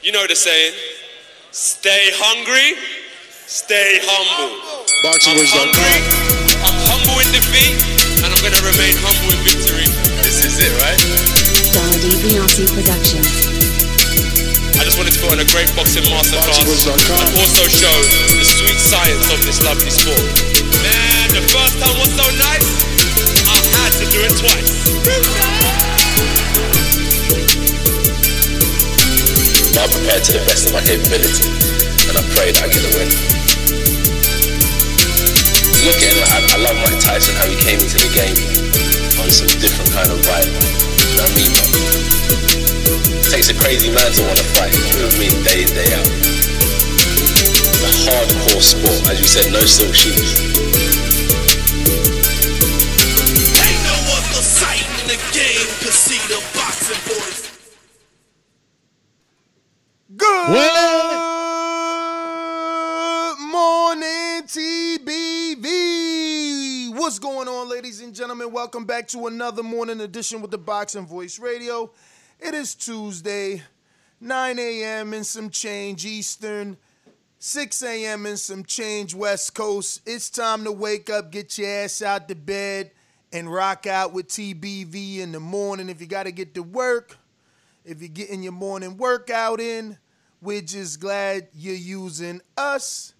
You know the saying stay hungry, stay humble. Boxing I'm hungry, I'm humble in defeat, and I'm going to remain humble in victory. This is it, right? Dolly Beyonce Productions. I just wanted to put on a great boxing masterclass and also show the sweet science of this lovely sport. Man, the first time was so nice, I had to do it twice. I'm prepared to the best of my capability, and I pray that I get the win. Look at I love Mike Tyson, how he came into the game on some different kind of vibe. You know what I mean? It takes a crazy man to want to fight, you know what I mean, day in, day out. It's a hardcore sport, as you said, no silk shoes. Good morning, TBV. What's going on, ladies and gentlemen? Welcome back to another morning edition with the Boxing Voice Radio. It is Tuesday, 9 a.m. and some change Eastern, 6 a.m. and some change West Coast. It's time to wake up, get your ass out the bed, and rock out with TBV in the morning. If you got to get to work, if you're getting your morning workout in, we're just glad you're using us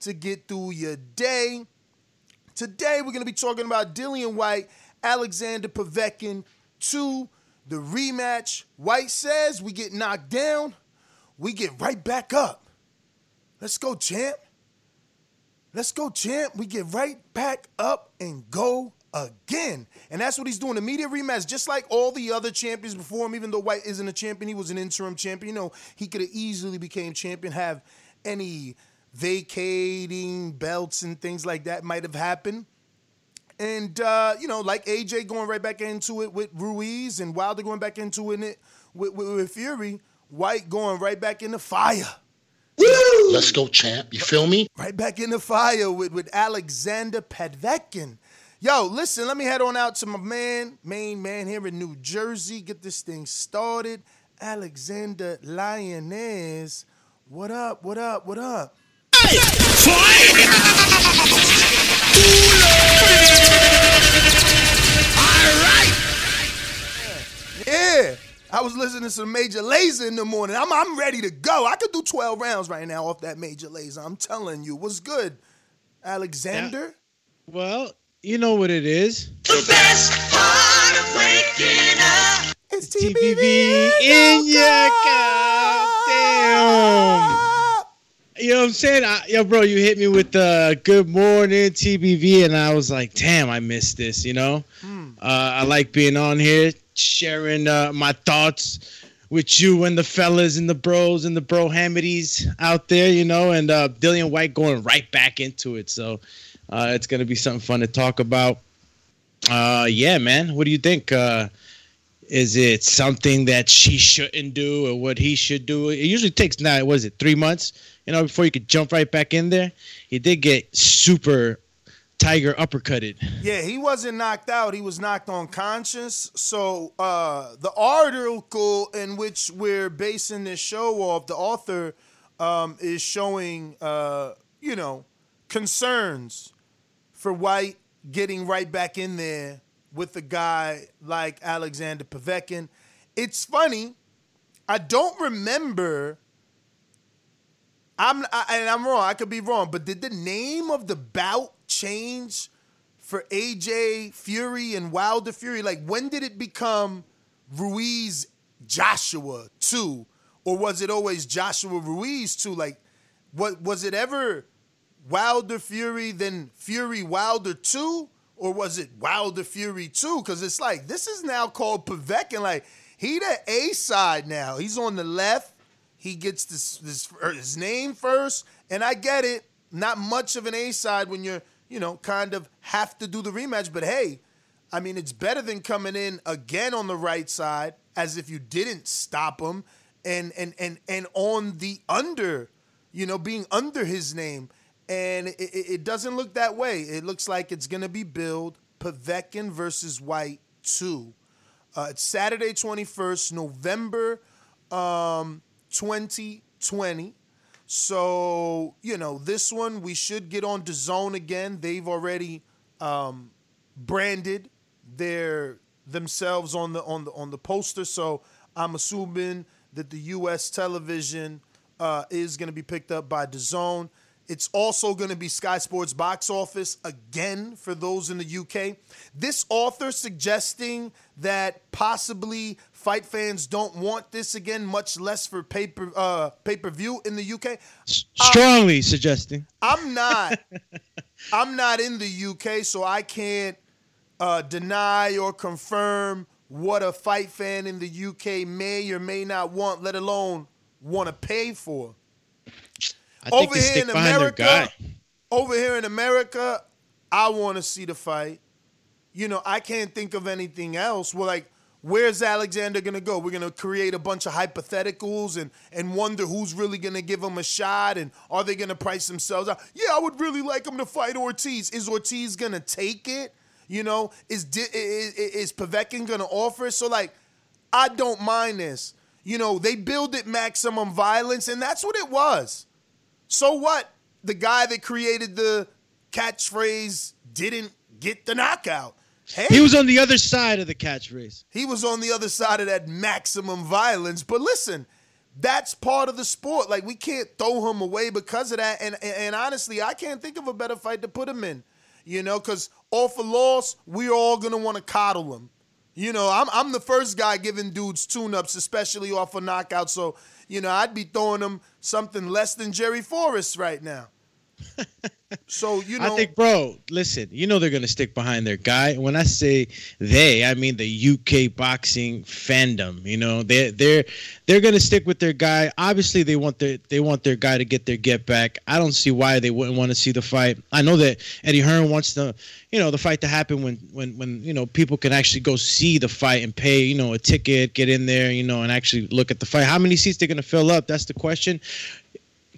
to get through your day. Today, we're going to be talking about Dillian Whyte, Alexander Povetkin 2, the rematch. Whyte says we get knocked down, we get right back up. Let's go, champ. Let's go, champ. We get right back up and go again. And that's what he's doing. Immediate rematch, just like all the other champions before him, even though Whyte isn't a champion, he was an interim champion. You know, he could have easily became champion, have any vacating belts and things like that might have happened. And uh, you know, like AJ going right back into it with Ruiz and Wilder going back into it with, with, with Fury, Whyte going right back in the fire. Let's go, champ. You feel me? Right back in the fire with, with Alexander Povetkin. Yo, listen, let me head on out to my man, main man here in New Jersey. Get this thing started. Alexander Lioness. What up? What up? What up? Hey! All right. Yeah. I was listening to some Major Lazer in the morning. I'm, I'm ready to go. I could do 12 rounds right now off that Major Lazer. I'm telling you. What's good, Alexander? Yeah. Well, you know what it is. The best part of waking up. It's TBV in your cup. Damn. You know what I'm saying? I, yo, bro, you hit me with the good morning TBV, and I was like, damn, I missed this, you know? Mm. Uh, I like being on here, sharing uh, my thoughts with you and the fellas and the bros and the bro hamities out there, you know, and uh, Dillian Whyte going right back into it. So uh, it's going to be something fun to talk about. Uh, yeah, man. What do you think? Uh, is it something that she shouldn't do or what he should do? It usually takes now, what is it, three months, you know, before you could jump right back in there. He did get super tiger uppercutted. Yeah, he wasn't knocked out. He was knocked unconscious. So uh, the article in which we're basing this show off, the author um, is showing, uh, you know, concerns for Whyte getting right back in there with a guy like Alexander Povetkin. It's funny I don't remember. I'm I, and I'm wrong. I could be wrong, but did the name of the bout change for AJ Fury and Wilder Fury? Like when did it become Ruiz Joshua two, or was it always Joshua Ruiz two? Like, what was it ever Wilder Fury than Fury Wilder two, or was it Wilder Fury two? Because it's like this is now called Povetkin. Like he the A side now. He's on the left. He gets this, this er, his name first, and I get it. Not much of an A side when you're you know kind of have to do the rematch, but hey. I mean, it's better than coming in again on the right side as if you didn't stop him and and and and on the under, you know, being under his name. And it, it doesn't look that way. It looks like it's gonna be billed Povetkin versus Whyte 2. Uh, it's Saturday 21st, November um, 2020. So, you know, this one we should get on DAZN again. They've already um, branded their themselves on the on the on the poster. So I'm assuming that the U.S. television uh, is going to be picked up by DAZN. It's also going to be Sky Sports box office again for those in the UK. This author suggesting that possibly fight fans don't want this again, much less for paper uh, pay per view in the UK. Strongly um, suggesting. I'm not. I'm not in the UK, so I can't uh, deny or confirm what a fight fan in the UK may or may not want, let alone want to pay for. I over here in America, over here in America, I want to see the fight. You know, I can't think of anything else. Well, like, where's Alexander gonna go? We're gonna create a bunch of hypotheticals and and wonder who's really gonna give him a shot and are they gonna price themselves out? Yeah, I would really like him to fight Ortiz. Is Ortiz gonna take it? You know, is is, is Povetkin gonna offer it? So like, I don't mind this. You know, they build it maximum violence, and that's what it was. So what? The guy that created the catchphrase didn't get the knockout. Hey, he was on the other side of the catchphrase. He was on the other side of that maximum violence. But listen, that's part of the sport. Like we can't throw him away because of that. And and, and honestly, I can't think of a better fight to put him in you know, because off a loss, we're all gonna want to coddle him. You know, I'm I'm the first guy giving dudes tune-ups, especially off a knockout. So, you know, I'd be throwing him something less than Jerry Forrest right now. So you know, I think, bro. Listen, you know they're gonna stick behind their guy. When I say they, I mean the UK boxing fandom. You know, they they're they're gonna stick with their guy. Obviously, they want their they want their guy to get their get back. I don't see why they wouldn't want to see the fight. I know that Eddie Hearn wants the you know the fight to happen when when when you know people can actually go see the fight and pay you know a ticket, get in there, you know, and actually look at the fight. How many seats they're gonna fill up? That's the question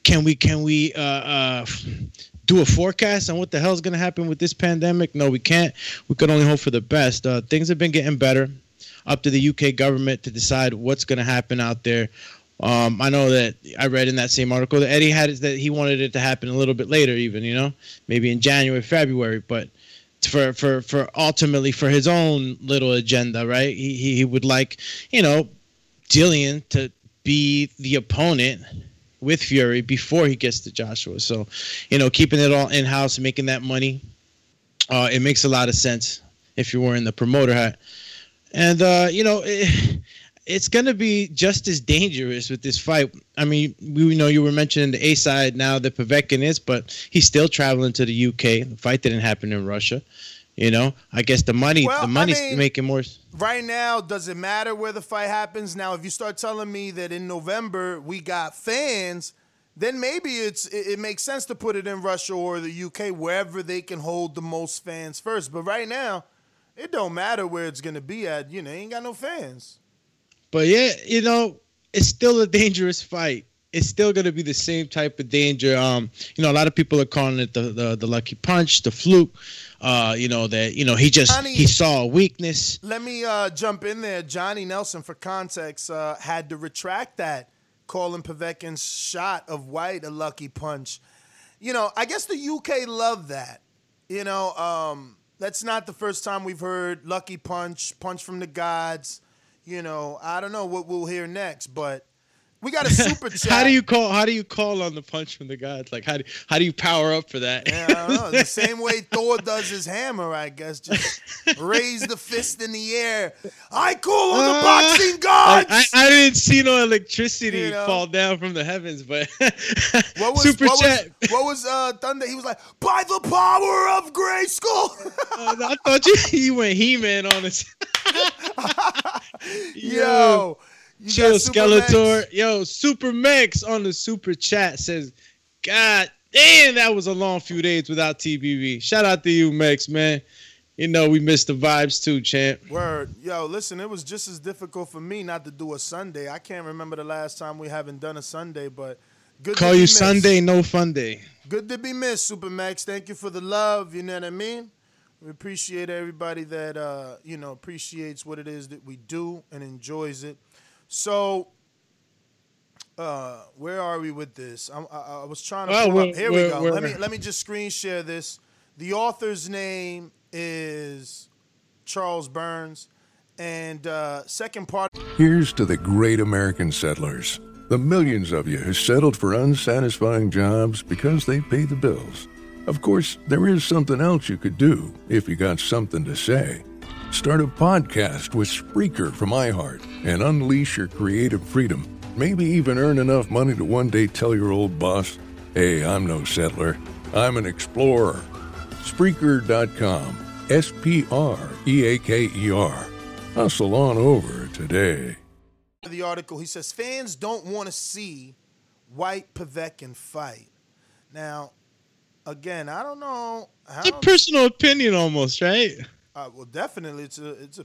can we can we uh, uh, do a forecast on what the hell is going to happen with this pandemic? No, we can't. We can only hope for the best. Uh, things have been getting better. Up to the UK government to decide what's going to happen out there. Um, I know that I read in that same article that Eddie had that he wanted it to happen a little bit later, even you know, maybe in January, February, but for for for ultimately for his own little agenda, right? He he, he would like you know Dillian to be the opponent with Fury before he gets to Joshua. So, you know, keeping it all in house, making that money, uh, it makes a lot of sense if you're wearing the promoter hat. And uh, you know, it, it's going to be just as dangerous with this fight. I mean, we know you were mentioning the A side now that Povetkin is, but he's still traveling to the UK. The fight didn't happen in Russia. You know, I guess the money, well, the money's I mean, making more. Right now, does it matter where the fight happens? Now, if you start telling me that in November we got fans, then maybe it's it, it makes sense to put it in Russia or the UK, wherever they can hold the most fans first. But right now, it don't matter where it's gonna be at. You know, ain't got no fans. But yeah, you know, it's still a dangerous fight it's still going to be the same type of danger. Um, you know, a lot of people are calling it the the, the lucky punch, the fluke. Uh, you know that you know he just Johnny, he saw a weakness. Let me uh, jump in there. Johnny Nelson, for context, uh, had to retract that, calling Povetkin's shot of Whyte a lucky punch. You know, I guess the UK love that. You know, um, that's not the first time we've heard lucky punch, punch from the gods you know, I don't know what we'll hear next, but we got a super chat. how do you call? How do you call on the punch from the gods? Like how do how do you power up for that? Yeah, I don't know. The same way Thor does his hammer, I guess. Just raise the fist in the air. I call on the Uh, boxing gods. I, I didn't see no electricity You know? fall down from the heavens, but what was super what chat. was what was uh, Thunder? He was like, by the power of Grayskull. Uh, I thought you you went He Man on us. Yo, you Chill Skeletor. Max? Yo, Super Max on the super chat says, God damn, that was a long few days without TBV. Shout out to you, Max, man. You know we missed the vibes too, champ. Word. Yo, listen, it was just as difficult for me not to do a Sunday. I can't remember the last time we haven't done a Sunday, but good Call to be you missed. Sunday, no fun day. Good to be missed, Supermax. Thank you for the love. You know what I mean? We appreciate everybody that uh, you know appreciates what it is that we do and enjoys it. So, uh, where are we with this? I, I, I was trying to Oh, pull up. Here we go. Let me let me just screen share this. The author's name is Charles Burns, and uh, second part. Here's to the great American settlers, the millions of you who settled for unsatisfying jobs because they pay the bills. Of course, there is something else you could do if you got something to say. Start a podcast with Spreaker from iHeart and unleash your creative freedom. Maybe even earn enough money to one day tell your old boss, hey, I'm no settler, I'm an explorer. Spreaker.com. S P R E A K E R. Hustle on over today. the article, he says fans don't want to see Whyte Povetkin fight. Now, again, I don't know. How, It's a personal opinion almost, right? Uh, well, definitely, it's a it's a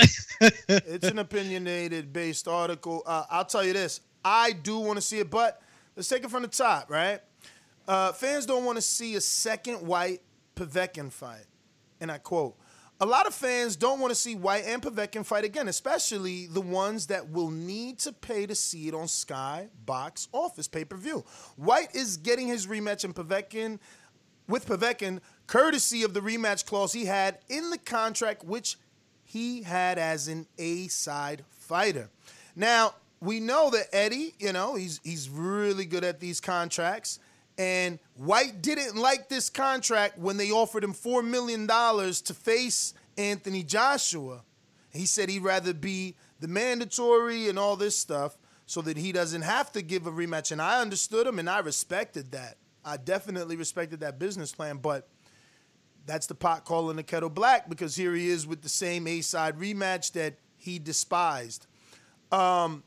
it's an opinionated based article. Uh, I'll tell you this: I do want to see it, but let's take it from the top, right? Uh, fans don't want to see a second Whyte Povetkin fight, and I quote. A lot of fans don't want to see Whyte and Povetkin fight again, especially the ones that will need to pay to see it on Sky Box Office pay per view. Whyte is getting his rematch in Povetkin with Povetkin, courtesy of the rematch clause he had in the contract, which he had as an A side fighter. Now, we know that Eddie, you know, he's he's really good at these contracts. And Whyte didn't like this contract when they offered him $4 million to face Anthony Joshua. He said he'd rather be the mandatory and all this stuff so that he doesn't have to give a rematch. And I understood him and I respected that. I definitely respected that business plan, but that's the pot calling the kettle black because here he is with the same A side rematch that he despised. Um,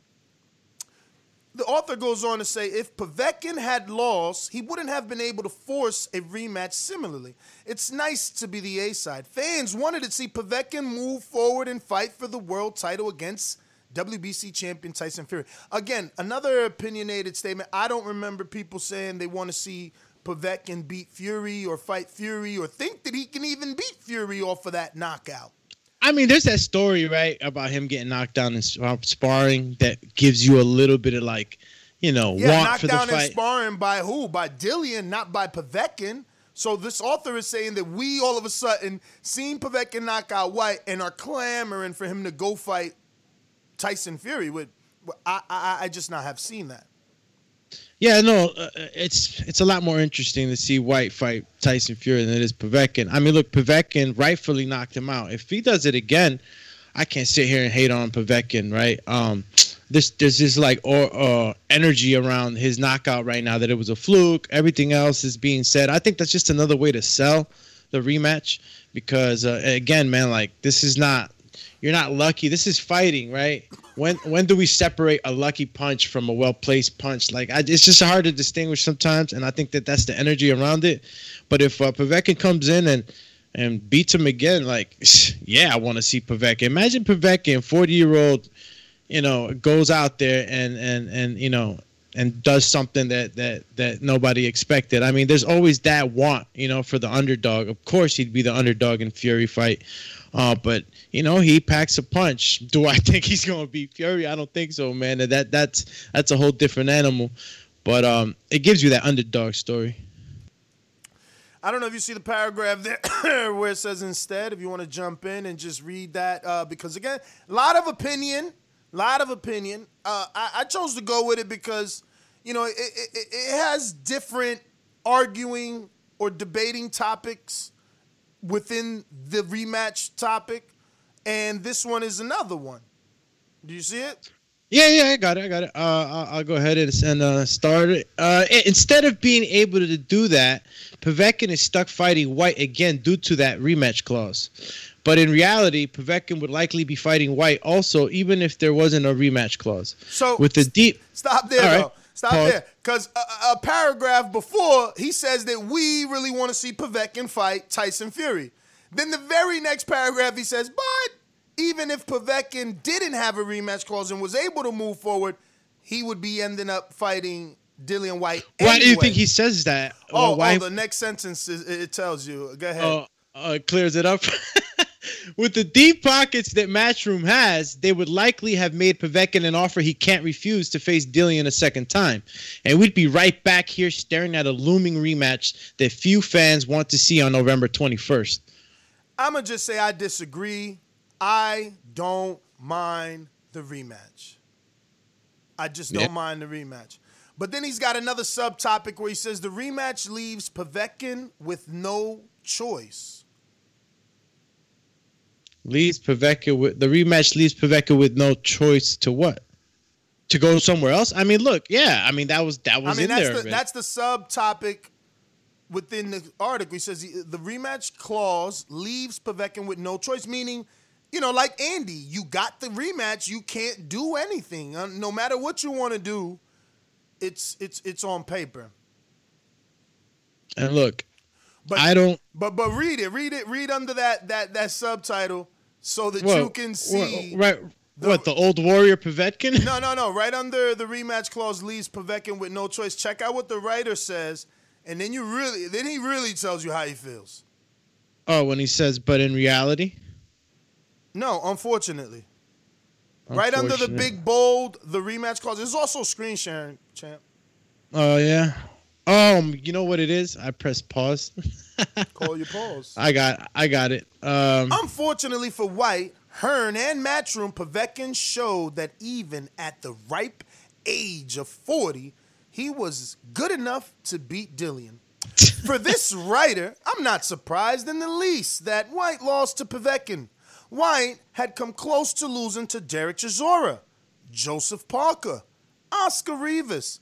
the author goes on to say if Povetkin had lost, he wouldn't have been able to force a rematch similarly. It's nice to be the A side. Fans wanted to see Povetkin move forward and fight for the world title against WBC champion Tyson Fury. Again, another opinionated statement. I don't remember people saying they want to see Povetkin beat Fury or fight Fury or think that he can even beat Fury off of that knockout. I mean, there's that story, right, about him getting knocked down in uh, sparring that gives you a little bit of like, you know, Yeah, want knocked for the down in fight. sparring by who? By Dillian, not by Povetkin. So this author is saying that we all of a sudden seen Povetkin knock out Whyte and are clamoring for him to go fight Tyson Fury. With I, I, I just not have seen that. Yeah, no, uh, it's it's a lot more interesting to see Whyte fight Tyson Fury than it is Povetkin. I mean, look, Povetkin rightfully knocked him out. If he does it again, I can't sit here and hate on Povetkin, right? Um, there's there's this like or uh, energy around his knockout right now that it was a fluke. Everything else is being said. I think that's just another way to sell the rematch because uh, again, man, like this is not you're not lucky. This is fighting, right? When when do we separate a lucky punch from a well placed punch? Like I, it's just hard to distinguish sometimes, and I think that that's the energy around it. But if uh, comes in and and beats him again, like yeah, I want to see Povetkin. Imagine Povetkin, forty year old, you know, goes out there and and and you know and does something that that that nobody expected. I mean, there's always that want, you know, for the underdog. Of course, he'd be the underdog in Fury fight. Uh, but you know, he packs a punch. Do I think he's gonna beat Fury? I don't think so, man. That that's that's a whole different animal. But um, it gives you that underdog story. I don't know if you see the paragraph there where it says instead, if you want to jump in and just read that, uh, because again, a lot of opinion, lot of opinion. Uh, I, I chose to go with it because, you know, it, it, it- it has different arguing or debating topics within the rematch topic, and this one is another one. Do you see it? Yeah, yeah, I got it. I got it. Uh, I'll, I'll go ahead and, and uh, start it. Uh, instead of being able to do that, Povetkin is stuck fighting Whyte again due to that rematch clause. But in reality, Povetkin would likely be fighting Whyte also, even if there wasn't a rematch clause. So with the deep, Stop there, right. though. Stop Pause. there. Because a, a paragraph before, he says that we really want to see Povetkin fight Tyson Fury. Then the very next paragraph, he says, but even if Povetkin didn't have a rematch clause and was able to move forward, he would be ending up fighting Dillian Whyte. why do you think he says that? Oh, why? oh, the next sentence is, it tells you. Go ahead. uh, uh, clears it up. With the deep pockets that Matchroom has, they would likely have made Povetkin an offer he can't refuse to face Dillian a second time. And we'd be right back here staring at a looming rematch that few fans want to see on November 21st. I'm going to just say I disagree. I don't mind the rematch. I just don't Yeah. mind the rematch. But then he's got another subtopic where he says the rematch leaves Povetkin with no choice. Leaves Povetkin with the rematch leaves Povetkin with no choice to what? To go somewhere else? I mean, look, yeah, I mean that was that was I mean, in that's there. the, that's the subtopic within the article. He says the, the rematch clause leaves Povetkin with no choice, meaning, you know, like Andy, you got the rematch, you can't do anything. Uh, no matter what you want to do, it's it's it's on paper. and look, But I don't But but read it, read it, read under that that that subtitle so that Whoa, you can see. whoa, right what the old warrior Povetkin? No, no, no. Right under the rematch clause leaves Povetkin with no choice. Check out what the writer says, and then you really, then he really tells you how he feels. Oh, when he says, but in reality, No, unfortunately. Right under the big bold, the rematch clause. There's also screen sharing, champ. oh yeah. Um, you know what it is? I pressed pause. Call your pause. I got, I got it. Um, Unfortunately for Whyte, Hearn, and Matchroom, Povetkin showed that even at the ripe age of 40, he was good enough to beat Dillian. For this writer, I'm not surprised in the least that Whyte lost to Povetkin. Whyte had come close to losing to Derek Chisora, Joseph Parker, Oscar Rivas.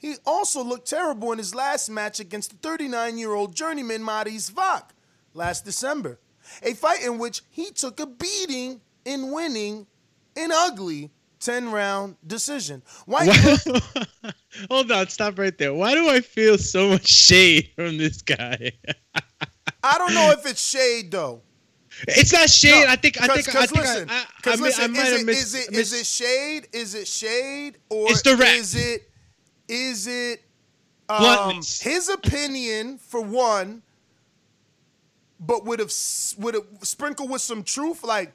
He also looked terrible in his last match against the 39 year old journeyman Mariusz Wach last December. A fight in which he took a beating in winning an ugly 10 round decision. Looked- hold on, stop right there. Why do I feel so much shade from this guy? I don't know if it's shade though. It's not shade. I think. I Cause, think. I think. listen, I, I, I, listen, I might is, it, missed. is it missed- is it shade? Is it shade or It's direct. is it is it um, his opinion for one, but would have would have sprinkled with some truth? Like,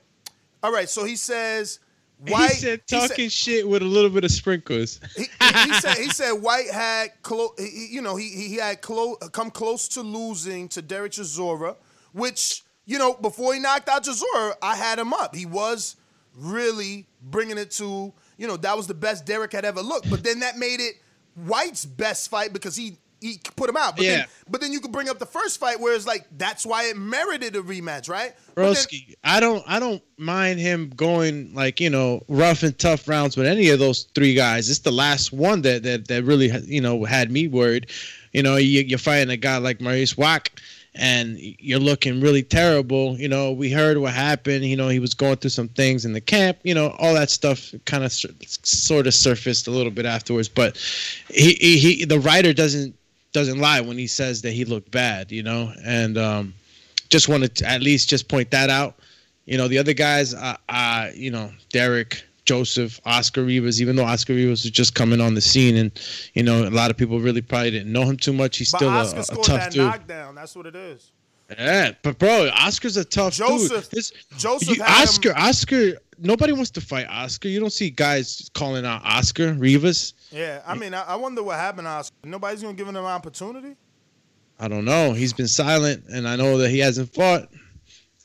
all right, so he says Whyte he said he said- talking shit with a little bit of sprinkles. he, he- he said he said Whyte had close. You know, he he had close come close to losing to Derek Chisora, which you know before he knocked out Chisora, I had him up. He was really bringing it to you know that was the best Derek had ever looked. But then that made it Whyte's best fight because he he put him out. But Yeah. then but then you could bring up the first fight where it's like that's why it merited a rematch, right? But then- I don't I don't mind him going like you know rough and tough rounds with any of those three guys. It's the last one that that, that really you know had me worried. You know, you, you're fighting a guy like Mariusz Wach, and you're looking really terrible. You know, we heard what happened. You know, he was going through some things in the camp. You know, all that stuff kind of sort of surfaced a little bit afterwards. But he, he, he the writer doesn't doesn't lie when he says that he looked bad. You know, and um, just wanted to at least just point that out. You know, the other guys, uh, uh, you know, Derek, Joseph, Oscar Rivas, even though Oscar Rivas was just coming on the scene and, you know, a lot of people really probably didn't know him too much. He's but still a, Oscar a scored tough that dude. knockdown. That's what it is. Yeah, but bro, Oscar's a tough Joseph- dude. This, Joseph you- had him- Oscar, Oscar, nobody wants to fight Oscar. You don't see guys calling out Oscar Rivas. Yeah, I mean, I, I wonder what happened. to Oscar. Nobody's gonna give him an opportunity. I don't know. He's been silent, and I know that he hasn't fought.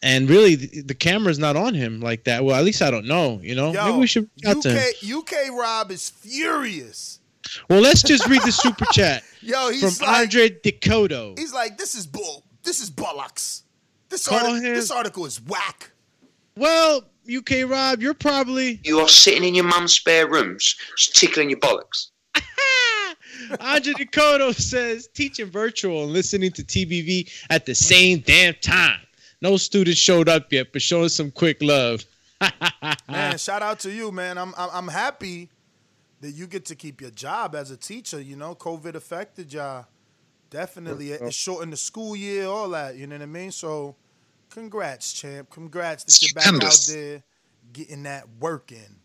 And really the, the camera's not on him like that. Well, at least I don't know. You know, Yo, maybe we should reach to him. UK UK Rob is furious. Well, let's just read the super chat Yo, he's from like, Andre Decoto. he's like, this is bull. This is bollocks. This Call article, him- this article is whack. Well, UK Rob, you're probably You are sitting in your mum's spare rooms, tickling your bollocks. Andre Decoto says teaching virtual and listening to TBV at the same damn time. No students showed up yet, but showing some quick love. Man, shout out to you, man. I'm, I'm I'm happy that you get to keep your job as a teacher. You know, COVID affected y'all. Definitely, it, it shortened the school year, all that. You know what I mean? So, congrats, champ. Congrats that you're back Stupendous. out there getting that work in.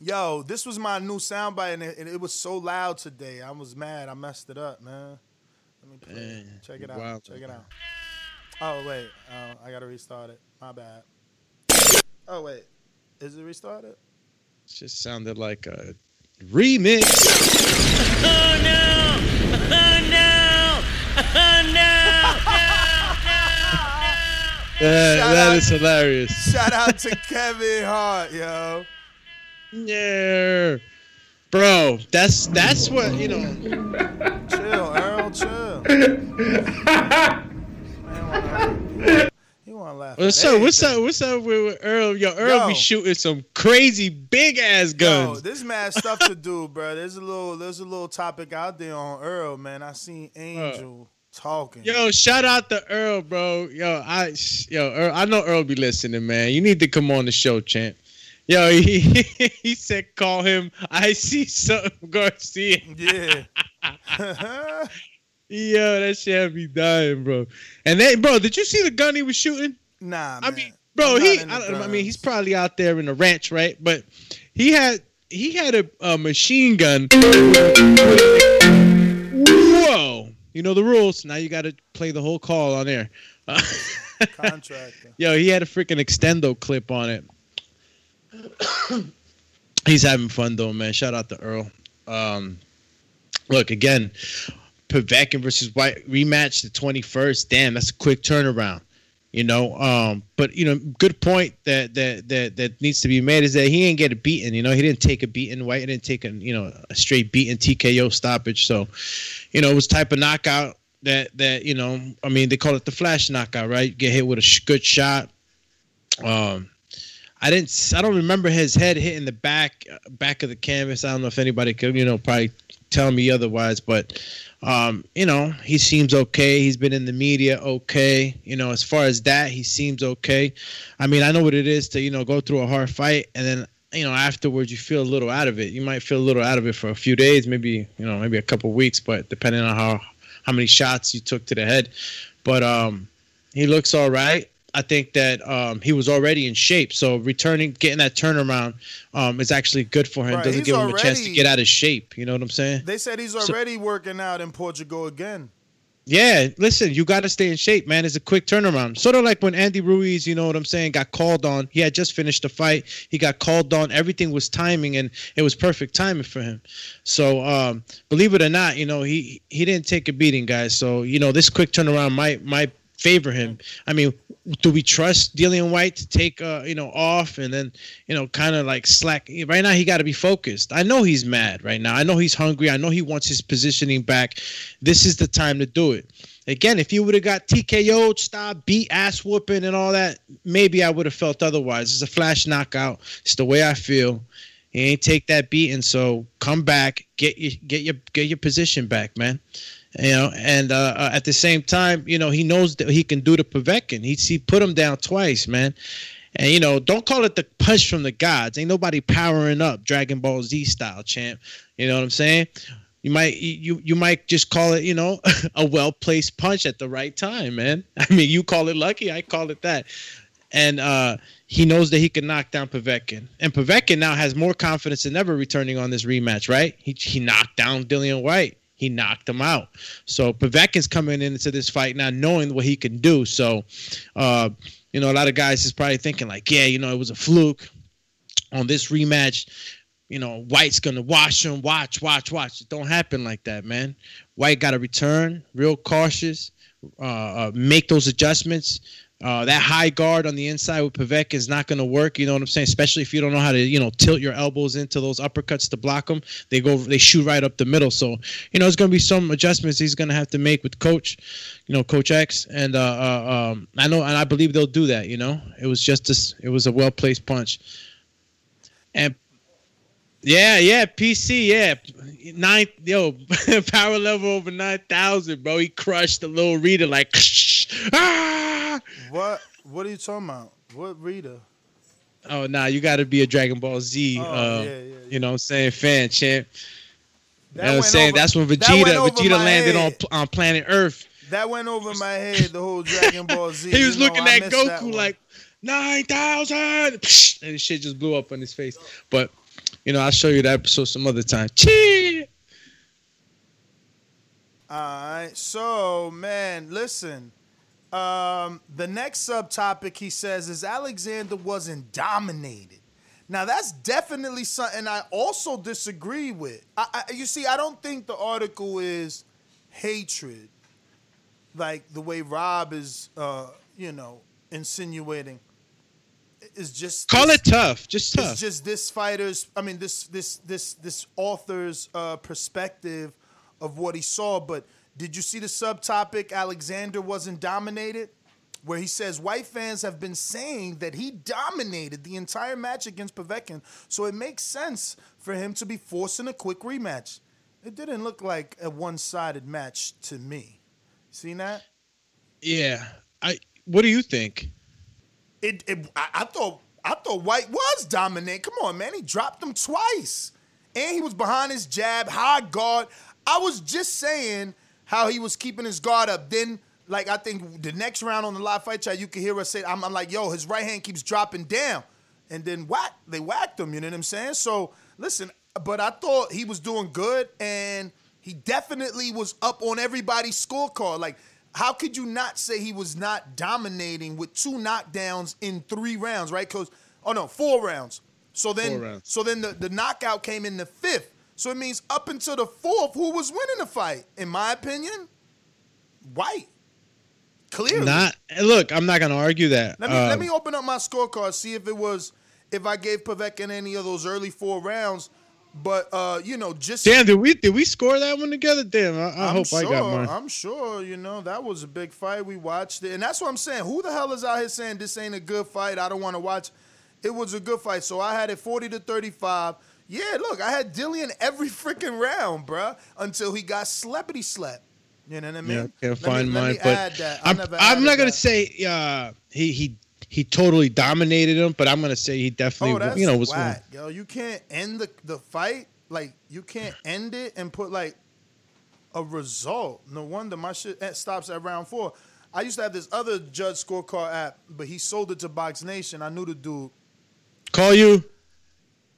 Yo, this was my new soundbite, and it, and it was so loud today. I was mad. I messed it up, man. Let me play. Man, Check it out. wild, Check it out. Oh wait, uh, I gotta restart it. My bad. Oh wait, is it restarted? It just sounded like a remix. Oh no! Oh no! Oh That- Shout that out- is hilarious. Shout out to Kevin Hart, yo. Yeah, bro, that's that's what you know. Chill, Earl, chill. You want to laugh? What's up? What's up? What's up with, Earl? Yo, Earl Yo. be shooting some crazy big ass guns. Yo, there's mad stuff to do, bro. There's a little, there's a little topic out there on Earl, man. I seen Angel talking. Yo, shout out to Earl, bro. Yo, I yo, Earl, I know Earl be listening, man. You need to come on the show, champ. Yo, he he said call him. I see something Garcia. Yeah. Yo, that shit had me dying, bro. And then, bro, did you see the gun he was shooting? Nah, I mean, bro, he. I, don't- I mean, he's probably out there in the ranch, right? But he had he had a, a machine gun. Whoa! You know the rules. Now you got to play the whole call on air. Uh, Contractor. Yo, he had a freaking extendo clip on it. He's having fun though, man. Shout out to Earl. Um, look again, Povetkin versus Whyte rematch the twenty first. Damn, that's a quick turnaround. You know, um, but you know, good point that that that that needs to be made is that he didn't get a. You know, he didn't take a beating. Whyte didn't take a you know a straight beating TKO stoppage. So, you know, it was type of knockout that that you know. I mean, they call it the flash knockout, right? Get hit with a sh- good shot. Um, I didn't. I don't remember his head hitting the back uh, back of the canvas. I don't know if anybody could, you know, probably tell me otherwise. But, um, you know, he seems okay. He's been in the media okay. You know, as far as that, he seems okay. I mean, I know what it is to you know go through a hard fight and then you know afterwards you feel a little out of it. You might feel a little out of it for a few days, maybe you know maybe a couple weeks, but depending on how how many shots you took to the head. But um, he looks all right. I think that um, he was already in shape, so returning, getting that turnaround um, is actually good for him. Right, Doesn't he's give him a chance to get out of shape. You know what I'm saying? They said he's So- already working out in Portugal again. Yeah, listen, you got to stay in shape, man. It's a quick turnaround. Sort of like when Andy Ruiz, you know what I'm saying, got called on. He had just finished the fight. He got called on. Everything was timing, and it was perfect timing for him. So, um, believe it or not, you know, he he didn't take a beating, guys. So, you know, this quick turnaround might might favor him. I mean, do we trust Dillian Whyte to take uh, you know off and then you know kind of like slack? Right now, he got to be focused. I know he's mad right now. I know he's hungry. I know he wants his positioning back. This is the time to do it. Again, if you would have got TKO'd, stop, beat, ass whooping, and all that, maybe I would have felt otherwise. It's a flash knockout. It's the way I feel. He ain't take that beating, so come back, get your get your get your position back, man. You know, and uh, uh, at the same time, you know, he knows that he can do the Povetkin. He he put him down twice, man. And you know, don't call it the punch from the gods. Ain't nobody powering up Dragon Ball Z style, champ. You know what I'm saying? You might you you might just call it, you know, a well placed punch at the right time, man. I mean, you call it lucky, I call it that. And uh, he knows that he can knock down Povetkin. And Povetkin now has more confidence than ever returning on this rematch, right? He he knocked down Dillian Whyte. He knocked him out. So Povetkin's coming into this fight now knowing what he can do. So, uh, you know, a lot of guys is probably thinking like, yeah, you know, it was a fluke on this rematch. You know, Whyte's gonna watch him, watch, watch, watch. It don't happen like that, man. White got to return, real cautious, uh, uh, make those adjustments. Uh, that high guard on the inside with Pavek is not going to work. You know what I'm saying? Especially if you don't know how to, you know, tilt your elbows into those uppercuts to block them. They go, they shoot right up the middle. So, you know, it's going to be some adjustments he's going to have to make with Coach, you know, Coach X. And uh, uh, um, I know, and I believe they'll do that. You know, it was just this, it was a well placed punch. And yeah, yeah, PC, yeah, nine, yo, power level over nine thousand, bro. He crushed the little reader like, ah. What? What are you talking about? What Rita? Oh, nah, you got to be a Dragon Ball Z, Oh, uh, yeah, yeah, you know, what I'm saying fan champ. That you know what I'm saying over- that's when Vegeta, Vegeta landed on head. on planet Earth. That went over my head. The whole Dragon Ball Z. he was You know, looking I at Goku like nine thousand, and shit just blew up on his face. But you know, I'll show you that episode some other time. Chee! All right. So, man, listen. Um, the next subtopic he says is Alexander wasn't dominated. Now that's definitely something I also disagree with. I, I, you see, I don't think the article is hatred, like the way Rob is, uh, you know, insinuating. It's just Call this- it tough, just tough. it's just this fighter's i mean this this this this author's uh perspective of what he saw but did you see the subtopic alexander wasn't dominated where he says whyte fans have been saying that he dominated the entire match against Povetkin, so it makes sense for him to be forcing a quick rematch. It didn't look like a one-sided match to me. Seen that? Yeah. I. What do you think? It, it I, I thought I thought Whyte was dominant. Come on, man. He dropped him twice. And he was behind his jab, high guard. I was just saying how he was keeping his guard up. Then, like I think the next round on the live fight chat, you could hear us say, I'm, I'm like, yo, his right hand keeps dropping down. And then whack, they whacked him, you know what I'm saying? So listen, but I thought he was doing good and he definitely was up on everybody's scorecard. Like, how could you not say he was not dominating with two knockdowns in three rounds, right? Because oh no, four rounds. So then, so then the, the knockout came in the fifth. So it means up until the fourth, who was winning the fight? In my opinion, Whyte. Clearly. Not. Look, I'm not gonna argue that. Let me let Um, me open up my scorecard, see if it was if I gave Povetkin any of those early four rounds. But uh, you know, just Damn, did we did we score that one together? Damn, I, I hope sure, I got mine. I'm sure, you know, that was a big fight. We watched it. And that's what I'm saying. Who the hell is out here saying this ain't a good fight? I don't want to watch. It was a good fight. So I had it 40 to 35. Yeah, look, I had Dillian every freaking round, bruh, until he got sleppity slap. You know what I mean? yeah, I can't Let find let mine, me but I'm, I'm not gonna that. say uh, he he he totally dominated him, but I'm gonna say he definitely Oh, you know was whack, yo. You can't end the, the fight like you can't end it and put like a result. No wonder my shit stops at round four. I used to have this other judge scorecard app, but he sold it to Box Nation. I knew the dude. Call you.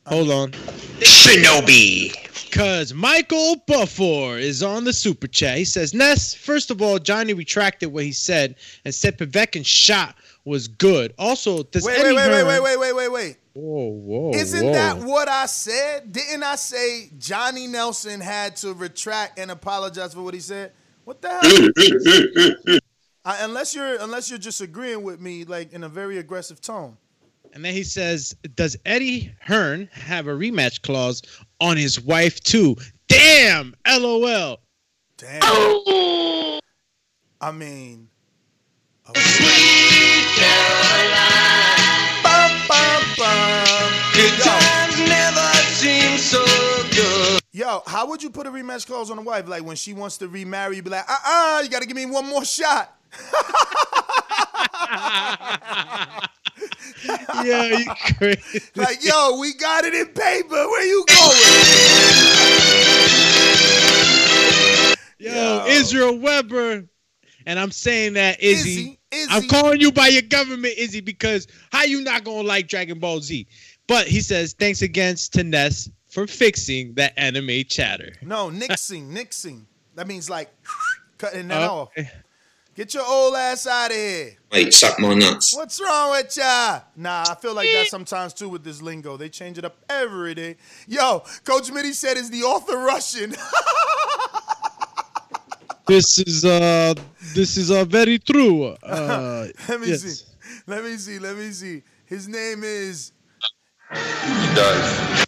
Hold on. Shinobi. Cause Michael Buffer is on the super chat. He says, Ness, first of all, Johnny retracted what he said and said Povetkin's shot was good. Also, does Wait, Eddie wait, wait, wait, wait, wait, wait, wait, wait. Whoa, whoa, Isn't whoa. that what I said? Didn't I say Johnny Nelson had to retract and apologize for what he said? What the hell? I, unless you're unless you're just agreeing with me like in a very aggressive tone. And then he says, Does Eddie Hearn have a rematch clause on his wife too? Damn! LOL. Damn. I mean, Good times never seem so good. yo, how would you put a rematch clause on a wife? Like when she wants to remarry, you'd be like, uh uh you gotta give me one more shot. yeah, you crazy. Like, yo, we got it in paper. Where you going? Yo, Israel Weber. And I'm saying that Izzy, Izzy, I'm calling you by your government, Izzy, because how you not gonna like Dragon Ball Z? But he says, thanks again to Ness for fixing that anime chatter. No, nixing, nixing. That means like cutting that Oh, off. Eh, Get your old ass out of here. Wait, suck my nuts. What's wrong with ya? Nah, I feel like that sometimes too with this lingo. They change it up every day. Yo, Coach Mitty said is the author Russian. This is uh this is uh, very true. Uh, Let me yes. see. Let me see. Let me see. His name is. He does.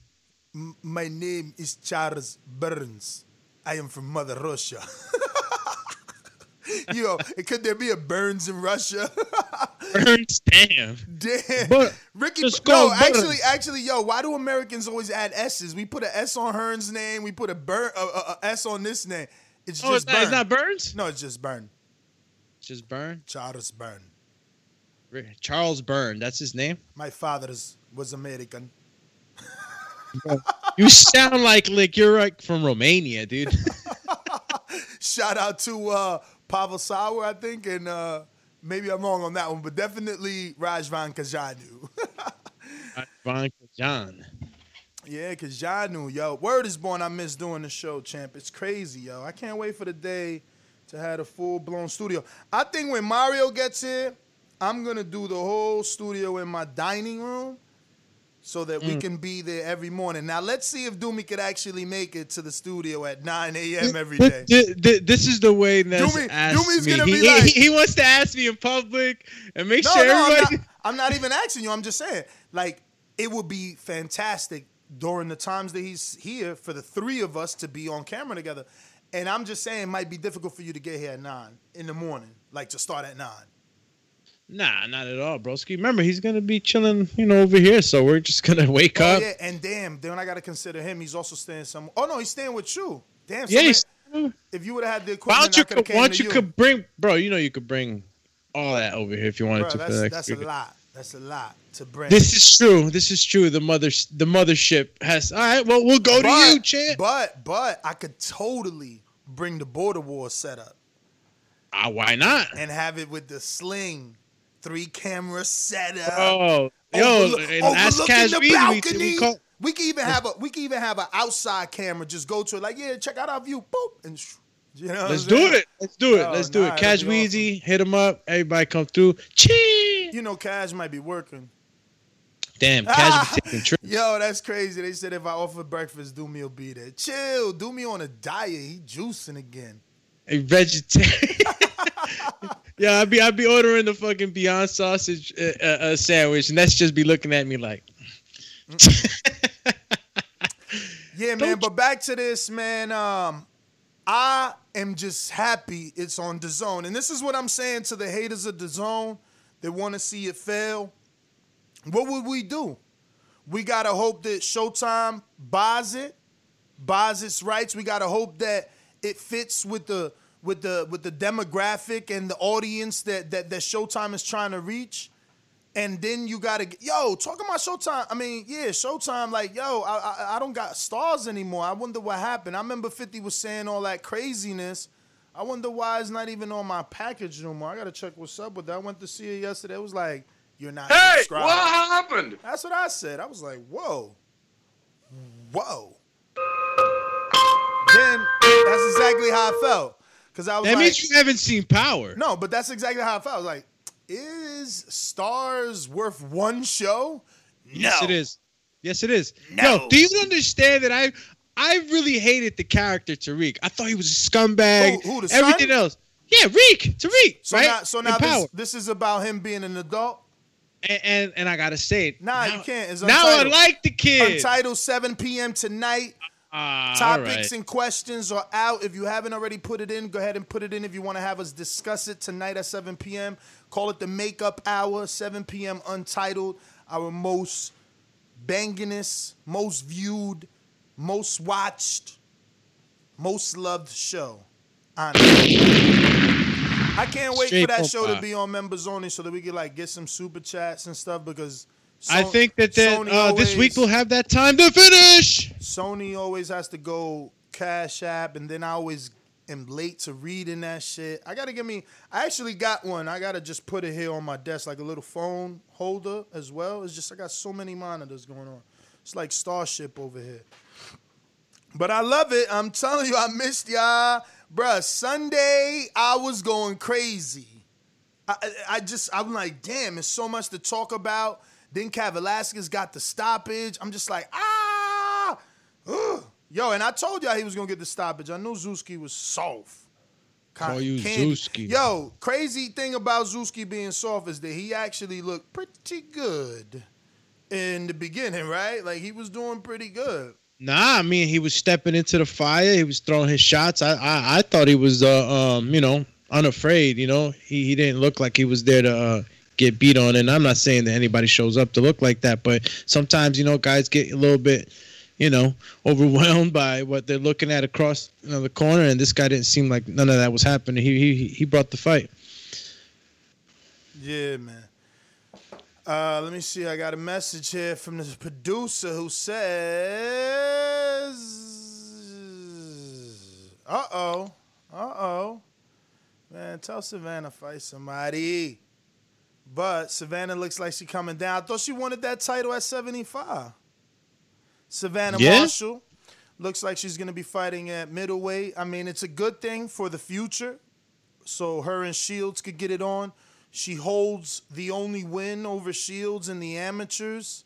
M- my name is Charles Burns. I am from Mother Russia. Yo, could there be a Burns in Russia? Burns, damn. Damn. But Ricky, no, actually, actually, yo, why do Americans always add S's? We put an S on Hearn's name. We put a burn, a, a, a S on this name. It's Oh, just it's not, it's not Burns. No, it's just Burn. Just Burn. Charles Burn. Charles Byrne. That's his name. My father is, was American. You sound like like you're like from Romania, dude. Shout out to uh, Pavel Sauer, I think, and uh, maybe I'm wrong on that one, but definitely Rajvan Kajanu. Von John. yeah, Kajanu, yo. Word is born. I miss doing the show, champ. It's crazy, yo. I can't wait for the day to have a full blown studio. I think when Mario gets here, I'm gonna do the whole studio in my dining room. So that we Mm. can be there every morning. Now let's see if Doomy could actually make it to the studio at 9 a.m. every day. But thi- thi- this is the way that Doomy- Doomy's me. gonna he, be he- like- he wants to ask me in public and make No, sure no, I'm everybody. not, I'm not even asking you. I'm just saying, like, it would be fantastic during the times that he's here for the three of us to be on camera together. And I'm just saying, it might be difficult for you to get here at nine in the morning, like to start at nine. Nah, not at all, broski. Remember, he's gonna be chilling, you know, over here. So we're just gonna wake Oh up. yeah, and damn, then I got to consider him. He's also staying somewhere. Oh no, he's staying with you. Damn. Yeah, so if you would have had the Why equipment, don't you? Could have co- came Why don't to you could bring, bro? You know, you could bring all that over here if you wanted Bro, to. that's, that's a lot. That's a lot to bring. This is true. This is true. The mother, the mothership has. All right. Well, we'll go to you, champ. But but I could totally bring the border war setup. Ah, why not? and have it with the sling, three camera setup. Oh, yo, and ask overlooking Cash the balcony. we call- we can even have a we can even have an outside camera. Just go to it like, yeah, check out our view, boop, and sh- you know. Let's do it. Let's do it. Oh, Let's do nah, it. Cash be awesome. Weezy, hit him up. Everybody come through. Chee. You know, Cash might be working. Damn, Cash be taking trips. Yo, that's crazy. They said if I offer breakfast, Doomy will be there. Chill, do me on a diet. He juicing again. A vegetarian. yeah, I'd be I'd be ordering the fucking Beyond sausage uh, uh, uh, sandwich, and that's just be looking at me like. Yeah, man. But back to this, man. Um, I am just happy it's on the zone, and this is what I'm saying to the haters of the zone that want to see it fail. What would we do? We gotta hope that Showtime buys it, buys its rights. We gotta hope that it fits with the with the with the demographic and the audience that that, that Showtime is trying to reach. And then you gotta yo talking about Showtime. I mean, yeah, Showtime. Like, yo, I, I I don't got Starz anymore. I wonder what happened. I remember Fifty was saying all that craziness. I wonder why it's not even on my package no more. I gotta check what's up with that. I went to see it yesterday. It was like, you're not Hey, subscribed. what happened? That's what I said. I was like, whoa, whoa. Then that's exactly how I felt. Cause I was That like, means you haven't seen Power. no, but that's exactly how I felt. I was like, is Starz worth one show? Yes, it is. Yes, it is. No. Yo, do you understand that I I really hated the character Tariq. I thought he was a scumbag. Who- who, the Everything son? else. Yeah, Reek. Tariq. So right? now, so now this, this is about him being an adult. and, and and I gotta say it. Nah, now, you can't. It's now I like the kid. Untitled 7 p.m. tonight. Ah, Topics right. and questions are out. If you haven't already put it in, go ahead and put it in. If you want to have us discuss it tonight at 7 p.m., call it the Makeup Hour, 7 p.m. Untitled. Our most bangingest, most viewed, most watched, most loved show. Honestly. I can't wait Straight for that show to be on members only so that we can like get some super chats and stuff because I think that, that uh, this week we'll have that time to finish. Sony always has to go Cash App, and then I always am late to reading that shit. I gotta give me. I actually got one. I gotta just put it here on my desk, like a little phone holder as well. It's just I got so many monitors going on. It's like Starship over here. But I love it. I'm telling you, I missed y'all, bruh. Sunday, I was going crazy. I, I- just, I'm like, damn, it's so much to talk about. Then Cat Velasquez got the stoppage. I'm just like, ah. Yo. And I told y'all he was gonna get the stoppage. I knew Zuski was soft. Call you. Zewski. Yo, crazy thing about Zewski being soft is that he actually looked pretty good in the beginning, right? Like he was doing pretty good. Nah, I mean he was stepping into the fire. He was throwing his shots. I I, I thought he was uh, um you know unafraid. You know he he didn't look like he was there to uh, get beat on. And I'm not saying that anybody shows up to look like that, but sometimes you know guys get a little bit you know overwhelmed by what they're looking at across you know, the corner. And this guy didn't seem like none of that was happening. He he he brought the fight. Yeah, man. Uh, let me see. I got a message here from this producer who says, "Uh oh, uh oh, man, tell Savannah fight somebody." But Savannah looks like she coming down. I thought she wanted that title at 75. Savannah Yeah? Marshall looks like she's gonna be fighting at middleweight. I mean, it's a good thing for the future so her and Shields could get it on. She holds the only win over Shields in the amateurs,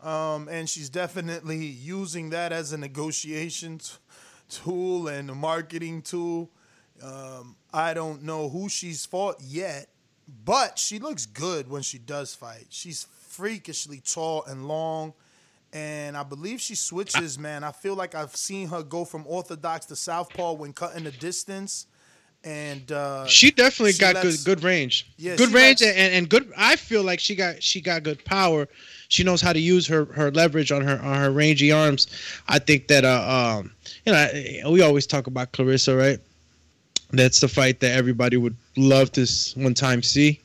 um, and she's definitely using that as a negotiation t- tool and a marketing tool. Um, I don't know who she's fought yet, but she looks good when she does fight. She's freakishly tall and long. And I believe she switches, man. I feel like I've seen her go from orthodox to southpaw when cutting the distance. And uh, She definitely she got lets- good good range. Yeah, good range lets- and, and good. I feel like she got she got good power. She knows how to use her her leverage on her on her rangy arms. I think that uh um you know we always talk about Claressa right. That's the fight that everybody would love to one time see.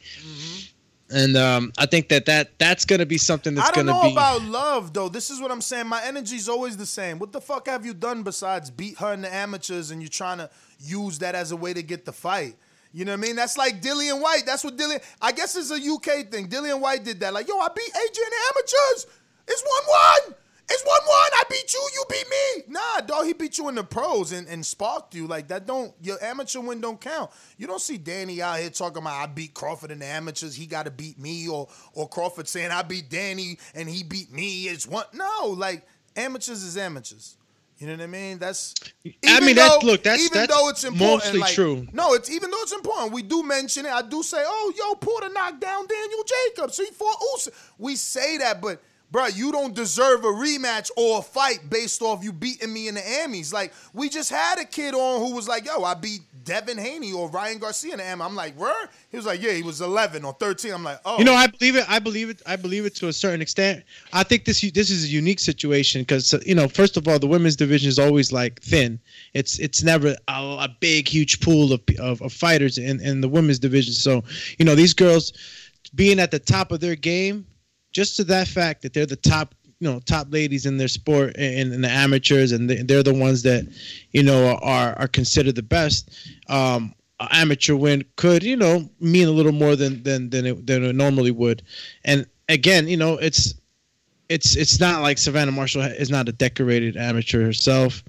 And um, I think that, that that's gonna be something that's going to be. I don't know about love though. This is what I'm saying. My energy's always the same. What the fuck have you done besides beat her in the amateurs and you're trying to use that as a way to get the fight? You know what I mean? That's like Dillian Whyte. That's what Dillian. I guess it's a UK thing. Dillian Whyte did that. Like, yo, I beat AJ in the amateurs. It's one one. It's one one. I beat you. You beat me. Nah, dog. He beat you in the pros and, and sparked you. Like that. Don't your amateur win don't count. You don't see Danny out here talking about I beat Crawford in the amateurs. He got to beat me, or or Crawford saying I beat Danny and he beat me. It's one. No, like amateurs is amateurs. You know what I mean? That's. I even mean, that's- look, that's- even that's though it's important. mostly like- true. No, it's even though it's important. We do mention it. I do say, "Oh, yo, Porter knocked down Daniel Jacobs. He fought Usyk." We say that, but bro, you don't deserve a rematch or a fight based off you beating me in the Amis. Like we just had a kid on who was like, "Yo, I beat Devin Haney or Ryan Garcia in the Ami." I'm like, "Where?" He was like, "Yeah, he was 11 or 13." I'm like, "Oh, You know, I believe it. I believe it. I believe it to a certain extent. I think this this is a unique situation because uh, you know, first of all, the women's division is always like thin. It's it's never a, a big, huge pool of, of, of fighters in, in the women's division. So you know, these girls being at the top of their game, just to that fact that they're the top, you know, top ladies in their sport and, in the amateurs, and they- they're the ones that, you know, are are considered the best. Um, amateur win could, you know, mean a little more than than than it, than it normally would. And again, you know, it's it's it's not like Savannah Marshall is not a decorated amateur herself.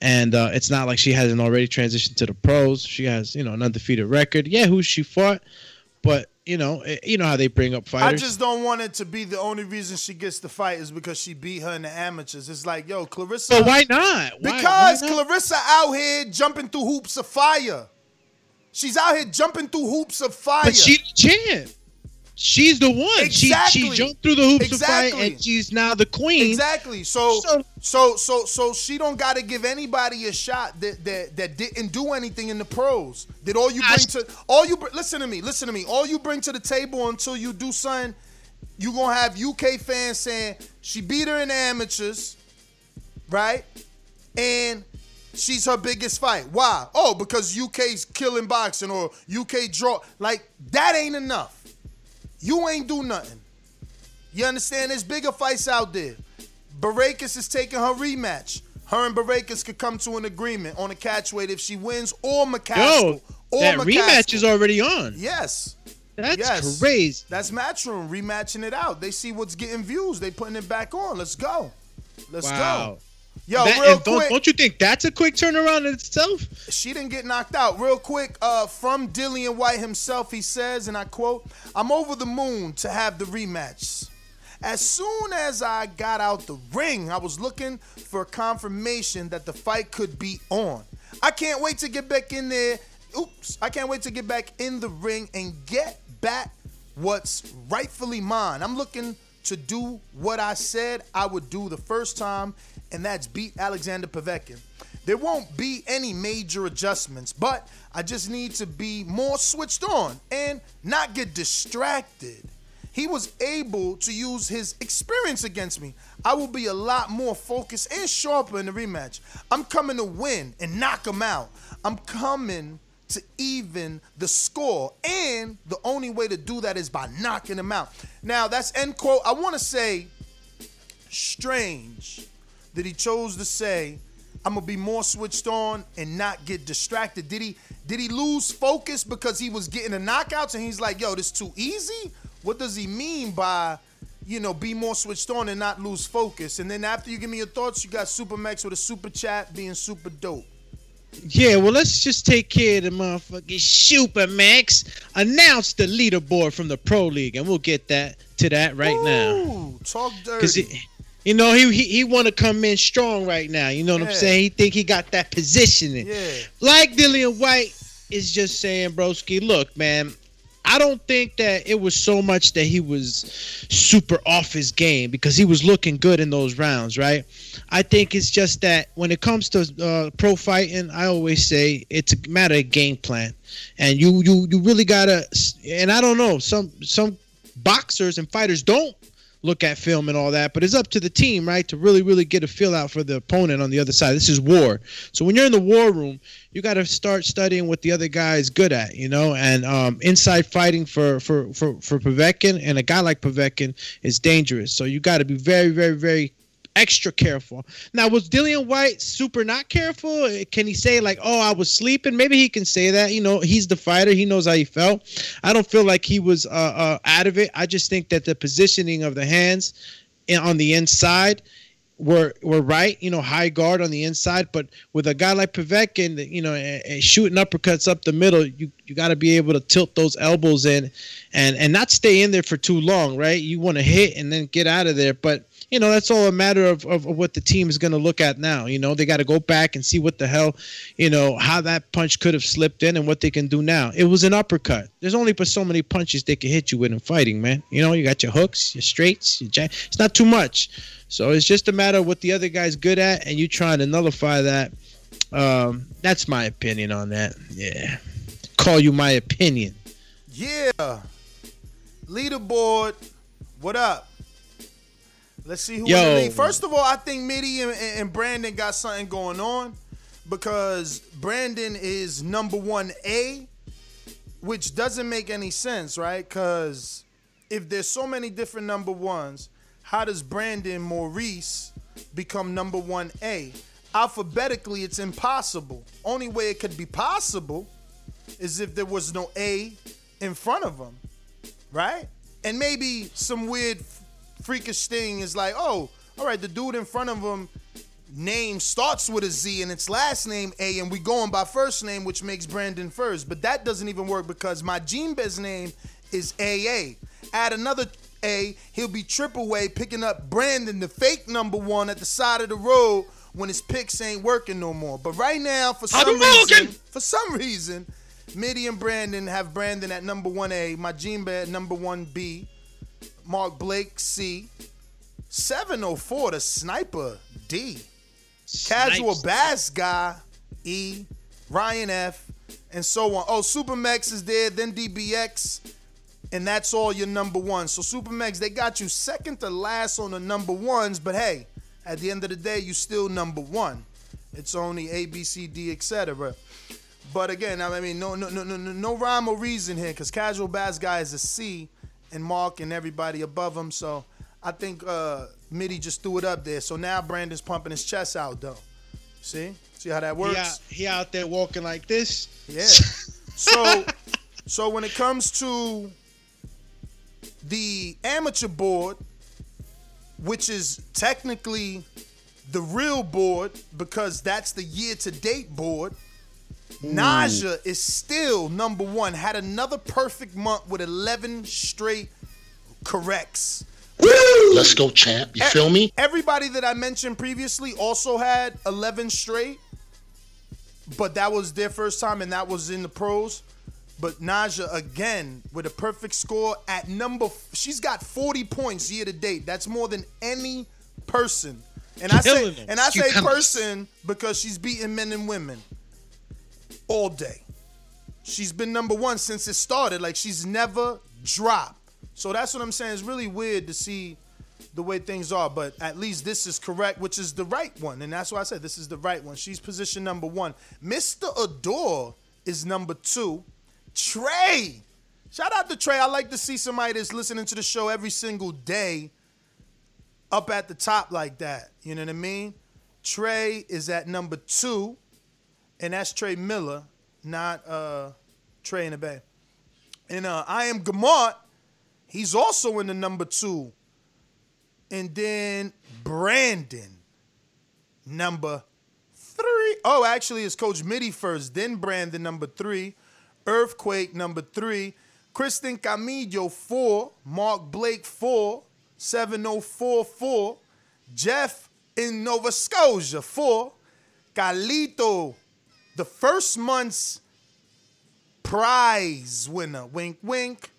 And uh, it's not like she hasn't already transitioned to the pros. She has, you know, an undefeated record. Yeah, who she fought, but you know, eh, you know how they bring up fighters. I just don't want it to be the only reason she gets the fight is because she beat her in the amateurs. It's like, yo, Claressa. But why not? Why- because why not? Claressa out here jumping through hoops of fire. She's out here jumping through hoops of fire. But she's the champ. She's the one. Exactly. She she jumped through the hoops Exactly. of fight, and she's now the queen. Exactly. So so so so she don't got to give anybody a shot that that that didn't do anything in the pros. That all you bring to all you listen to me, listen to me. All you bring to the table until you do something, you gonna have UK fans saying she beat her in the amateurs, right? And she's her biggest fight. Why? Oh, because UK's killing boxing or UK draw. Like that ain't enough. You ain't do nothing. You understand? There's bigger fights out there. Braekhus is taking her rematch. Her and Braekhus could come to an agreement on a catch weight if she wins, or McCaskill. Yo, or that McCaskill. rematch is already on. Yes. That's yes. crazy. That's Matchroom rematching it out. They see what's getting views. They putting it back on. Let's go. Let's Wow. go. Yo, That- real and don't, quick. don't you think that's a quick turnaround in itself? She didn't get knocked out. Real quick, uh, from Dillian Whyte himself, he says, and I quote, I'm over the moon to have the rematch. As soon as I got out the ring, I was looking for confirmation that the fight could be on. I can't wait to get back in there oops, I can't wait to get back in the ring and get back what's rightfully mine. I'm looking to do what I said I would do the first time, and that's beat Alexander Povetkin. There won't be any major adjustments, but I just need to be more switched on and not get distracted. He was able to use his experience against me. I will be a lot more focused and sharper in the rematch. I'm coming to win and knock him out. I'm coming to even the score. And the only way to do that is by knocking him out. Now, that's end quote. I want to say strange that he chose to say, I'm gonna be more switched on and not get distracted. Did he did he lose focus because he was getting the knockouts and he's like, yo, this too easy? What does he mean by you know, be more switched on and not lose focus. And then after you give me your thoughts, you got Super Max with a super chat being super dope. Yeah, well, let's just take care of the motherfucking Super Max. Announce the leaderboard from the Pro League, and we'll get that to that right Ooh, now. Talk dirty. You know he he, he want to come in strong right now. You know what Yeah. I'm saying? He think he got that positioning. Yeah. Like Dillian Whyte is just saying, broski, look, man. I don't think that it was so much that he was super off his game because he was looking good in those rounds, right? I think it's just that when it comes to uh, pro fighting, I always say it's a matter of game plan, and you you you really gotta. And I don't know some some boxers and fighters don't look at film and all that, but it's up to the team, right, to really, really get a feel out for the opponent on the other side. This is war. So when you're in the war room, you got to start studying what the other guy is good at, you know, and um, inside fighting for, for, for, for Povetkin and a guy like Povetkin is dangerous. So you got to be very, very, very extra careful. Now, was Dillian Whyte super not careful? Can he say like, "Oh, I was sleeping"? Maybe he can say that. You know, he's the fighter. He knows how he felt. I don't feel like he was uh, uh, out of it. I just think that the positioning of the hands on the inside were were right. You know, high guard on the inside, but with a guy like Povetkin, you know, and, and shooting uppercuts up the middle, you you got to be able to tilt those elbows in, and and not stay in there for too long, right? You want to hit and then get out of there, but you know that's all a matter of, of, of what the team is going to look at now you know they got to go back and see what the hell you know how that punch could have slipped in and what they can do now it was an uppercut there's only but so many punches they can hit you with in fighting man you know you got your hooks your straights your jack it's not too much so it's just a matter of what the other guy's good at and you trying to nullify that um that's my opinion on that yeah call you my opinion Yeah. Leaderboard. What up? Let's see who in Yo. the league. First of all, I think Mitty and, and Brandon got something going on because Brandon is number one A, which doesn't make any sense, right? Because if there's so many different number ones, how does Brandon Maurice become number one A? Alphabetically, it's impossible. Only way it could be possible is if there was no A in front of him, right? And maybe some weird freakish thing is like, oh, all right, the dude in front of him name starts with a Z and its last name A, and we going by first name, which makes Brandon first. But that doesn't even work because my Gene Bez name is AA. Add another A, he'll be triple A, picking up Brandon, the fake number one, at the side of the road when his picks ain't working no more. But right now, for some reason, for some reason, Mitty and Brandon have Brandon at number one A, Bez at number one B, Mark Blake C, 704 the sniper D. Casual bass guy E, Ryan F, and so on. Oh, Supermax is there, then DBX, and that's all your number one. So Super Supermax, they got you second to last on the number ones, but hey, at the end of the day, you still number one. It's only A, B, C, D, etc. But again, I mean, no, no, no, no, no, no rhyme or reason here, because Casual Bass Guy is a C, and Mark and everybody above him. So I think uh Mitty just threw it up there. So now Brandon's pumping his chest out, though. See, see how that works? he he out there walking like this Yeah. So, so when it comes to the amateur board, which is technically the real board because that's the year-to-date board, Naja is still number one. Had another perfect month with 11 straight corrects. Let's go, champ. You feel me? Everybody that I mentioned previously also had 11 straight. but that was their first time, and that was in the pros. But Naja again with a perfect score at number. She's got 40 points year to date. That's more than any person. And I say them. and I say Cucumbers. person because she's beating men and women all day. She's been number one since it started. Like she's never dropped. So that's what I'm saying. It's really weird to see the way things are, but at least this is correct, which is the right one. And that's why I said this is the right one. She's position number one. Mr. Adore is number two. Trey. Shout out to Trey. I like to see somebody that's listening to the show every single day up at the top like that. You know what I mean? Trey is at number two, and that's Trey Miller, not uh, Trey in the Bay. And uh, I am Gamart. He's also in the number two. And then Brandon, number three. Oh, actually, it's Coach Mitty first, then Brandon, number three. Earthquake, number three. Kristen Camillo, four. Mark Blake, four. 7044. Jeff in Nova Scotia, four. Calito, the first month's prize winner, wink, wink.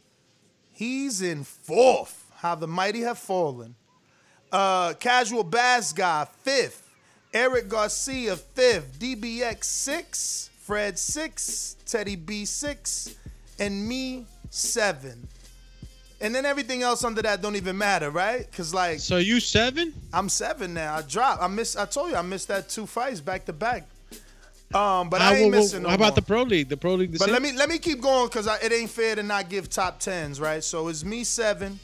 He's in fourth. How the mighty have fallen. Uh, Casual Bass Guy, fifth. Eric Garcia, fifth. DBX, six. Fred, six. Teddy B, six. And me, seven. And then everything else under that don't even matter, right? Cause like, So you seven? I'm seven now. I dropped. I missed. I told you I missed that two fights back to back. Um, but How, I ain't what- missing. No how about more. the pro league? The pro league. The But same? let me let me keep going because it ain't fair to not give top tens, right? So it's me seven.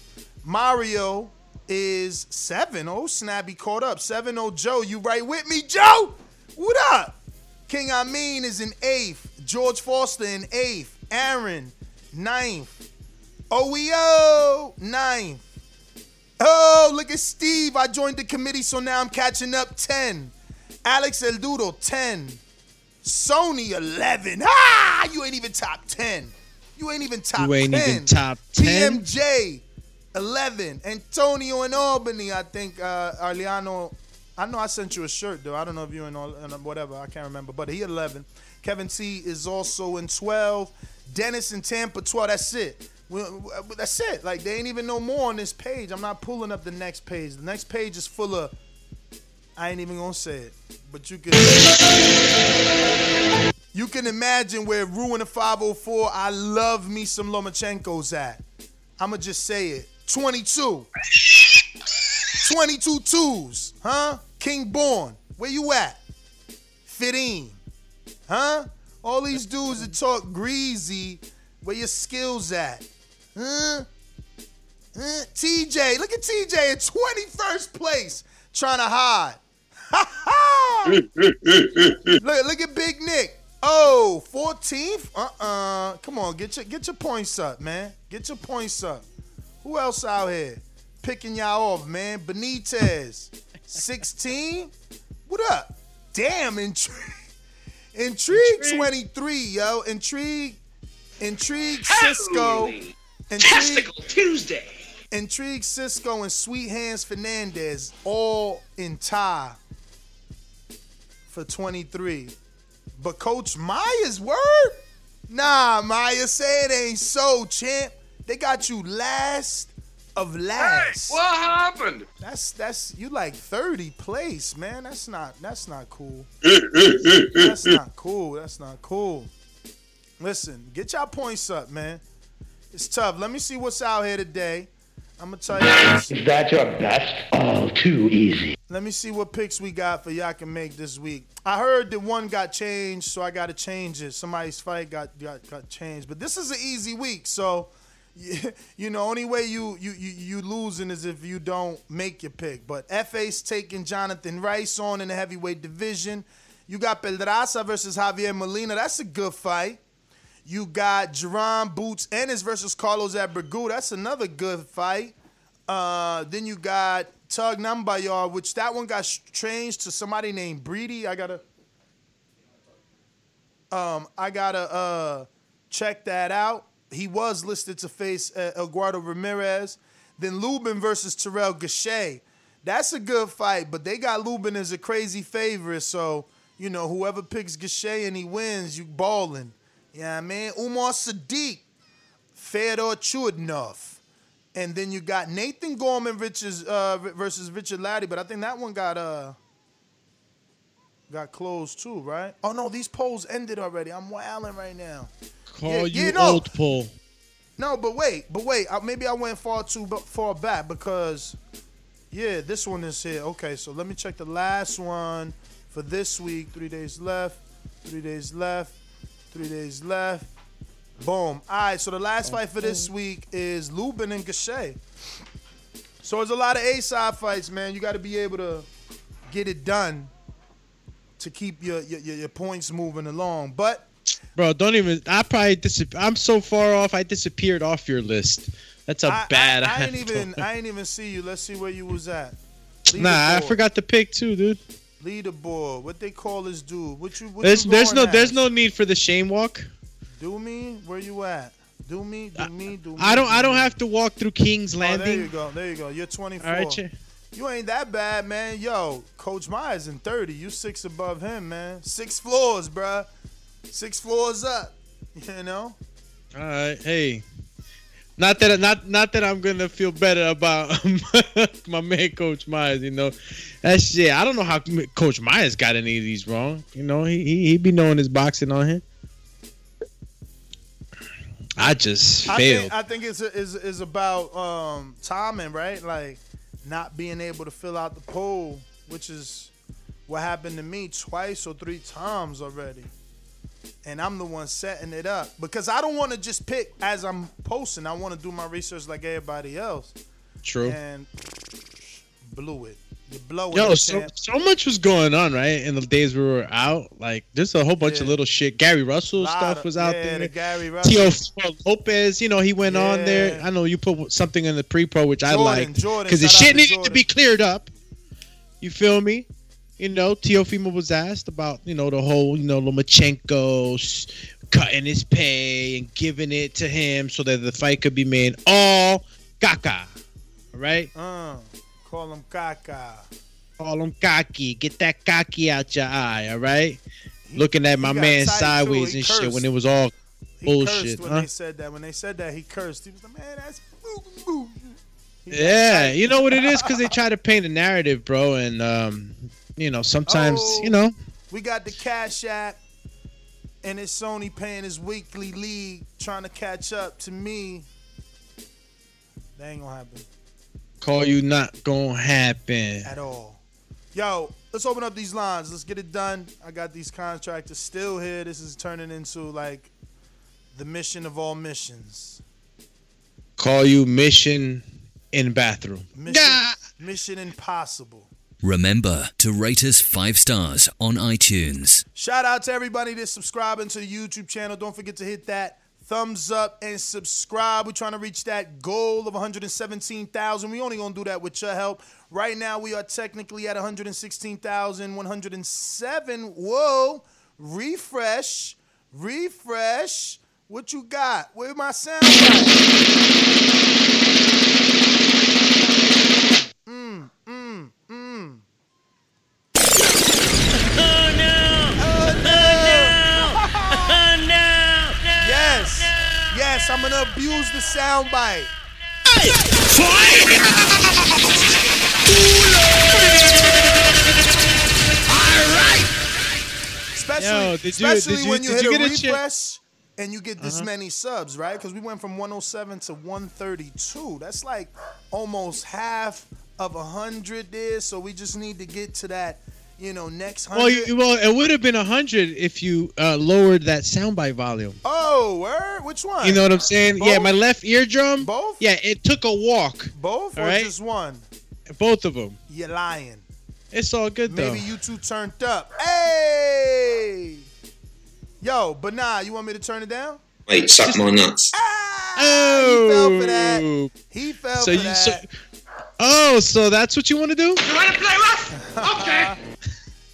Mario is seven. Oh snap, he caught up. Seven oh Joe, you right with me, Joe? What up? King Amin is in eighth. George Foster in eighth. Aaron, ninth. OEO, ninth. Oh, look at Steve. I joined the committee, so now I'm catching up 10. Alex El Duro, 10. Sony, 11. Ah, you ain't even top 10. You ain't even top You ain't 10. even top 10? TMJ, 11. Antonio in Albany, I think, uh, Arliano. I know I sent you a shirt, though. I don't know if you're in all, in uh, whatever. I can't remember. But he 11. Kevin T is also in 12. Dennis in Tampa, 12. That's it. We- That's it. Like, they ain't even no more on this page. I'm not pulling up the next page. The next page is full of. I ain't even gonna say it, but you can. You can imagine where Ruin the 504. I love me some Lomachenko's at. I'ma just say it. 22. 22 twos, huh? King Born, where you at? Fit in, huh? All these dudes that talk greasy, where your skills at? Huh? Huh? TJ, look at TJ in 21st place, trying to hide. look, look at Big Nick. Oh, 14th? Uh-uh. Come on, get your get your points up, man. Get your points up. Who else out here? Picking y'all off, man. Benitez. 16? What up? Damn, Intrigue. Intrigue 23, yo. Intrigue. Intrigue Cisco. Intrigue Tuesday. Intrigue Cisco and Sweet Hands Fernandez all in tie for 23. But Coach Myers, word? Nah, Maya, say it ain't so, champ. They got you last of last. What happened? That's that's you like 30 place, man. That's not that's not cool. that's not cool. That's not cool. Listen, get y'all points up, man. It's tough. Let me see what's out here today. I'm gonna tell you this. Is that your best? All too easy. Let me see what picks we got for y'all can make this week. I heard that one got changed, so I got to change it. Somebody's fight got, got got changed, but this is an easy week, so you know, only way you you you you losing is if you don't make your pick. But FA's taking Jonathan Rice on in the heavyweight division. You got Pedraza versus Javier Molina. That's a good fight. You got Jaron Boots Ennis versus Carlos Abregu. That's another good fight. Uh, then you got Tug Nyambayar, which that one got changed to somebody named Breedy. I gotta, um, I gotta uh, check that out. He was listed to face uh, Eduardo Ramirez. Then Lubin versus Terrell Gausha. That's a good fight, but they got Lubin as a crazy favorite, so you know, whoever picks Gausha and he wins, you balling. Yeah, I mean, Umar Sadiq, Fedor Chudnov. And then you got Nathan Gorman Richards, uh, versus Richard Laddie, but I think that one got uh got closed too, right? Oh no, these polls ended already. I'm wilding right now. Call Yeah, you yeah, no. old poll. No, but wait, but wait. uh, Maybe I went far too far back because, yeah, this one is here. Okay, so let me check the last one for this week. Three days left. Three days left. Three days left. Boom. All right, so the last fight for this week is Lubin and Gausha. So there's a lot of A-side fights, man. You got to be able to get it done to keep your, your your points moving along. But Bro, don't even. I probably. I'm so far off. I disappeared off your list. That's a I, bad. I, I ain't even I ain't even see you. Let's see where you was at. Nah, I forgot to pick too, dude. Leaderboard. What they call this dude? What you? What There's you there's no there's no need for the shame walk. Do me? Where you at? Do me? Do me? Do me? I don't I don't have to walk through King's Oh, there you go. There you go. You're 24. All right, che- You ain't that bad, man. Yo, Coach Myers in 30. You six above him, man. Six floors, bruh. Six floors up. You know? All right, hey. Not that not not that I'm gonna feel better about my man Coach Myers. You know, that shit. I don't know how Coach Myers got any of these wrong. You know, he he, he be knowing his boxing on him. I just I failed. think, I think it's is is about um timing, right? Like not being able to fill out the poll, which is what happened to me twice or three times already. And I'm the one setting it up because I don't want to just pick as I'm posting. I want to do my research like everybody else. True. And blew it. You blow it. Yo, you so so much was going on, right? In the days we were out, like there's a whole bunch of little shit. Gary Russell stuff of- was out yeah, there. the Gary Russell. Teofimo Lopez, you know, he went on there. I know you put something in the pre-pro, which I Jordan, like, because the shit needed to be cleared up. You feel me? You know, Teofimo was asked about, you know, the whole, you know, Lomachenko cutting his pay and giving it to him so that the fight could be made all caca. All right? Uh, call him Kaka. Call him cocky. Get that cocky out your eye, all right? Looking at my man sideways He and shit when it was all He bullshit. cursed when huh? they said that. When they said that, he cursed. He was like, man, that's boo, boo. Yeah, you know what it is because they try to paint a narrative, bro, and um, you know sometimes Oh. you know We got the Cash App, and it's Sony paying his weekly league, trying to catch up to me. That ain't gonna happen call you not gonna happen. at all. Yo, let's open up these lines. Let's get it done. I got these contractors still here. This is turning into like the mission of all missions. Call you mission in bathroom. Mission, mission impossible. Remember to rate us five stars on iTunes. Shout out to everybody that's subscribing to the YouTube channel. Don't forget to hit that thumbs up and subscribe. We're trying to reach that goal of 117,000. We only gonna do that with your help. Right now, we are technically at 116,107. Whoa! Refresh, refresh. What you got? Where my sound? Mm, mm, mm. Yes, I'm gonna abuse the soundbite. Especially, Yo, you- especially you- when you hit you a get a and you get this Uh-huh. many subs, right? Because we went from 107 to 132. That's like almost half of a hundred there. So we just need to get to that, you know, next hundred. Well, you, well, it would have been hundred if you uh, lowered that soundbite volume. oh, word? Which one? You know what I'm saying? Yeah, my left eardrum. Both? Yeah, it took a walk. Both All or right? just one? Both of them. You're lying. It's all good though. Maybe you two turned up. Hey! Yo, but nah, you want me to turn it down? Wait, suck my nuts. oh, He fell for that. He fell So for you that. so, oh, so that's what you want to do? You want to play rough? Okay.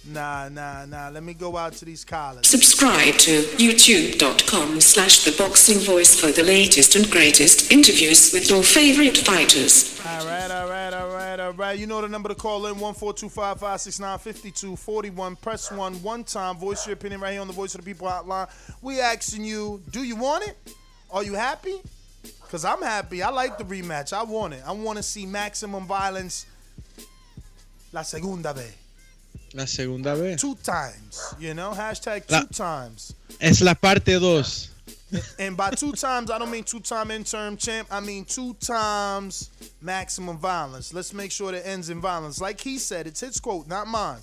Nah, nah, nah. Let me go out to these collars. Subscribe to youtube.com slash the boxing voice for the latest and greatest interviews with your favorite fighters. All right, all right, all right, all right. You know the number to call in 14255695241. Press one one time. Voice your opinion right here on the Voice of the People hotline. We asking you, do you want it? Are you happy? Cause I'm happy. I like the rematch. I want it. I want to see maximum violence. La segunda vez. La segunda vez. Two times. You know. Hashtag La- two times. Es la parte dos. And by two times, I don't mean two time interim champ. I mean two times maximum violence. Let's make sure that ends in violence. Like he said, it's his quote, not mine.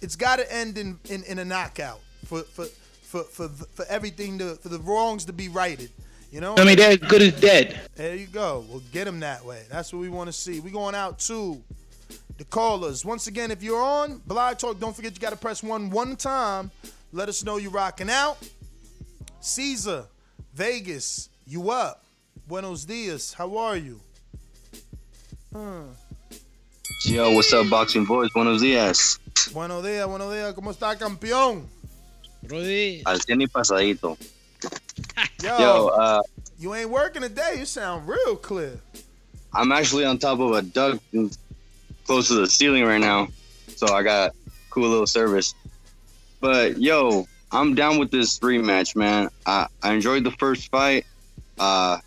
It's got to end in, in, in a knockout for for, for for for everything to for the wrongs to be righted. You know. I mean, that good is dead. There you go. We'll get him that way. That's what we want to see. We going out to the callers. Once again, if you're on Blog Talk, don't forget you got to press one one time. Let us know you're rocking out. Caesar, Vegas, you up? Buenos dias. How are you? Hmm. Yo, what's up, Boxing Boys? Buenos dias. Buenos días, buenos días. ¿Cómo está, campeón? Al cien y pasadito. Yo, Yo, uh, you ain't working today. You sound real clear. I'm actually on top of a duct close to the ceiling right now, so I got cool little service. But yo, I'm down with this rematch, man. I, I enjoyed the first fight. Uh,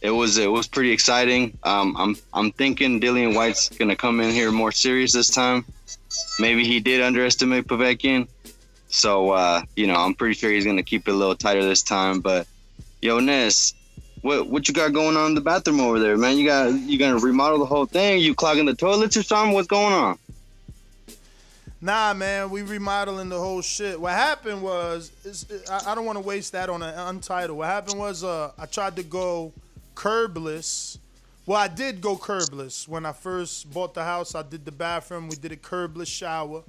it was it was pretty exciting. Um, I'm I'm thinking Dillian Whyte's gonna come in here more serious this time. Maybe he did underestimate Povetkin, so uh, you know I'm pretty sure he's gonna keep it a little tighter this time. But yo, Ness, what what you got going on in the bathroom over there, man? You got you gonna remodel the whole thing? You clogging the toilets or something? What's going on? Nah, man, we remodeling the whole shit. What happened was, I, I don't want to waste that on an untitled. What happened was, uh, I tried to go curbless. Well, I did go curbless when I first bought the house. I did the bathroom. We did a curbless shower,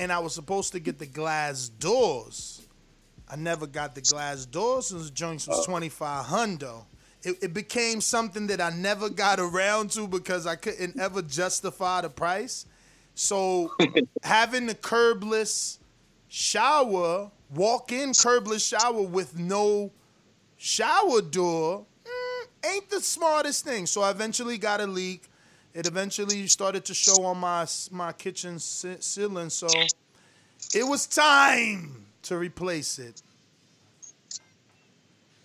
and I was supposed to get the glass doors. I never got the glass doors. Those joints was twenty five hundo. It, it became something that I never got around to because I couldn't ever justify the price. So having the curbless shower, walk-in curbless shower with no shower door, mm, ain't the smartest thing. So I eventually got a leak. It eventually started to show on my my kitchen ceiling. So it was time to replace it.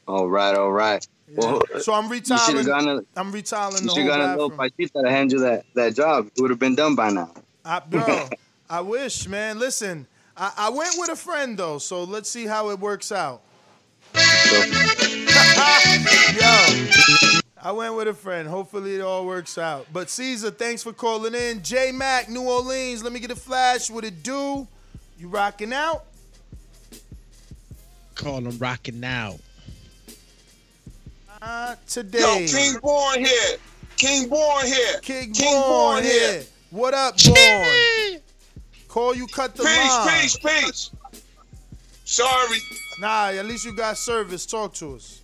All right, all right. Well, So I'm you should have retiling. gotten a, I'm retiling you the should whole have gotten a little bathroom. paisita to hand you that that job. It would have been done by now. I, bro, I wish, man. Listen, I, I went with a friend though, so let's see how it works out. Yo, I went with a friend. Hopefully it all works out. But Caesar, thanks for calling in. J Mac, New Orleans. Let me get a flash. What it do? You rocking out? Call him rocking out. Uh, today. Yo, King Born here. King Born here. King, King Born Born here. here. What up, Born? Call you cut the Peace, line. peace, peace. Sorry. Nah, at least you got service. Talk to us.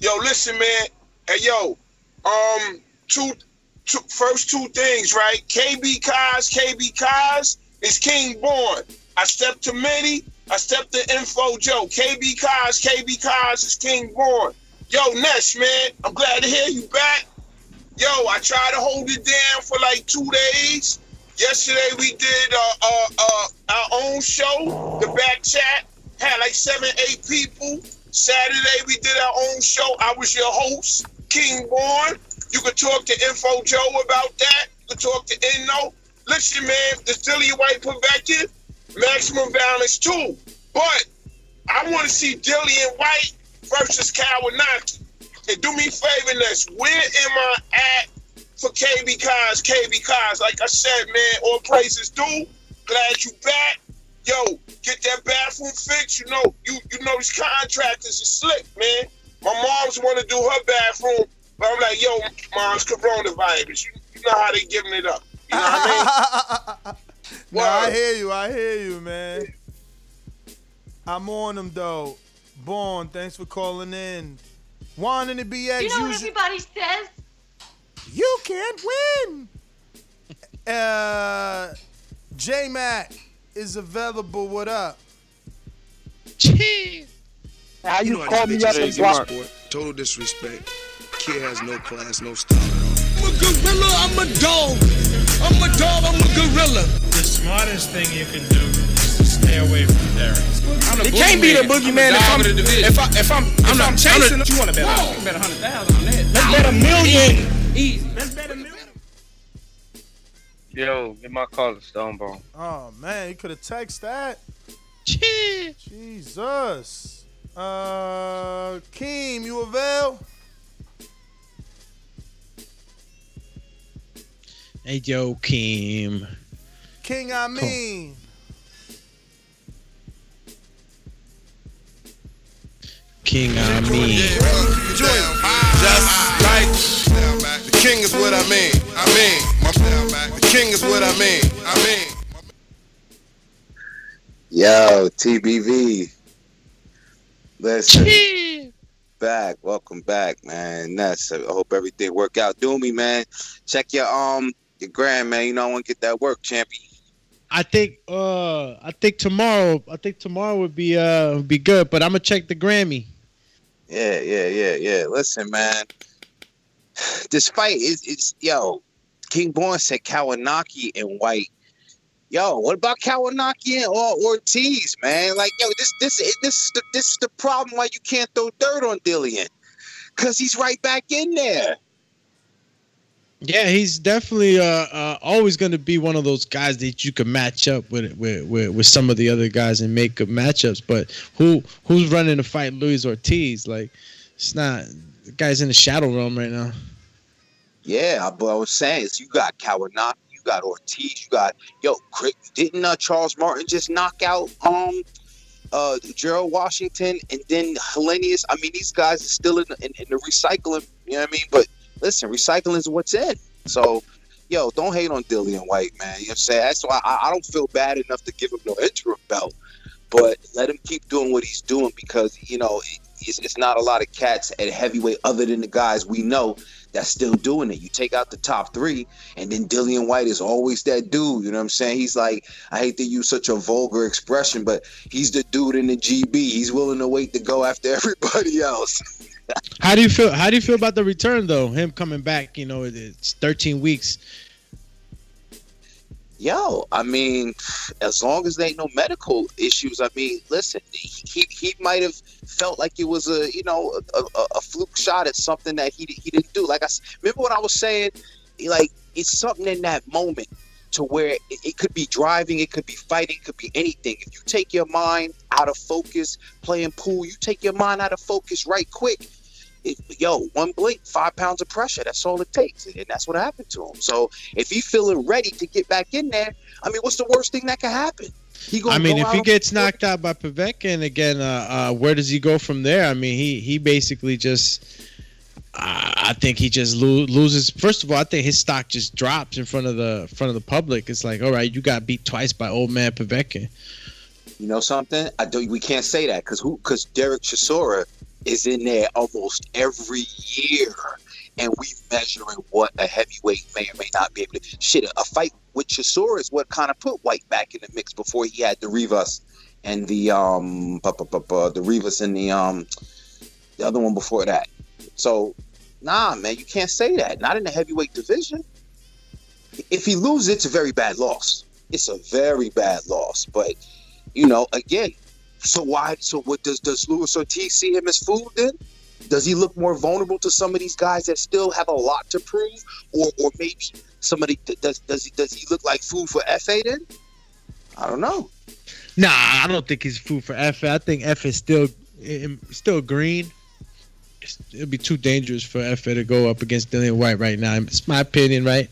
Yo, listen, man. Hey, yo. Um, two, two, first two things, right? KB Kaz, KB Kaz is King Born. I stepped to Mitty. I stepped to Info Joe. KB Kaz, KB Kaz is King Born. Yo, Ness, man. I'm glad to hear you back. Yo, I tried to hold it down for like two days. Yesterday we did uh, uh, uh, our own show, the back chat. Had like seven, eight people. Saturday we did our own show. I was your host, King Born. You could talk to Info Joe about that. You could talk to Inno. Listen, man, the Dillian Whyte Perfected, maximum balance too. But I want to see Dilly and White versus Kownacki. And do me a favor, Ness. Where am I at for KB Cons? KB Cons, like I said, man, all praises due. Glad you back. Yo, get that bathroom fixed. You know, you you know these contractors are slick, man. My mom's want to do her bathroom, but I'm like, yo, mom's coronavirus. You, you know how they giving it up. You know what I mean? No, I hear you. I hear you, man. I'm on them though. Born, thanks for calling in. Juan in the BX. You know what usually- everybody says? You can't win. Uh, J Mac is available. What up? Jeez. How you, know call me up bitches and is block? sport. Total disrespect. Kid has no class, no style at all. a gorilla, I'm a dog. I'm a dog, I'm a gorilla. The smartest thing you can do is to stay away from Derek. He can't be the boogeyman if I'm if I if I'm if I'm chasing him. You want to bet? You can bet a hundred thousand on that. Let's bet a million. Easy. Let's bet a million. Yo, get my call to Stonebone. Oh man, you could have texted that. Jesus. Uh, Keem, you avail? Hey, yo, Keem. King, I mean. King, I mean. Just like the king is what I mean. I mean, the king is what I mean. I mean. Yo, TBV. Listen. back. Welcome back, man. Ness. I hope everything work out. Do me, man. Check your um your gram, man. You know I want to get that work, champion. I think uh I think tomorrow I think tomorrow would be uh would be good, but I'm gonna check the Grammy. Yeah, yeah, yeah, yeah. Listen, man. This fight it's yo. King Born said Kownacki and Whyte. Yo, what about Kownacki and or Ortiz, man? Like, yo, this this this is the, this is the problem why you can't throw dirt on Dillian, cause he's right back in there. Yeah, he's definitely uh, uh always gonna be one of those guys that you can match up with with with, with some of the other guys and make good matchups. But who who's running to fight Luis Ortiz? Like, it's not the guy's in the shadow realm right now. Yeah, but I was saying is you got Kownacki, you got Ortiz, you got yo, didn't uh, Charles Martin just knock out um uh Gerald Washington and then Helenius? I mean, these guys are still in, in, in the recycling. You know what I mean? But listen, recycling is what's in. So. Yo, don't hate on Dillian Whyte, man. You know what I'm saying? That's why I, I don't feel bad enough to give him no interim belt, but let him keep doing what he's doing because you know it, it's, it's not a lot of cats at heavyweight other than the guys we know that's still doing it. You take out the top three, and then Dillian Whyte is always that dude. You know what I'm saying? He's like, I hate to use such a vulgar expression, but he's the dude in the GB. He's willing to wait to go after everybody else. How do you feel? How do you feel about the return though? Him coming back, you know, it's 13 weeks. Yo, I mean, as long as there ain't no medical issues, I mean, listen, he he might have felt like it was a you know a, a, a fluke shot at something that he he didn't do. Like I remember what I was saying, like it's something in that moment to where it, it could be driving, it could be fighting, it could be anything. If you take your mind out of focus, playing pool, you take your mind out of focus right quick. It, yo, one blink, five pounds of pressure. That's all it takes, and that's what happened to him. So if he's feeling ready to get back in there, I mean, what's the worst thing that could happen? I mean, if he gets knocked out by Povetkin again, uh, uh, where does he go from there? I mean, he he basically just. I think he just lo- loses. First of all, I think his stock just drops in front of the front of the public. It's like, all right, you got beat twice by old man Povetkin. You know something? I don't. We can't say that because who? Because Derek Chisora is in there almost every year, and we measuring what a heavyweight may or may not be able to. Shit, a fight with Chisora is what kind of put Whyte back in the mix before he had the Rivas and the um bu- bu- bu- the Rivas and the um the other one before that. So, nah, man, you can't say that. Not in the heavyweight division. If he loses, it's a very bad loss. It's a very bad loss. But you know, again, so why? So what does does Luis Ortiz see him as food then? Does he look more vulnerable to some of these guys that still have a lot to prove, or or maybe somebody does does he does he look like food for Fa then? I don't know. Nah, I don't think he's food for F. I think F is still still green. It'd be too dangerous for F to go up against Dillian Whyte right now. It's my opinion, right?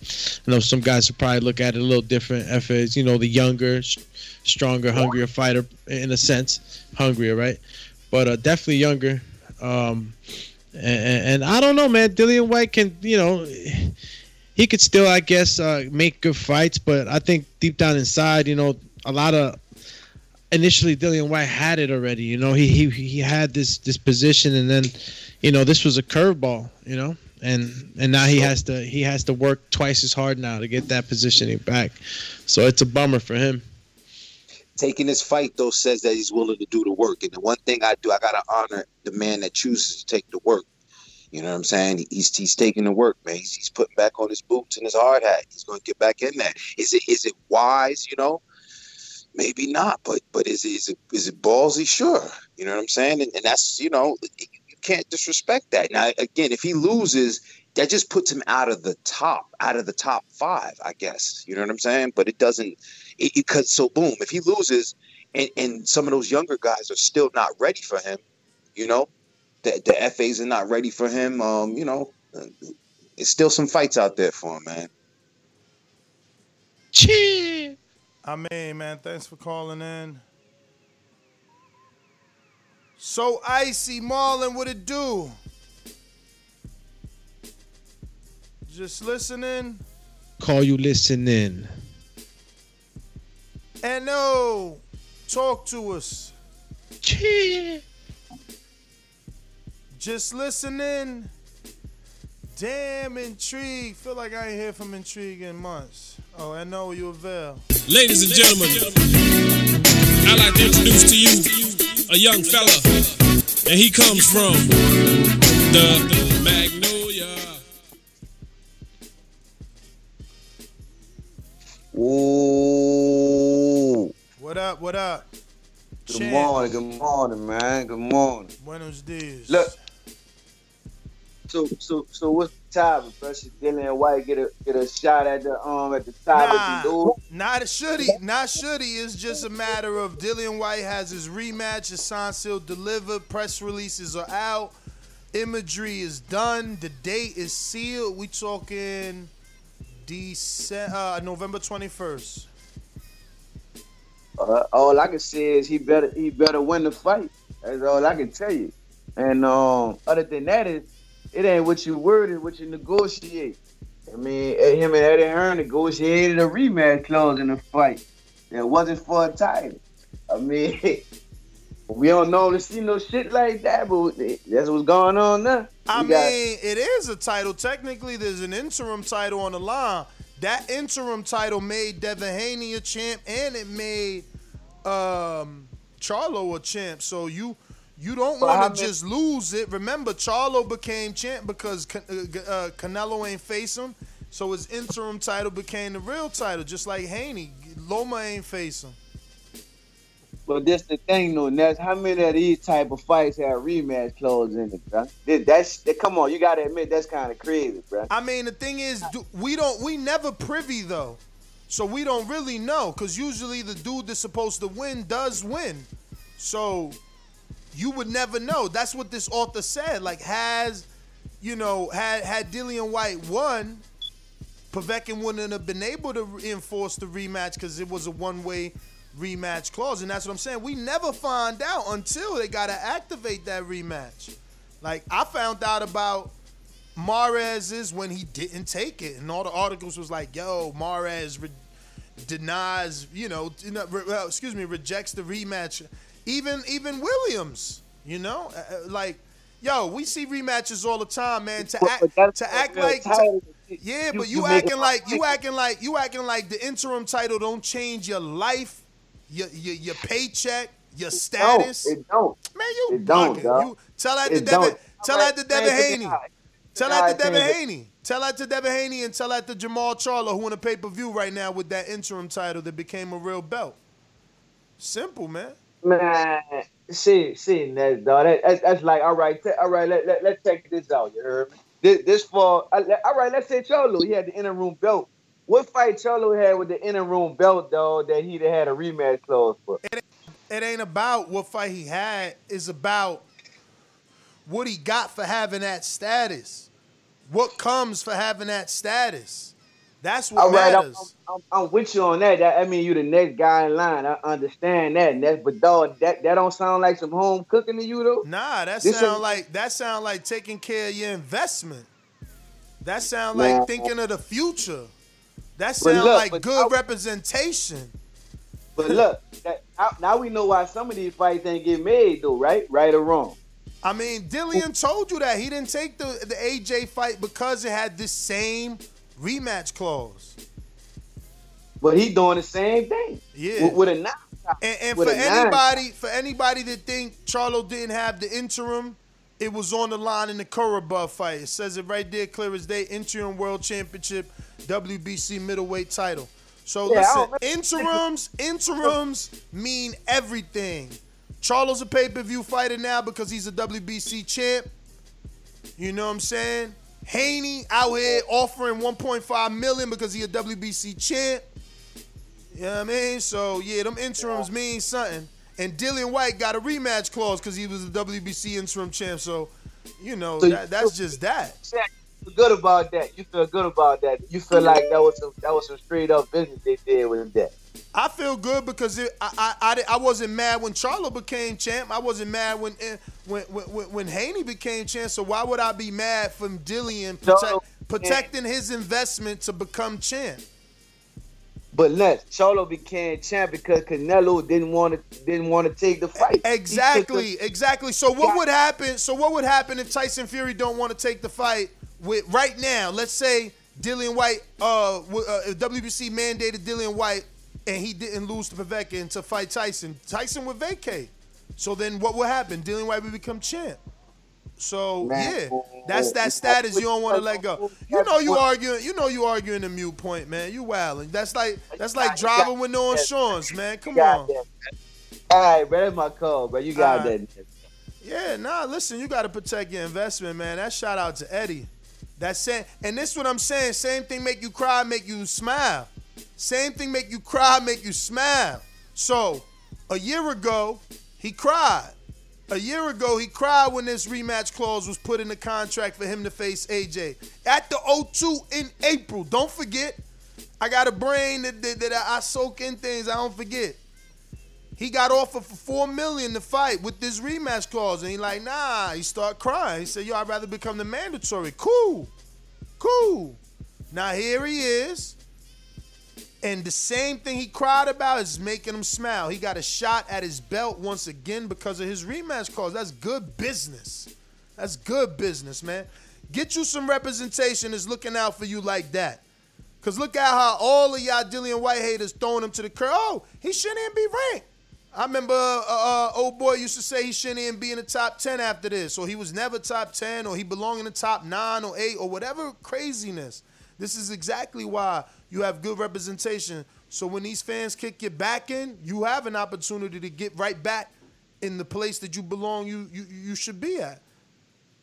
I know some guys will probably look at it a little different. F is, you know, the younger, stronger, hungrier fighter in a sense, hungrier, right? But uh, definitely younger. Um, and, and I don't know, man. Dillian Whyte can, you know, he could still, I guess, uh, make good fights. But I think deep down inside, you know, a lot of initially Dillian Whyte had it already. You know, he he he had this this position, and then, you know, this was a curveball. You know, and and now he has to he has to work twice as hard now to get that positioning back. So it's a bummer for him. Taking this fight though says that he's willing to do the work, and the one thing I do, I gotta honor the man that chooses to take the work. You know what I'm saying? He's he's taking the work, man. He's, he's putting back on his boots and his hard hat. He's going to get back in there. Is it is it wise? You know, maybe not. But but is it is it is it ballsy? Sure. You know what I'm saying? And, and that's you know you can't disrespect that. Now again, if he loses, that just puts him out of the top, out of the top five, I guess. You know what I'm saying? But it doesn't because so boom, if he loses and, and some of those younger guys are still not ready for him, you know, the, the Fas are not ready for him. Um, you know, there's still some fights out there for him, man. Cheer. I mean, man, thanks for calling in. So icy, Marlon, what it do? Just listening. Call you listening. And no, talk to us. Cheer. Just listening. Damn intrigue. Feel like I ain't hear from intrigue in months. Oh, I know you avail. Ladies and gentlemen, I'd like to introduce to you a young fella, and he comes from the Magnolia. Ooh. What up? What up? Good Champ. morning, good morning, man. Good morning. Buenos dias. Look. So so so what's the time? Should Dillian Whyte get a get a shot at the um at the top Nah, of the not should he, not should he. It's just a matter of Dillian Whyte has his rematch, his sign sealed delivered, press releases are out, imagery is done, the date is sealed. We talking December, uh, November twenty first. Uh, all I can say is he better he better win the fight. That's all I can tell you. And um, other than that, it it ain't what you worded, what you negotiate. I mean, eh, him and Eddie Hearn negotiated a rematch clause in the fight. It wasn't for a title. I mean, we don't normally see no shit like that, but that's what's going on now. I We got- mean, it is a title. Technically, there's an interim title on the line. That interim title made Devin Haney a champ, and it made um, Charlo a champ. So you you don't want to just lose it. Remember, Charlo became champ because Can- uh, uh, Canelo ain't face him. So his interim title became the real title, just like Haney. Loma ain't face him. But this the thing though, Ness. How many of these type of fights have rematch clause in it, bro? That's that, come on, you gotta admit that's kind of crazy, bro. I mean, the thing is, we don't, we never privy though, so we don't really know. Cause usually the dude that's supposed to win does win, so you would never know. That's what this author said. Like, has you know, had had Dillian Whyte won, Povetkin wouldn't have been able to enforce the rematch because it was a one-way rematch clause, and that's what I'm saying. We never find out until they gotta activate that rematch. Like, I found out about Mares when he didn't take it, and all the articles was like, "Yo, Mares re- denies, you know, excuse me, rejects the rematch." Even even Williams, you know, uh, uh, like, yo, we see rematches all the time, man. To act to act like, to- yeah, but you acting like you acting like you acting like the interim title don't change your life, your your, your paycheck, your status. it don't. Man, you It don't. You tell that to It Devin. don't. Tell that to Devin Haney. Tell that to Devin I changed it. Haney. Tell that to Devin Haney and tell that to Jermall Charlo, who in a pay per view right now with that interim title that became a real belt. Simple, man. Man, see, see, that dog. That, that's, that's like, all right, t- all right. Let, let, let's check this out. You heard me? This, this for uh, all right. Let's say Cholo, he had the inner room belt. What fight Cholo had with the inner room belt, though, that he'd had a rematch clause for? It ain't about what fight he had. It's about what he got for having that status. What comes for having that status. That's what All right, I'm. I'm, I'm with you on that. that. I mean, you the next guy in line. I understand that, and that's but dog, that that don't sound like some home cooking to you though. Nah, that This sound ain't- like that sound like taking care of your investment. That sound Man. like thinking of the future. That sound look, like good representation. But look, that, now- now we know why some of these fights ain't get made though, right? Right or wrong? I mean, Dillian told you that he didn't take the the AJ fight because it had the same rematch clause. But he doing the same thing. Yeah. With, with a nine. And, and for a nine. anybody, for anybody that think Charlo didn't have the interim, it was on the line in the Korobov fight. It says it right there, clear as day. Interim World Championship, WBC middleweight title. So Yeah, listen, interims, interims mean everything. Charlo's a pay-per-view fighter now because he's a WBC champ. You know what I'm saying? Haney out here offering 1.5 million because he a WBC champ. You know what I mean? So yeah, them interims mean something. And Dillian Whyte got a rematch clause because he was a WBC interim champ. So, you know, So that, that's just that. You feel good about that. You feel good about that. You feel like that was some that was some straight up business they did with that. I feel good because it, I, I, I, I wasn't mad when Charlo became champ. I wasn't mad when eh, when when, when, when Haney became champ. So why would I be mad from Dillian protect, Charlo- protecting his investment to become champ? But Ness, Charlo became champ because Canelo didn't want to didn't want to take the fight. Exactly, exactly. So what would happen? So what would happen if Tyson Fury don't want to take the fight with right now? Let's say Dillian Whyte, uh, uh WBC mandated Dillian Whyte, and he didn't lose to Povetkin to fight Tyson. Tyson would vacate. So then what would happen? Dillian Whyte would become champ. So Man, yeah, that's that status you don't want to let go. You know you arguing. You know you arguing the mute point, man. You wilding. That's like that's like driving with no insurance, man. Come on. All right, bro, that's my call, bro. You got right. that. Yeah, nah, listen, you got to protect your investment, man. That shout out to Eddie. That's it. and this is what I'm saying. Same thing make you cry, make you smile. Same thing make you cry, make you smile. So, a year ago, he cried. A year ago, he cried when this rematch clause was put in the contract for him to face AJ at the O2 in April. Don't forget, I got a brain that, that, that I soak in things. I don't forget. He got offered for four million to fight with this rematch clause, and he like, nah. He start crying. He said, "Yo, I'd rather become the mandatory." Cool, cool. Now here he is, and the same thing he cried about is making him smile. He got a shot at his belt once again because of his rematch clause. That's good business. That's good business, man. Get you some representation is looking out for you like that. Cause look at how all of y'all Dillian Whyte haters throwing him to the curb. Oh, he shouldn't even be ranked. I remember uh, uh, old boy used to say he shouldn't even be in the top 10 after this. Or he was never top 10, or he belonged in the top 9 or 8, or whatever craziness. This is exactly why you have good representation. So when these fans kick you back in, you have an opportunity to get right back in the place that you belong, you you, you should be at.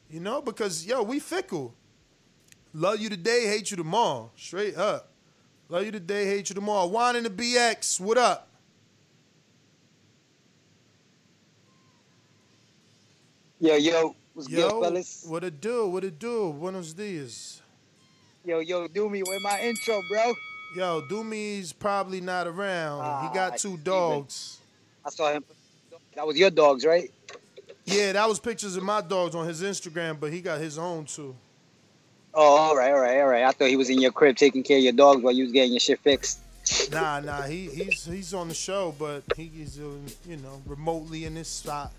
You know, because yo, we fickle. Love you today, hate you tomorrow. Straight up. Love you today, hate you tomorrow. Wine in the BX, what up? Yo, yo, what's Yo, good, fellas? what it do? What it do? Buenos dias. Yo, yo, do me with my intro, bro. Yo, Do Doomy's probably not around. he got two dogs. I saw him. That was your dogs, right? Yeah, that was pictures of my dogs on his Instagram, but he got his own too. Oh, all right, all right, all right. I thought he was in your crib taking care of your dogs while you was getting your shit fixed. Nah, nah, he he's he's on the show, but he's uh, you know remotely in this spot.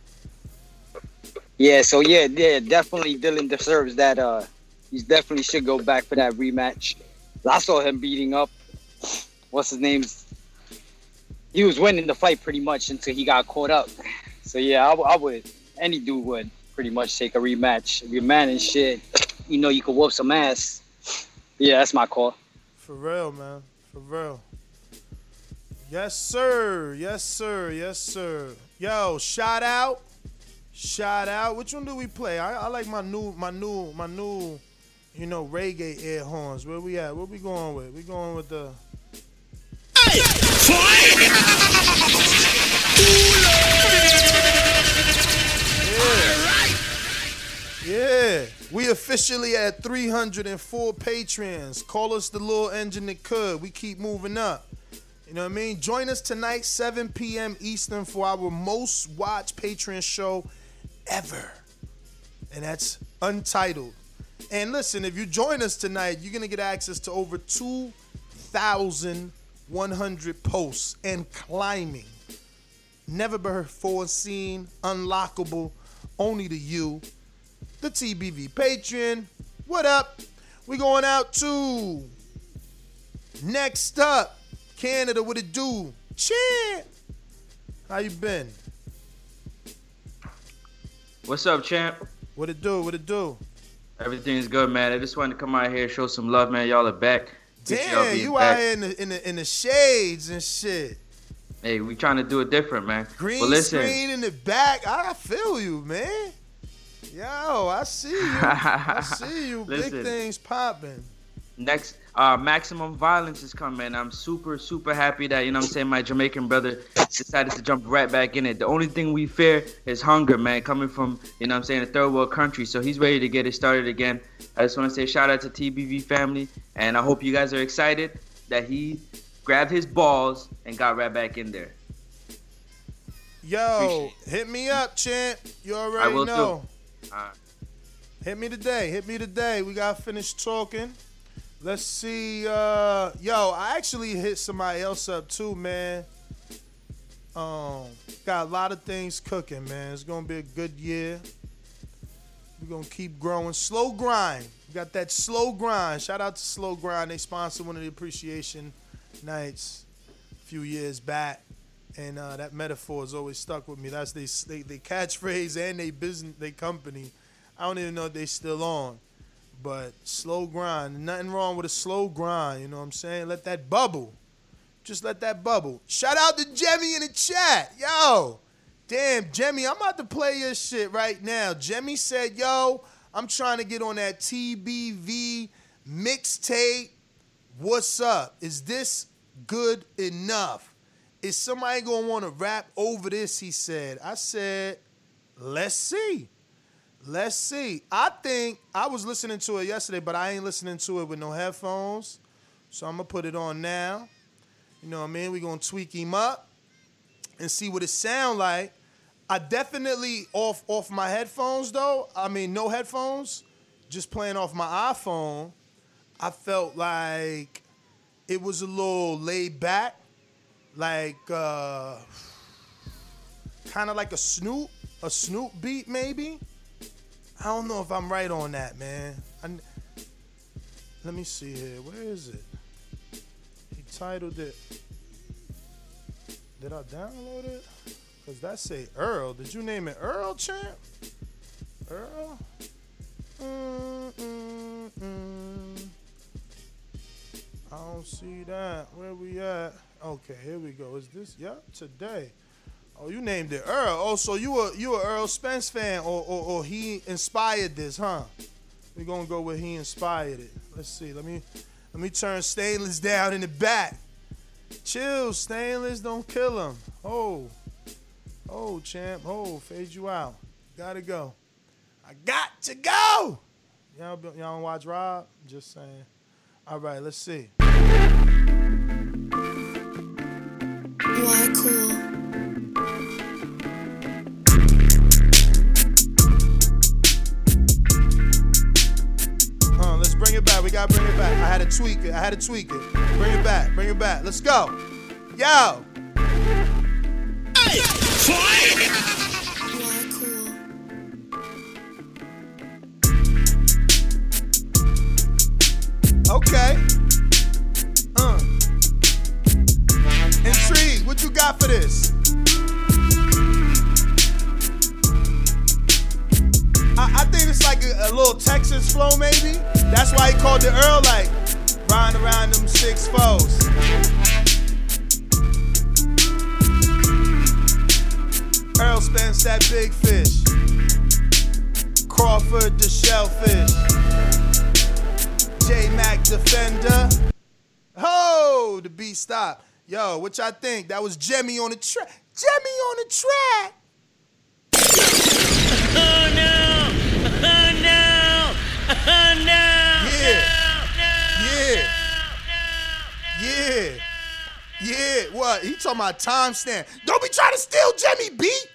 Yeah, so yeah, yeah, definitely Dillian deserves that. Uh, he's definitely should go back for that rematch. I saw him beating up. What's his name? He was winning the fight pretty much until he got caught up. So yeah, I would. Any dude would pretty much take a rematch. If you're man and shit, you know you could whoop some ass. Yeah, that's my call. For real, man. For real. Yes, sir. Yes, sir. Yes, sir. Yo, shout out. Shout out. Which one do we play? I, I like my new, my new, my new, you know, reggae air horns. Where we at? Where we going with? We going with the. Yeah, we officially at 304 patrons. Call us the little engine that could. We keep moving up. You know what I mean? Join us tonight, 7 p.m. Eastern, for our most watched Patreon show ever. And that's Untitled. And listen, if you join us tonight, you're going to get access to over 2,100 posts and climbing. Never before seen, unlockable, only to you. The TBV Patreon. What up? We going out to next up, Canada. What it do? Champ. How you been? What's up, champ? What it do? What it do? Everything's good, man. I just wanted to come out here show some love, man. Y'all are back. Damn, you back. out here in the, in the in the shades and shit. Hey, we trying to do it different, man. Green but listen, screen in the back. I feel you, man. Yo, I see you. I see you. Big things popping. next uh maximum violence is coming i'm super super happy that you know what i'm saying my jamaican brother decided to jump right back in it the only thing we fear is hunger man coming from you know what i'm saying a third world country so he's ready to get it started again i just want to say shout out to tbv family and i hope you guys are excited that he grabbed his balls and got right back in there Yo, hit me up, champ. You already will know. do. Alright. Hit me today. Hit me today. We got finished talking. Let's see. Uh, yo, I actually hit somebody else up too, man. Um, got a lot of things cooking, man. It's gonna be a good year. We're gonna keep growing. Slow grind. We got that slow grind. Shout out to Slow Grind. They sponsored one of the appreciation nights a few years back. And uh, that metaphor has always stuck with me. That's they, they, they catchphrase and they business, they company. I don't even know if they still on. But slow grind. Nothing wrong with a slow grind. You know what I'm saying? Let that bubble. Just let that bubble. Shout out to Jemmy in the chat. Yo. Damn, Jemmy, I'm about to play your shit right now. Jemmy said, yo, I'm trying to get on that TBV mixtape. What's up? Is this good enough? Is somebody gonna wanna rap over this? He said. I said, let's see. Let's see. I think I was listening to it yesterday, but I ain't listening to it with no headphones. So I'm gonna put it on now. You know what I mean? We're gonna tweak him up and see what it sound like. I definitely off off my headphones though. I mean no headphones, just playing off my iPhone. I felt like it was a little laid back, like uh kind of like a Snoop, a Snoop beat maybe. I don't know if I'm right on that, man. I, let me see here. Where is it? He titled it. Did I download it? Cause that say Earl. Did you name it Earl, champ? Earl? Mm, mm, mm. I don't see that. Where we at? Okay, here we go. Is this? Yep, today. Oh, you named it Earl. Oh, so you a you a Errol Spence fan, or or, or he inspired this, huh? We're gonna go where he inspired it. Let's see. Let me let me turn Stainless down in the back. Chill, Stainless. Don't kill him. Oh, oh, champ. Oh, fade you out. Gotta go. I got to go. Y'all, y'all don't watch Rob? Just saying. All right, let's see. Why cool? Gotta bring it back. I had to tweak it. I had to tweak it. Bring it back. Bring it back. Let's go. Yo. Cool. Okay. Uh. Intrigued. What you got for this? It's like a, a little Texas flow, maybe. That's why he called it Earl, like riding around them six foes. Errol Spence, that big fish. Crawford, the shellfish. J Mac, defender. Ho, the beat stop. Yo, what y'all think? That was Jemmy on the track. Jemmy on the track. Oh no! Oh no! Yeah. Yeah. Yeah. Yeah. What? He talking about timestamp. Don't be trying to steal Jemmy beat.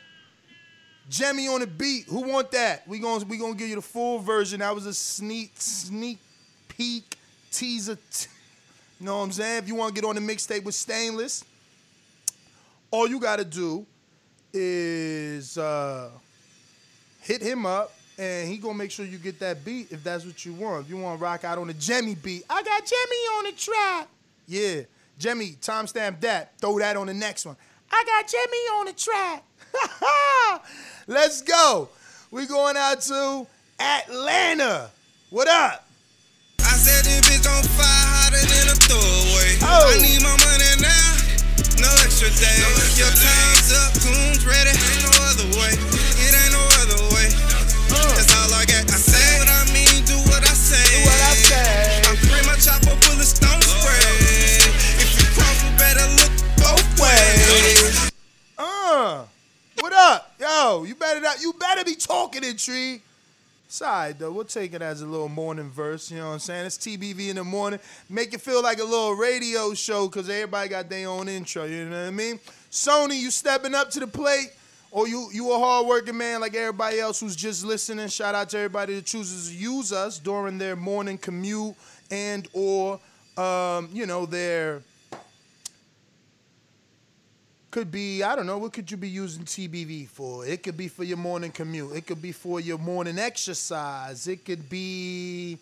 Jemmy on the beat. Who want that? We gonna we gonna give you the full version. That was a sneak sneak peek teaser. T- you know what I'm saying? If you want to get on the mixtape with Stainless, all you gotta do is uh, hit him up and he gonna make sure you get that beat if that's what you want. If you want to rock out on the Jemmy beat, I got Jemmy on the track. Yeah, Jemmy, timestamp that. Throw that on the next one. I got Jemmy on the track. Let's go. We going out to Atlanta. What up? I said this bitch on fire hotter than a throwaway. Oh. I need my money now, no extra days. Your time's up, tunes ready. Ain't no other way. Up? Yo, you better not, you better be talking in tree. Side though, we'll take it as a little morning verse. You know what I'm saying? It's TBV in the morning. Make it feel like a little radio show because everybody got their own intro. You know what I mean? Sony, you stepping up to the plate, or you you a hardworking man like everybody else who's just listening. Shout out to everybody that chooses to use us during their morning commute and or um, you know their could be I don't know what could you be using TBV for? It could be for your morning commute. It could be for your morning exercise. It could be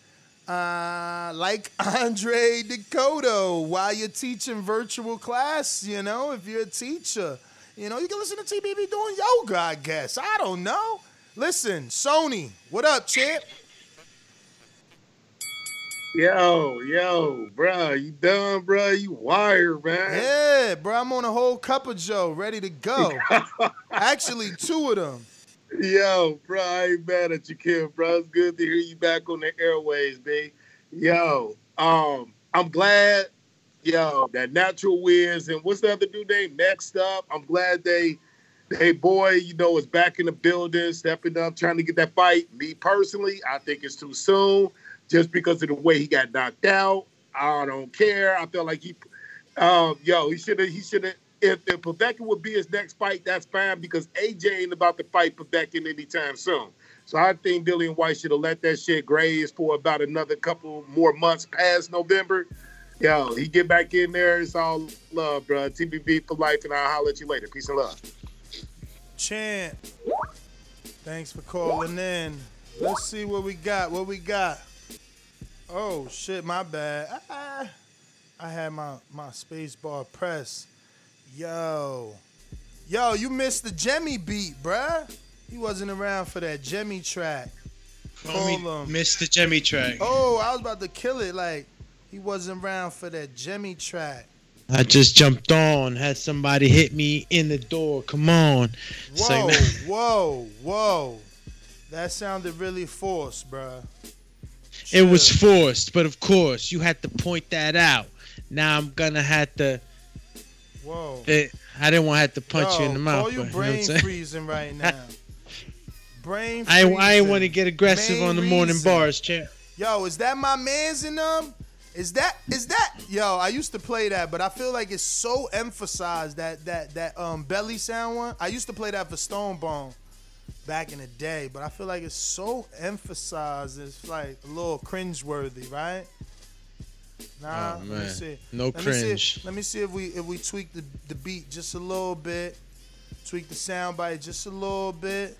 uh, like Andre Dakota while you're teaching virtual class. You know, if you're a teacher, you know you can listen to TBV doing yoga. I guess I don't know. Listen, Sony, what up, champ? Yo, yo, bro, you done, bro? You wired, man. Yeah, bro, I'm on a whole cup of Joe, ready to go. Actually, two of them. Yo, bro, I ain't mad at you, Kim, bro. It's good to hear you back on the airways, babe. Yo, um, I'm glad, yo, that natural wins and what's the other dude name? Next up, I'm glad they, they boy, you know, is back in the building, stepping up, trying to get that fight. Me personally, I think it's too soon, just because of the way he got knocked out. I don't care. I feel like he, um, yo, he should have, he should have. If, if Povetkin would be his next fight, that's fine because AJ ain't about to fight Povetkin anytime soon. So I think Dillian Whyte should have let that shit graze for about another couple more months past November. Yo, he get back in there. It's all love, bro. TBV for life, and I'll holler at you later. Peace and love. Champ, thanks for calling in. Let's see what we got. What we got? Oh shit, my bad. Ah, I had my my space bar press. Yo, yo, you missed the Jemmy beat, bruh. He wasn't around for that Jemmy track. Call him. Missed the Jemmy track. Oh, I was about to kill it. Like he wasn't around for that Jemmy track. I just jumped on, had somebody hit me in the door. Come on. Whoa, like, whoa, whoa. That sounded really forced, bruh. It was forced, but of course you had to point that out. Now I'm gonna have to. Whoa. eh, I didn't want to have to punch you in the mouth. Call you but, you know what I'm brain freezing right now. brain I freezing. I ain't want to get aggressive Main on the morning reason. bars, champ. Yo, is that my man's in them? Is that is that yo? I used to play that, but I feel like it's so emphasized that that that um belly sound one. I used to play that for Stone Bone back in the day, but I feel like it's so emphasized. It's like a little cringeworthy, right? Nah, Oh, let me see. No let Me cringe. see, let me see if we if we tweak the, the beat just a little bit, tweak the sound bite just a little bit.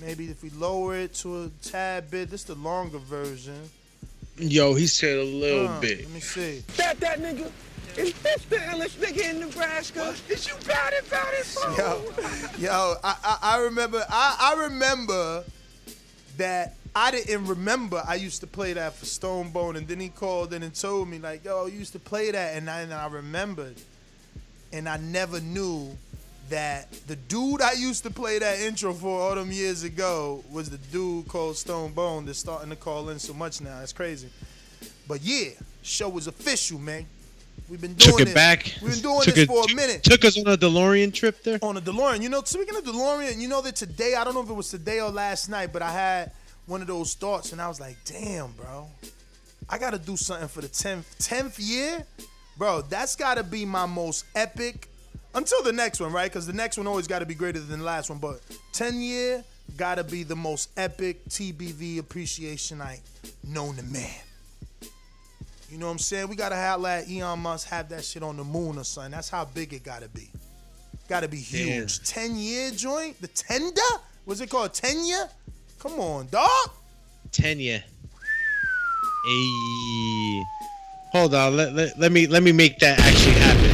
Maybe if we lower it to a tad bit, this the longer version. Yo, he said a little Uh, bit. Let me see. That that nigga. Is this the illest nigga in Nebraska? Is you bad about it, fool? Yo, yo, I, I, I remember I, I remember that I didn't remember I used to play that for Stone Bone, and then he called in and told me like, "Yo, you used to play that," and I, and I remembered, and I never knew that the dude I used to play that intro for all them years ago was the dude called Stone Bone that's starting to call in so much now. It's crazy, but yeah, show was official, man. We've been doing Took it this. back. We've been doing Took this it- for a minute Took us on a DeLorean trip there. on a DeLorean. You know, speaking of DeLorean, you know that today, I don't know if it was today or last night, but I had one of those thoughts and I was like, damn, bro. I gotta do something for the 10th 10th year. Bro, that's gotta be my most epic until the next one, right? Because the next one always gotta be greater than the last one. But 10 year gotta be the most epic TBV appreciation night known to man. You know what I'm saying? We gotta have like Elon Musk have that shit on the moon or something. That's how big it gotta be. Gotta be huge. 10 year joint? The tender? What's it called? 10 year? Come on, dog. Tenya. Hey. Hold on. Let, let, let me let me make that actually happen.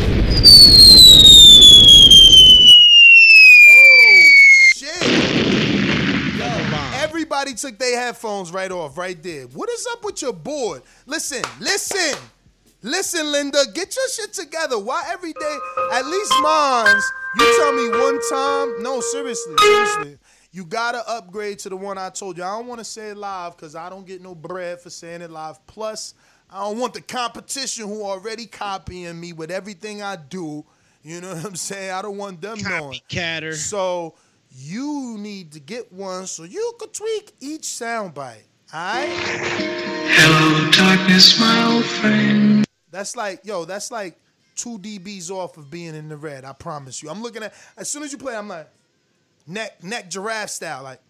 Oh shit. Everybody took their headphones right off, right there. What is up with your board? Listen, listen, listen, Linda. Get your shit together. Why every day? At least mine's. You tell me one time. No, seriously, seriously. You gotta upgrade to the one I told you. I don't want to say it live because I don't get no bread for saying it live. Plus, I don't want the competition who already copying me with everything I do. You know what I'm saying? I don't want them knowing. Catter. So you need to get one so you could tweak each soundbite. Alright? Hello, darkness, my old friend. That's like, yo, that's like two dBs off of being in the red. I promise you. I'm looking at as soon as you play, I'm like neck neck giraffe style. Like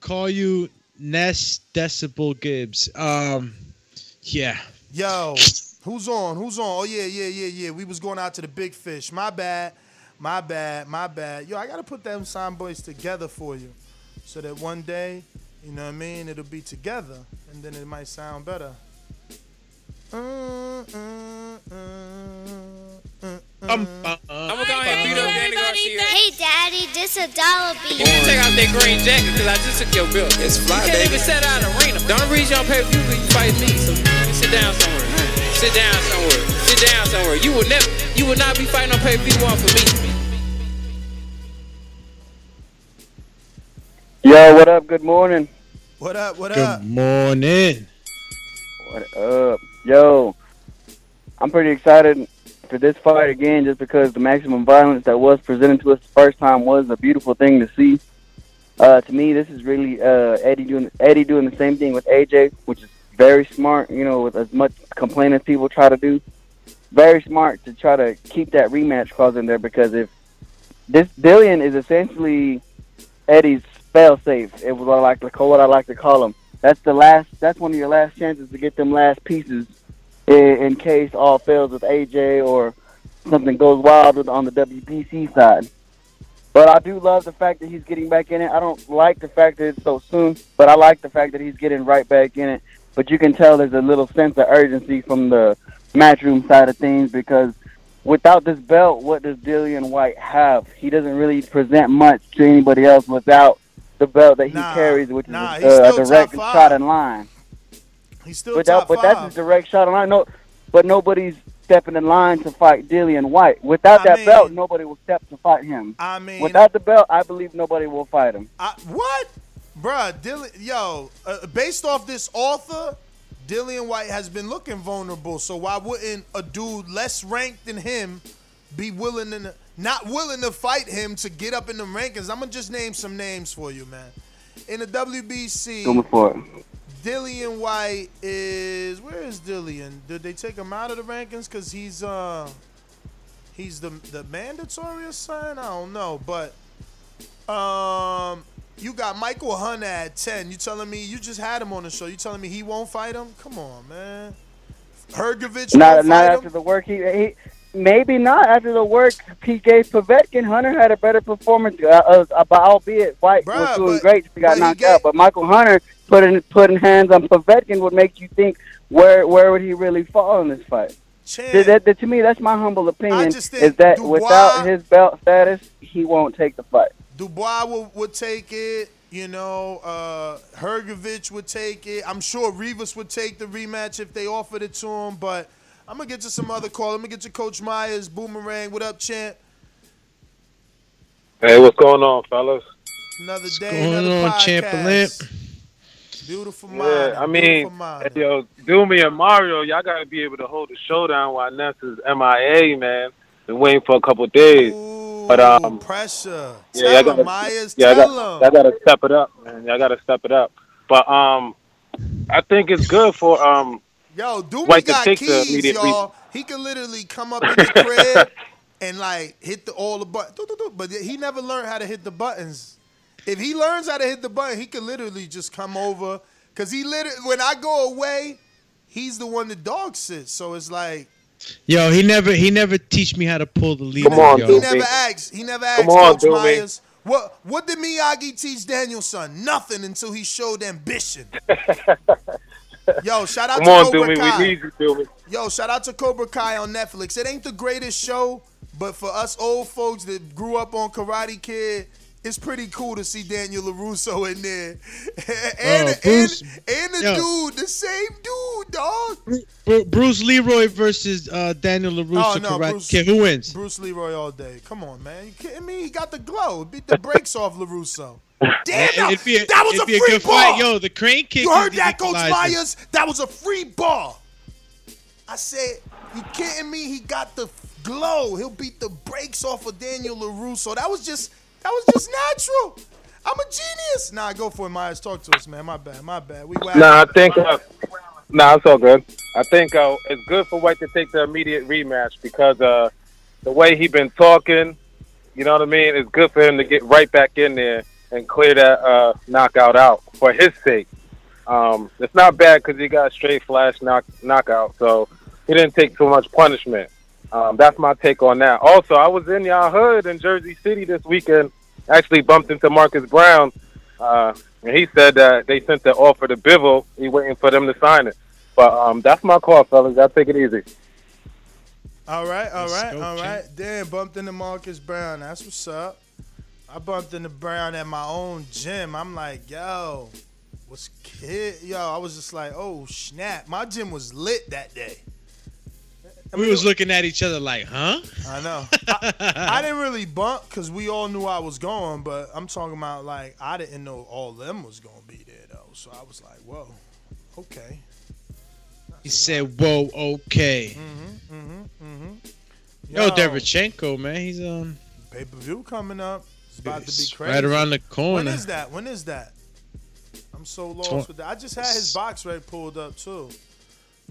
Call you Ness Decibel Gibbs. Um, yeah. Yo, who's on? Who's on? Oh yeah, yeah, yeah, yeah. We was going out to the big fish. My bad. My bad. My bad. Yo, I gotta put them sign boys together for you. So that one day, you know what I mean, it'll be together and then it might sound better. Uh, uh, uh, I'm gonna go ahead and beat up Danny Garcia. Hey, Daddy, this a dollar bill. You need to take out that green jacket because I just took your bill. It's fly, You can't even set out an arena. The only reason you don't pay per view because you fight me. So you sit down somewhere. Sit down somewhere. Sit down somewhere. You will never, you will not be fighting on pay per view one for me. Yo, what up? Good morning. What up? What up? Good morning. What up? Yo, I'm pretty excited for this fight again just because the maximum violence that was presented to us the first time was a beautiful thing to see. Uh, to me, this is really uh, Eddie doing Eddie doing the same thing with AJ, which is very smart. You know, with as much complaining as people try to do, very smart to try to keep that rematch clause in there because if this Dillian is essentially Eddie's fail safe. It was what I like to call what I like to call him. That's the last. That's one of your last chances to get them last pieces in, in case all fails with AJ or something goes wild on the WBC side. But I do love the fact that he's getting back in it. I don't like the fact that it's so soon, but I like the fact that he's getting right back in it. But you can tell there's a little sense of urgency from the matchroom side of things because without this belt, what does Dillian Whyte have? He doesn't really present much to anybody else without the belt that he carries, which nah, is a, a direct shot in line. He's still But, that, top but five. that's a direct shot in line. No, but nobody's stepping in line to fight Dillian Whyte. Without I that mean- belt, nobody will step to fight him. I mean, Without the belt, I believe nobody will fight him. I, what, bruh? Dillian, yo, uh, based off this author, Dillian Whyte has been looking vulnerable. So why wouldn't a dude less ranked than him be willing to not willing to fight him to get up in the rankings? I'm gonna just name some names for you, man. In the WBC, for it. Dillian Whyte is where is Dillian? Did they take him out of the rankings because he's uh he's the the mandatory or something? I don't know, but um you got Michael Hunter at ten. You telling me you just had him on the show? You telling me he won't fight him? Come on, man. Hrgovic Not not after him. the work he, he maybe not after the work he gave Povetkin. Hunter had a better performance, uh, uh, but albeit Whyte was doing but- great. He got but he knocked out, but Michael Hunter putting putting hands on Povetkin would make you think where where would he really fall in this fight? That- that- that- to me, that's my humble opinion. Is that Dubois- without his belt status, he won't take the fight. Dubois would, would take it. You know, uh, Hrgovic would take it. I'm sure Rivas would take the rematch if they offered it to him. But I'm gonna get to some other call. I'm gonna get to Coach Myers, Boomerang. What up, champ? Hey, what's going on, fellas? Another day, going another on, podcast. Champ Limp? Beautiful mind. Yeah, I mean, beautiful yo, Doomy and Mario, y'all gotta be able to hold the showdown while Ness is MIA, man. Been waiting for a couple days, but um, pressure. yeah, Tell y'all gotta, Myers. yeah, tell y'all got, him. y'all gotta step it up, man. Y'all gotta step it up. But um, I think it's good for um, Yo, Doomie White to got the keys, y'all. He can literally come up in the crib and like hit the all the buttons. But he never learned how to hit the buttons. If he learns how to hit the button, he can literally just come over. Cause he literally, when I go away, he's the one that dog sits. So it's like Yo, he never he never teach me how to pull the lead. Come on, yo. he never asked. He never asked Come on, Coach Doomie. Myers. What what did Miyagi teach Daniel-san? Nothing until he showed ambition. Yo, shout out come to on, Cobra Doomy, Kai. we need you, Doomy. Yo, shout out to Cobra Kai on Netflix. It ain't the greatest show, but for us old folks that grew up on Karate Kid, it's pretty cool to see Daniel LaRusso in there, and Uh, Bruce- and, and the yo. dude, the same dude, dog. Bruce Leroy versus uh, Daniel LaRusso. Oh no, Karate Bruce, Kid. Who wins? Bruce Leroy all day. Come on, man. You kidding me? He got the glow. Beat the brakes off LaRusso. Damn, It- that, it'd be a- that was a be a free good ball. fight. Yo, the crane kick You heard that, Coach. Myers? That was a free ball. I said, you kidding me? He got the glow. He'll beat the brakes off of Daniel LaRusso. That was just, that was just natural. I'm a genius. Nah, go for it, Myers. Talk to us, man. My bad, my bad. We. Nah, I think. Uh, nah, it's all good. I think uh, it's good for Whyte to take the immediate rematch because uh, the way he been talking, you know what I mean. It's good for him to get right back in there and clear that uh, knockout out for his sake. Um, it's not bad because he got a straight flash knock knockout, so he didn't take too much punishment. Um, that's my take on that. Also, I was in y'all hood in Jersey City this weekend. Actually, bumped into Marcus Brown, uh, and he said that they sent the offer to Bivol. He waiting for them to sign it. But um, that's my call, fellas. Y'all take it easy. All right, all Let's go, all champ. Damn, bumped into Marcus Brown. That's what's up. I bumped into Brown at my own gym. I'm like, yo, what's kid? Yo, I was just like, oh snap. My gym was lit that day. We was looking at each other like, huh? I know. I, I didn't really bump because we all knew I was going, but I'm talking about like I didn't know all them was gonna be there though. So I was like, whoa, okay. He said, "Whoa, okay." Mm-hmm, mm-hmm, mm-hmm. Yo, Derevchenko, man, he's um pay per view coming up. It's about to be crazy. right around the corner. When is that? When is that? I'm so lost Twen- with that. I just had his box rate pulled up too.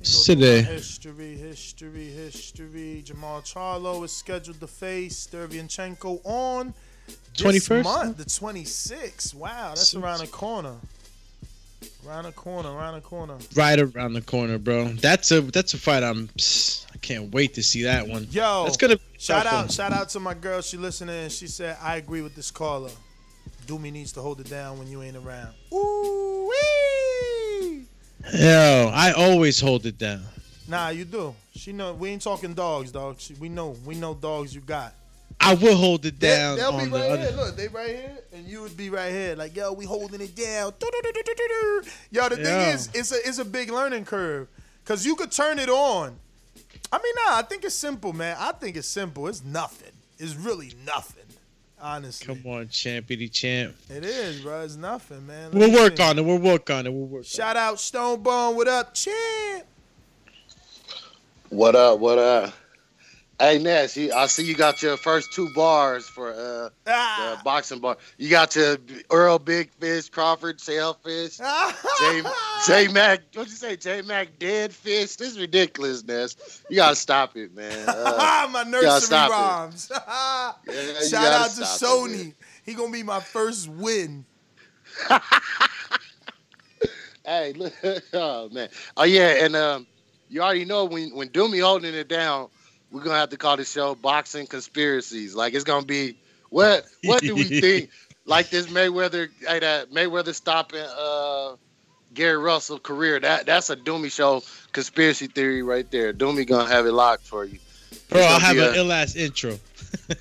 Today. History, history, history. Jermall Charlo is scheduled to face Derevchenko on 21st? month, the 26th. Wow, that's around the corner. Around the corner, around the corner. right around the corner, bro. That's a that's a fight. I'm psst, I can't wait to see that one. Yo, that's gonna shout out, one. shout out to my girl. She listening. She said, "I agree with this caller. Doomy needs to hold it down when you ain't around." Ooh wee. Yo, I always hold it down. Nah, you do. She know we ain't talking dogs, dog. She, we know, we know dogs you got. I will hold it down they'll be on the right other. here. Look, they right here, and you would be right here. Like, yo, we holding it down. Yo, the thing Yeah. is, it's a it's a big learning curve, cause you could turn it on. I mean, nah, I think it's simple, man. I think it's simple. It's nothing. It's really nothing, honestly. Come on, champity champ. It is, bro. It's nothing, man. Let We'll work see. on it. We'll work on it. We'll work. Shout out Stone Bone. What up, champ? What up? What up? Hey Ness, you, I see you got your first two bars for uh Ah. the boxing bar. You got your Errol Big Fish, Crawford Sailfish, J J Mac. What'd you say? J Mac Dead Fish. This is ridiculous, Ness. You gotta stop it, man. Uh, my nursery stop it. rhymes. you Shout out to stop it, Sony. he gonna be my first win. Hey, look, oh man, oh yeah, and um, you already know when when Doomy holding it down, we're gonna have to call the show "Boxing Conspiracies." Like it's gonna be what what do we think? Like this Mayweather, hey, that Mayweather stopping uh Gary Russell career. That that's a Doomy show conspiracy theory right there. Doomy gonna have it locked for you. Bro, I'll have be an ill ass intro.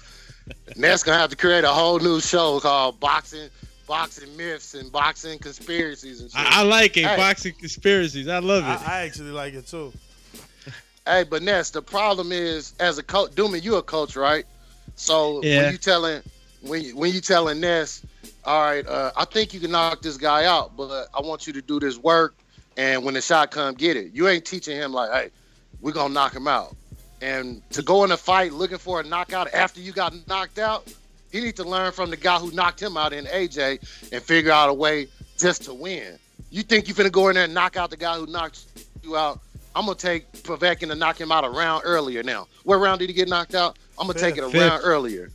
Ness gonna have to create a whole new show called Boxing. Boxing myths and boxing conspiracies and shit. I, I like it. Hey. Boxing conspiracies. I love it. I, I actually like it too. Hey, but Ness, the problem is as a coach, Doomy, you a coach, right? So Yeah. when you telling when you, when you telling Ness, all right, uh, I think you can knock this guy out, but I want you to do this work, and when the shot come, get it. You ain't teaching him like, hey, we're gonna knock him out, and to go in a fight looking for a knockout after you got knocked out, he need to learn from the guy who knocked him out in AJ and figure out a way just to win. You think you finna go in there and knock out the guy who knocked you out? I'm gonna take Povetkin to knock him out a round earlier now. What round did he get knocked out? I'm gonna take it a Fifth. round earlier.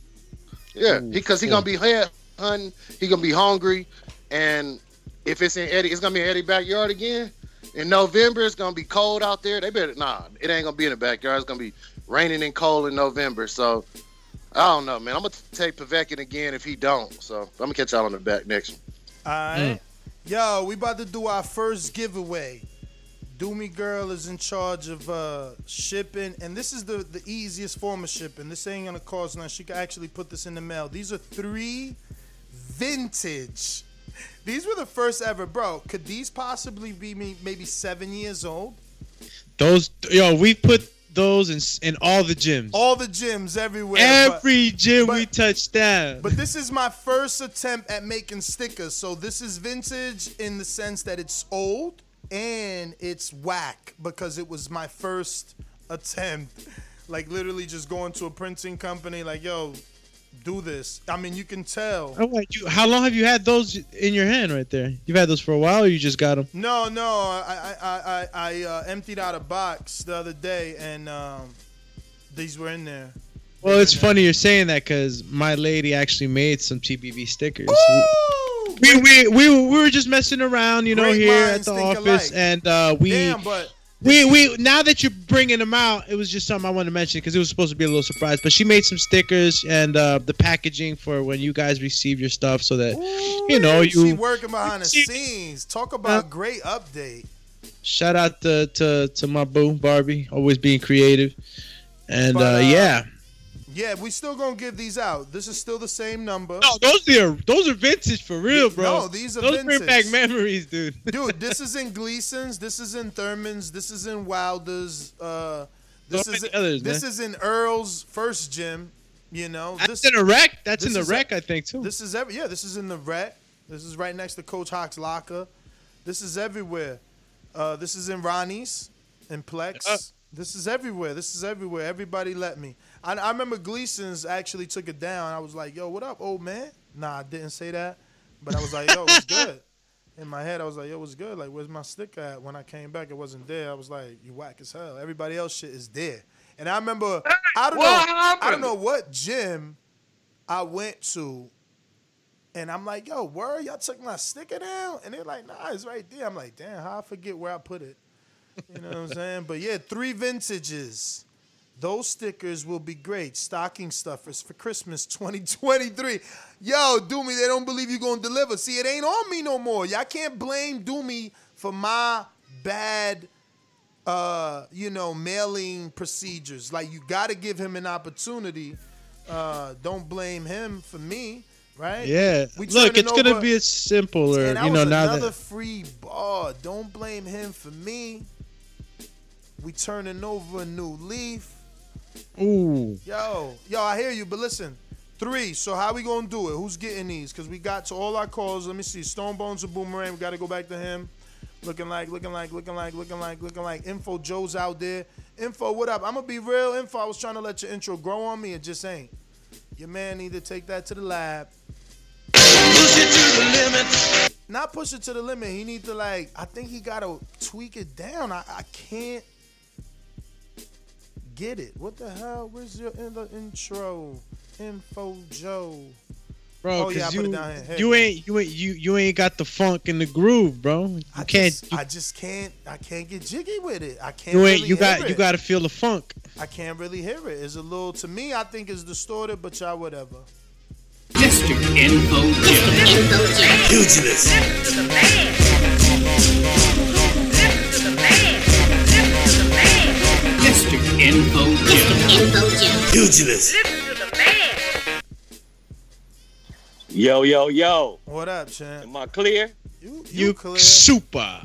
Yeah, because he, gonna be head hunting. He gonna be hungry, and if it's in Eddie, it's gonna be in Eddie backyard again. In November, it's gonna be cold out there. They better nah. It ain't gonna be in the backyard. It's gonna be raining and cold in November. So I don't know, man. I'm gonna take Povetkin again if he don't. So I'm gonna catch y'all on the back next one. All right. Mm. Yo, we about to do our first giveaway. Doomy Girl is in charge of uh, shipping, and this is the, the easiest form of shipping. This ain't gonna cost nothing. She can actually put this in the mail. These are three vintage. These were the first ever, bro. Could these possibly be me, maybe seven years old? Those yo, we put those in in all the gyms. All the gyms everywhere. but- Every gym but- we touched down. But this is my first attempt at making stickers. So this is vintage in the sense that it's old and it's whack because it was my first attempt. Like literally just going to a printing company, like, yo, do this. I mean, you can tell. Oh, wait, you, how long have you had those in your hand right there? You've had those for a while, or you just got them? No, no, I I I I, I uh, emptied out a box the other day and um, these were in there. Well, it's funny you're saying that because my lady actually made some TBV stickers. We, we, we, we were just messing around, you know, here at the office, alike. and uh, we Damn, but we we now that you're bringing them out, it was just something I wanted to mention because it was supposed to be a little surprise. But she made some stickers and uh, the packaging for when you guys receive your stuff, so that you know she you working behind the scenes. Talk about great update. shout out to to, to my boo Barbie, always being creative, and But, uh, uh, yeah. Yeah, we still gonna give these out. This is still the same number. No, those are those are vintage for real, bro. No, these are those bring back memories, dude. Dude, this is in Gleason's. This is in Thurman's. This is in Wilder's. Uh, this So is others, this man. is in Earl's first gym. You know, That's this, in the rec. That's in the is rec, a- I think too. This is every yeah. This is in the rec. This is right next to Coach Hawk's locker. This is everywhere. Uh, this is in Ronnie's, in Plex. Uh. this is everywhere. This is everywhere. Everybody let me. I, I remember Gleason's actually took it down. I was like, "Yo, what up, old man?" Nah, I didn't say that, but I was like, "Yo, what's good?" In my head, I was like, "Yo, what's good?" Like, where's my sticker at? When I came back, it wasn't there. I was like, "You whack as hell." Everybody else shit is there. And I remember, I don't what know, I don't know what gym I went to, and I'm like, "Yo, where y'all took my sticker down?" And they're like, "Nah, it's right there." I'm like, "Damn, how I forget where I put it?" You know what I'm saying? But yeah, three vintages. Those stickers will be great. Stocking stuffers for Christmas 2023. Yo, Doomy, they don't believe you gonna deliver. See, it ain't on me no more. Y'all can't blame Doomy for my bad uh, you know, mailing procedures. Like you gotta give him an opportunity. Uh, don't blame him for me, right? Yeah. We Look, it's gonna over- be a simpler, and that you know, was now another that free bar. Don't blame him for me. We turning over a new leaf. Ooh. Yo, yo, I hear you, but listen, three. So how we gonna do it? Who's getting these? Cause we got to all our calls. Let me see. Stone Bones or Boomerang. We got to go back to him. Looking like, looking like, looking like, looking like, looking like. Info Joe's out there. Info, what up? I'm gonna be real. Info, I was trying to let your intro grow on me. It just ain't. Your man need to take that to the lab. Push it to the limit. Not push it to the limit. He need to like. I think he gotta tweak it down. I, I can't get it. What the hell? Where's your in the intro? Info Joe. bro, oh, yeah, because you down here. Here you ain't you ain't you you ain't got the funk and the groove, bro. You I can't just, you, I just can't. I can't get jiggy with it. I can't. you ain't really you got hear you got to feel the funk. I can't really hear it. It's a little to me. I think it's distorted, but y'all whatever. Mr. Info Joe. Pugilist. Mr. Info Joe. Pugilist. Yo, yo, yo. What up, champ? Am I clear? You, You super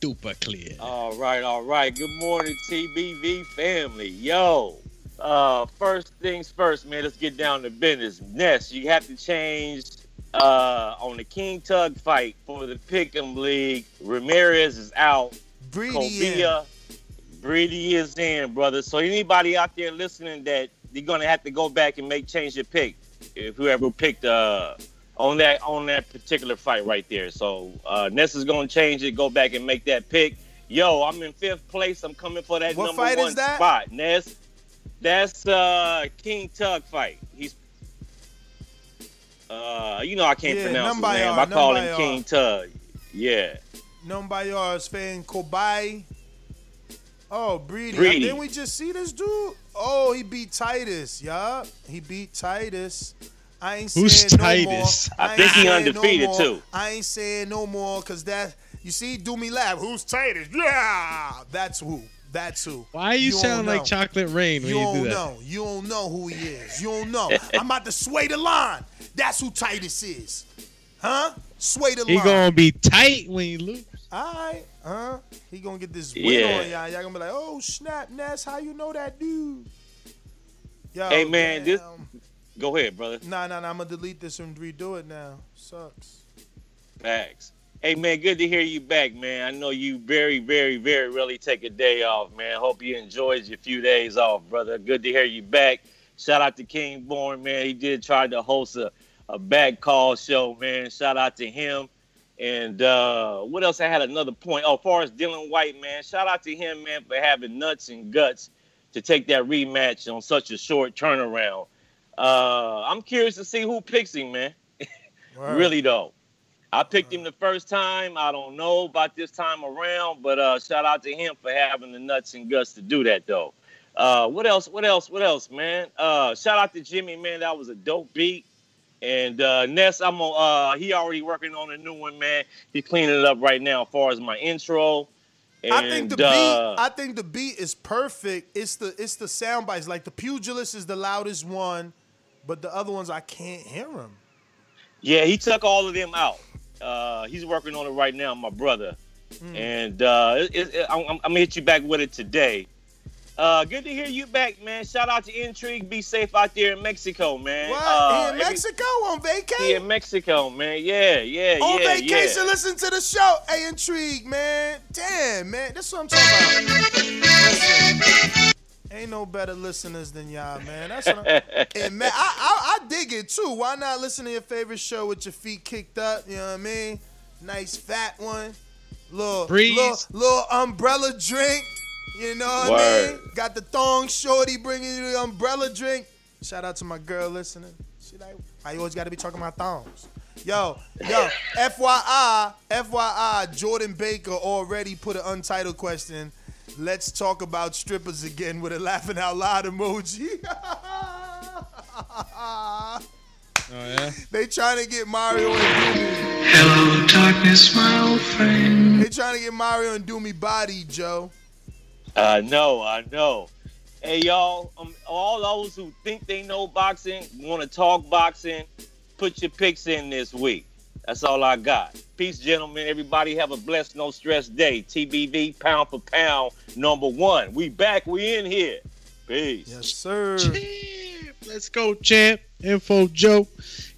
duper clear. All right, all right. Good morning, TBV family. Yo, uh, first things first, man. Let's get down to business. Ness, you have to change uh, on the King Tug fight for the Pick'em League. Ramirez is out. Breedy Cobia, Breedy is in, brother. So anybody out there listening that you're gonna have to go back and make change your pick. If whoever picked uh on that on that particular fight right there. So uh Ness is gonna change it, go back and make that pick. Yo, I'm in fifth place. I'm coming for that What number fight is one that? spot. Ness. That's uh King Tug fight. He's uh you know I can't Yeah, pronounce his name. I call him King Tug. Yeah. By yours, fan Kobai. Oh, Breedy. Breedy. Didn't we just see this dude? Oh, he beat Titus. Yup. He beat Titus. I ain't Who's saying Titus? no more. I ain't think he undefeated, no too. I ain't saying no more because that, you see, do me laugh. Who's Titus? Yeah. That's who. That's who. Why you, don't sound like. Chocolate Rain when You you, don't do that? know. You don't know who he is. You don't know. I'm about to sway the line. That's who Titus is. Huh? Sway the He line. gonna be tight when you lose. All right, huh? He gonna get this win Yeah. on y'all. Y'all gonna be like, oh snap, Ness, how you know that dude? Yo, hey man, this. Go ahead, brother. Nah, nah, nah. I'm gonna delete this and redo it now. Sucks. Facts. Hey man, good to hear you back, man. I know you very, very, very rarely take a day off, man. Hope you enjoyed your few days off, brother. Good to hear you back. Shout out to King Born, man. He did try to host a, a back call show, man. Shout out to him. And uh, what else? I had another point. Oh, far as Dillian Whyte, man, shout out to him, man, for having nuts and guts to take that rematch on such a short turnaround. Uh, I'm curious to see who picks him, man. Really though. I picked him the first time. I don't know about this time around, but uh, shout out to him for having the nuts and guts to do that though. Uh, what else? What else? What else, man? Uh, shout out to Jimmy, man. That was a dope beat. And uh, Ness, I'm on. Uh, he already working on a new one, man. He's cleaning it up right now, as far as my intro. And, I think the uh, beat. I think the beat is perfect. It's the it's the sound bites. Like the pugilist is the loudest one, but the other ones I can't hear them. Yeah, he took all of them out. Uh, he's working on it right now, my brother. Hmm. And uh, it, it, I'm, I'm gonna hit you back with it today. Uh, good to hear you back, man. Shout out to Intrigue. Be safe out there in Mexico, man. What? Uh, he in every- Mexico on vacation? He in Mexico, man. Yeah, yeah, on yeah, vacation, yeah. listen to the show. Hey, intrigue, man. Damn, man. That's what I'm talking about. Listen, ain't no better listeners than y'all, man. That's what I'm, and man, I, I I dig it too. Why not listen to your favorite show with your feet kicked up? You know what I mean? Nice fat one, little Breeze. little, little umbrella drink. You know what I mean? Got the thong shorty bringing you the umbrella drink. Shout out to my girl listening. She like, why you always got to be talking about thongs? Yo, yo, FYI, FYI, Jordan Baker already put an untitled question. Let's talk about strippers again with a laughing out loud emoji. Oh yeah. they trying to get Mario and Doomy. Hello, darkness, my old friend. They trying to get Mario and Doomy body, Joe. I know, I know. Hey, y'all, um, all those who think they know boxing, want to talk boxing, put your picks in this week. That's all I got. Peace, gentlemen. Everybody have a blessed, no stress day. TBV, pound for pound, number one. We back. We in here. Peace. Yes, sir. Champ. Let's go, champ. Info Joe.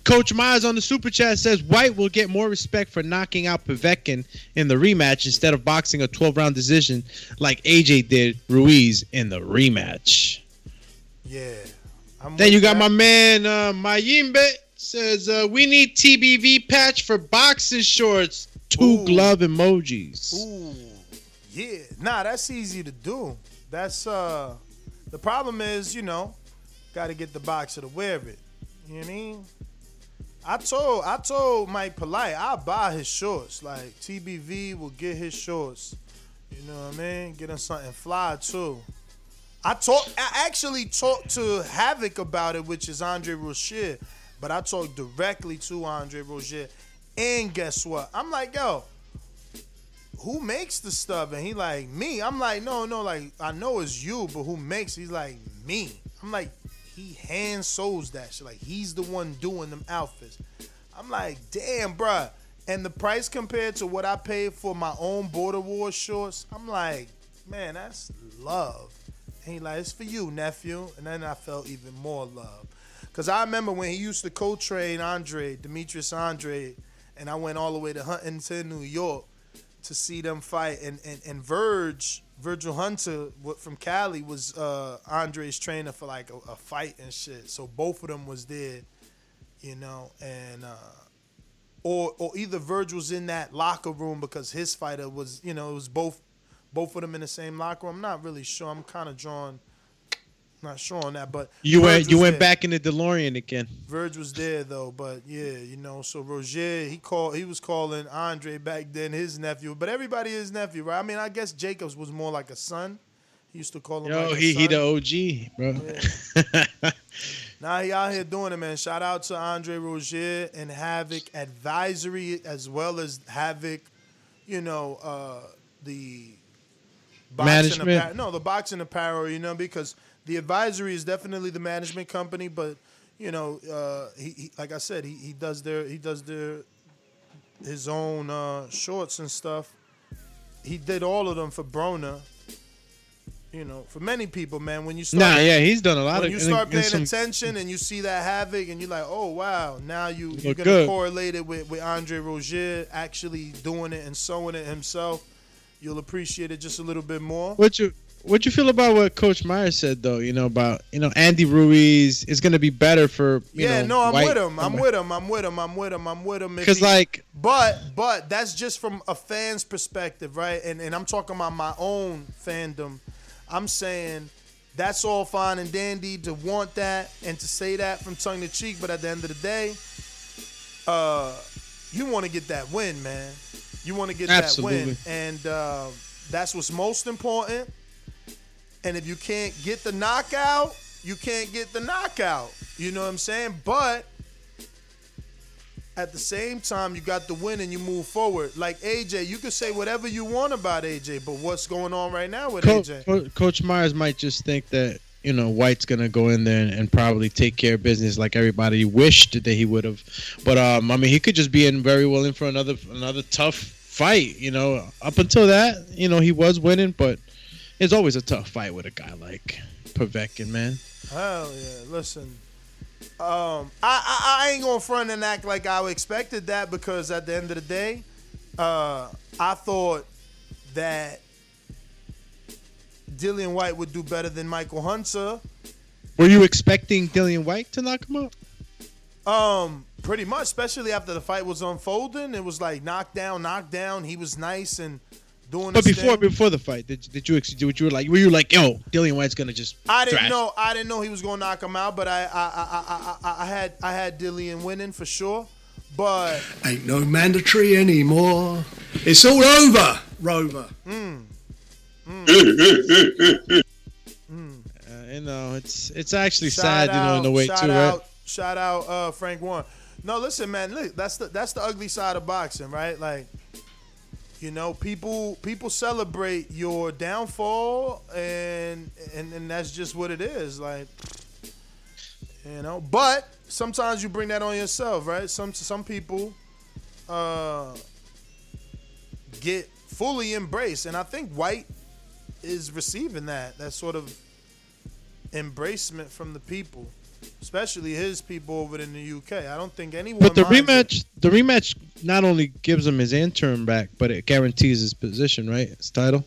Coach Myers on the super chat says Whyte will get more respect for knocking out Povetkin in the rematch instead of boxing a 12 round decision like AJ did Ruiz in the rematch. Yeah. I'm Then you got that. my man uh, Mayimbe says uh, we need TBV patch for boxing shorts. Two Ooh. glove emojis. Ooh, yeah. Nah, that's easy to do. That's uh, the problem is, you know, got to get the boxer to wear it. You know what I mean? I told I told Mike Polite I'll buy his shorts. Like TBV will get his shorts. You know what I mean? Get him something fly too. I talk. I actually talked to Havoc about it, which is Andre Rozier, but I talked directly to Andre Rozier. And guess what? I'm like, yo, who makes the stuff? And he like, me. I'm like, no, no, like I know it's you, but who makes? He's like, me. I'm like, he hand sews that shit. Like he's the one doing them outfits. I'm like, damn, bruh. And the price compared to what I paid for my own Border War shorts, I'm like, man, that's love. And he like, it's for you, nephew. And then I felt even more love. Cause I remember when he used to co-train Andre, Demetrius Andrade, and I went all the way to Huntington, New York, to see them fight. And and, and Verge, Virgil Hunter from Cali was uh, Andre's trainer for like a, a fight and shit. So both of them was there, you know, and uh, or or either Virgil was in that locker room because his fighter was, you know, it was both both of them in the same locker room. I'm not really sure. I'm kind of drawn, not sure on that, but You Verge went you went there. back in the DeLorean again. Verge was there though, but yeah, you know. So Rozier, he called, he was calling Andre back then his nephew, but everybody his nephew, right? I mean, I guess Jacobs was more like a son. He used to call him. Yo, like a he he the OG, bro. Now he out here doing it, man. Shout out to Andre Rozier and Havoc Advisory as well as Havoc, you know, uh, the boxing Management? apparel. No, the boxing apparel. You know, because the advisory is definitely the management company, but you know, uh, he, he like I said, he, he does their he does their his own uh, shorts and stuff. He did all of them for Brona. You know, for many people, man, when you start, Nah, yeah, he's done a lot when of- you start and paying some- attention and you see that havoc, and you're like, oh wow, now you you're gonna good. correlate it with with Andre Rozier actually doing it and sewing it himself. You'll appreciate it just a little bit more. What you what you feel about what Coach Myers said though? You know about you know Andy Ruiz is going to be better for you yeah, know, no, I'm white- with him. I'm with him. I'm with him. I'm with him. I'm with him. Because like- but but that's just from a fan's perspective, right? And and I'm talking about my own fandom. I'm saying that's all fine and dandy to want that and to say that from tongue to cheek, but at the end of the day, uh, you want to get that win, man. You want to get Absolutely. that win, and uh, that's what's most important. And if you can't get the knockout, you can't get the knockout. You know what I'm saying? But at the same time, you got the win and you move forward. Like AJ, you can say whatever you want about AJ, but what's going on right now with AJ? Co- Coach Myers might just think that you know Whyte's gonna go in there and, and probably take care of business like everybody wished that he would have. But um, I mean, he could just be in very well in for another another tough fight. You know, up until that, you know, he was winning, but it's always a tough fight with a guy like Povetkin, man. Hell yeah! Listen, um, I, I I ain't gonna front and act like I expected that because at the end of the day, uh, I thought that Dillian Whyte would do better than Michael Hunter. Were you expecting Dillian Whyte to knock him out? Um, pretty much, especially after the fight was unfolding, it was like knockdown, knockdown. He was nice and doing. But before thing. before the fight, did, did you ex- did you were like were you like yo Dillian Whyte's gonna just I didn't thrash know. I didn't know he was gonna knock him out, but I I I I, I, I had I had Dillian winning for sure. But Ain't no mandatory anymore. It's all over, Rover. mm, Uh, you know, it's it's actually shout sad, you know, in out- the way too, out, right? Shout out uh, Frank Warren. No, listen, man. Look, that's the that's the ugly side of boxing, right? Like, you know, people people celebrate your downfall, and and and that's just what it is. Like, you know, but sometimes you bring that on yourself, right? Some some people uh, get fully embraced, and I think Whyte is receiving that that sort of embracement from the people, especially his people over in the UK. I don't think anyone. But the minds it. rematch, the rematch not only gives him his interim back, but it guarantees his position, right? His title,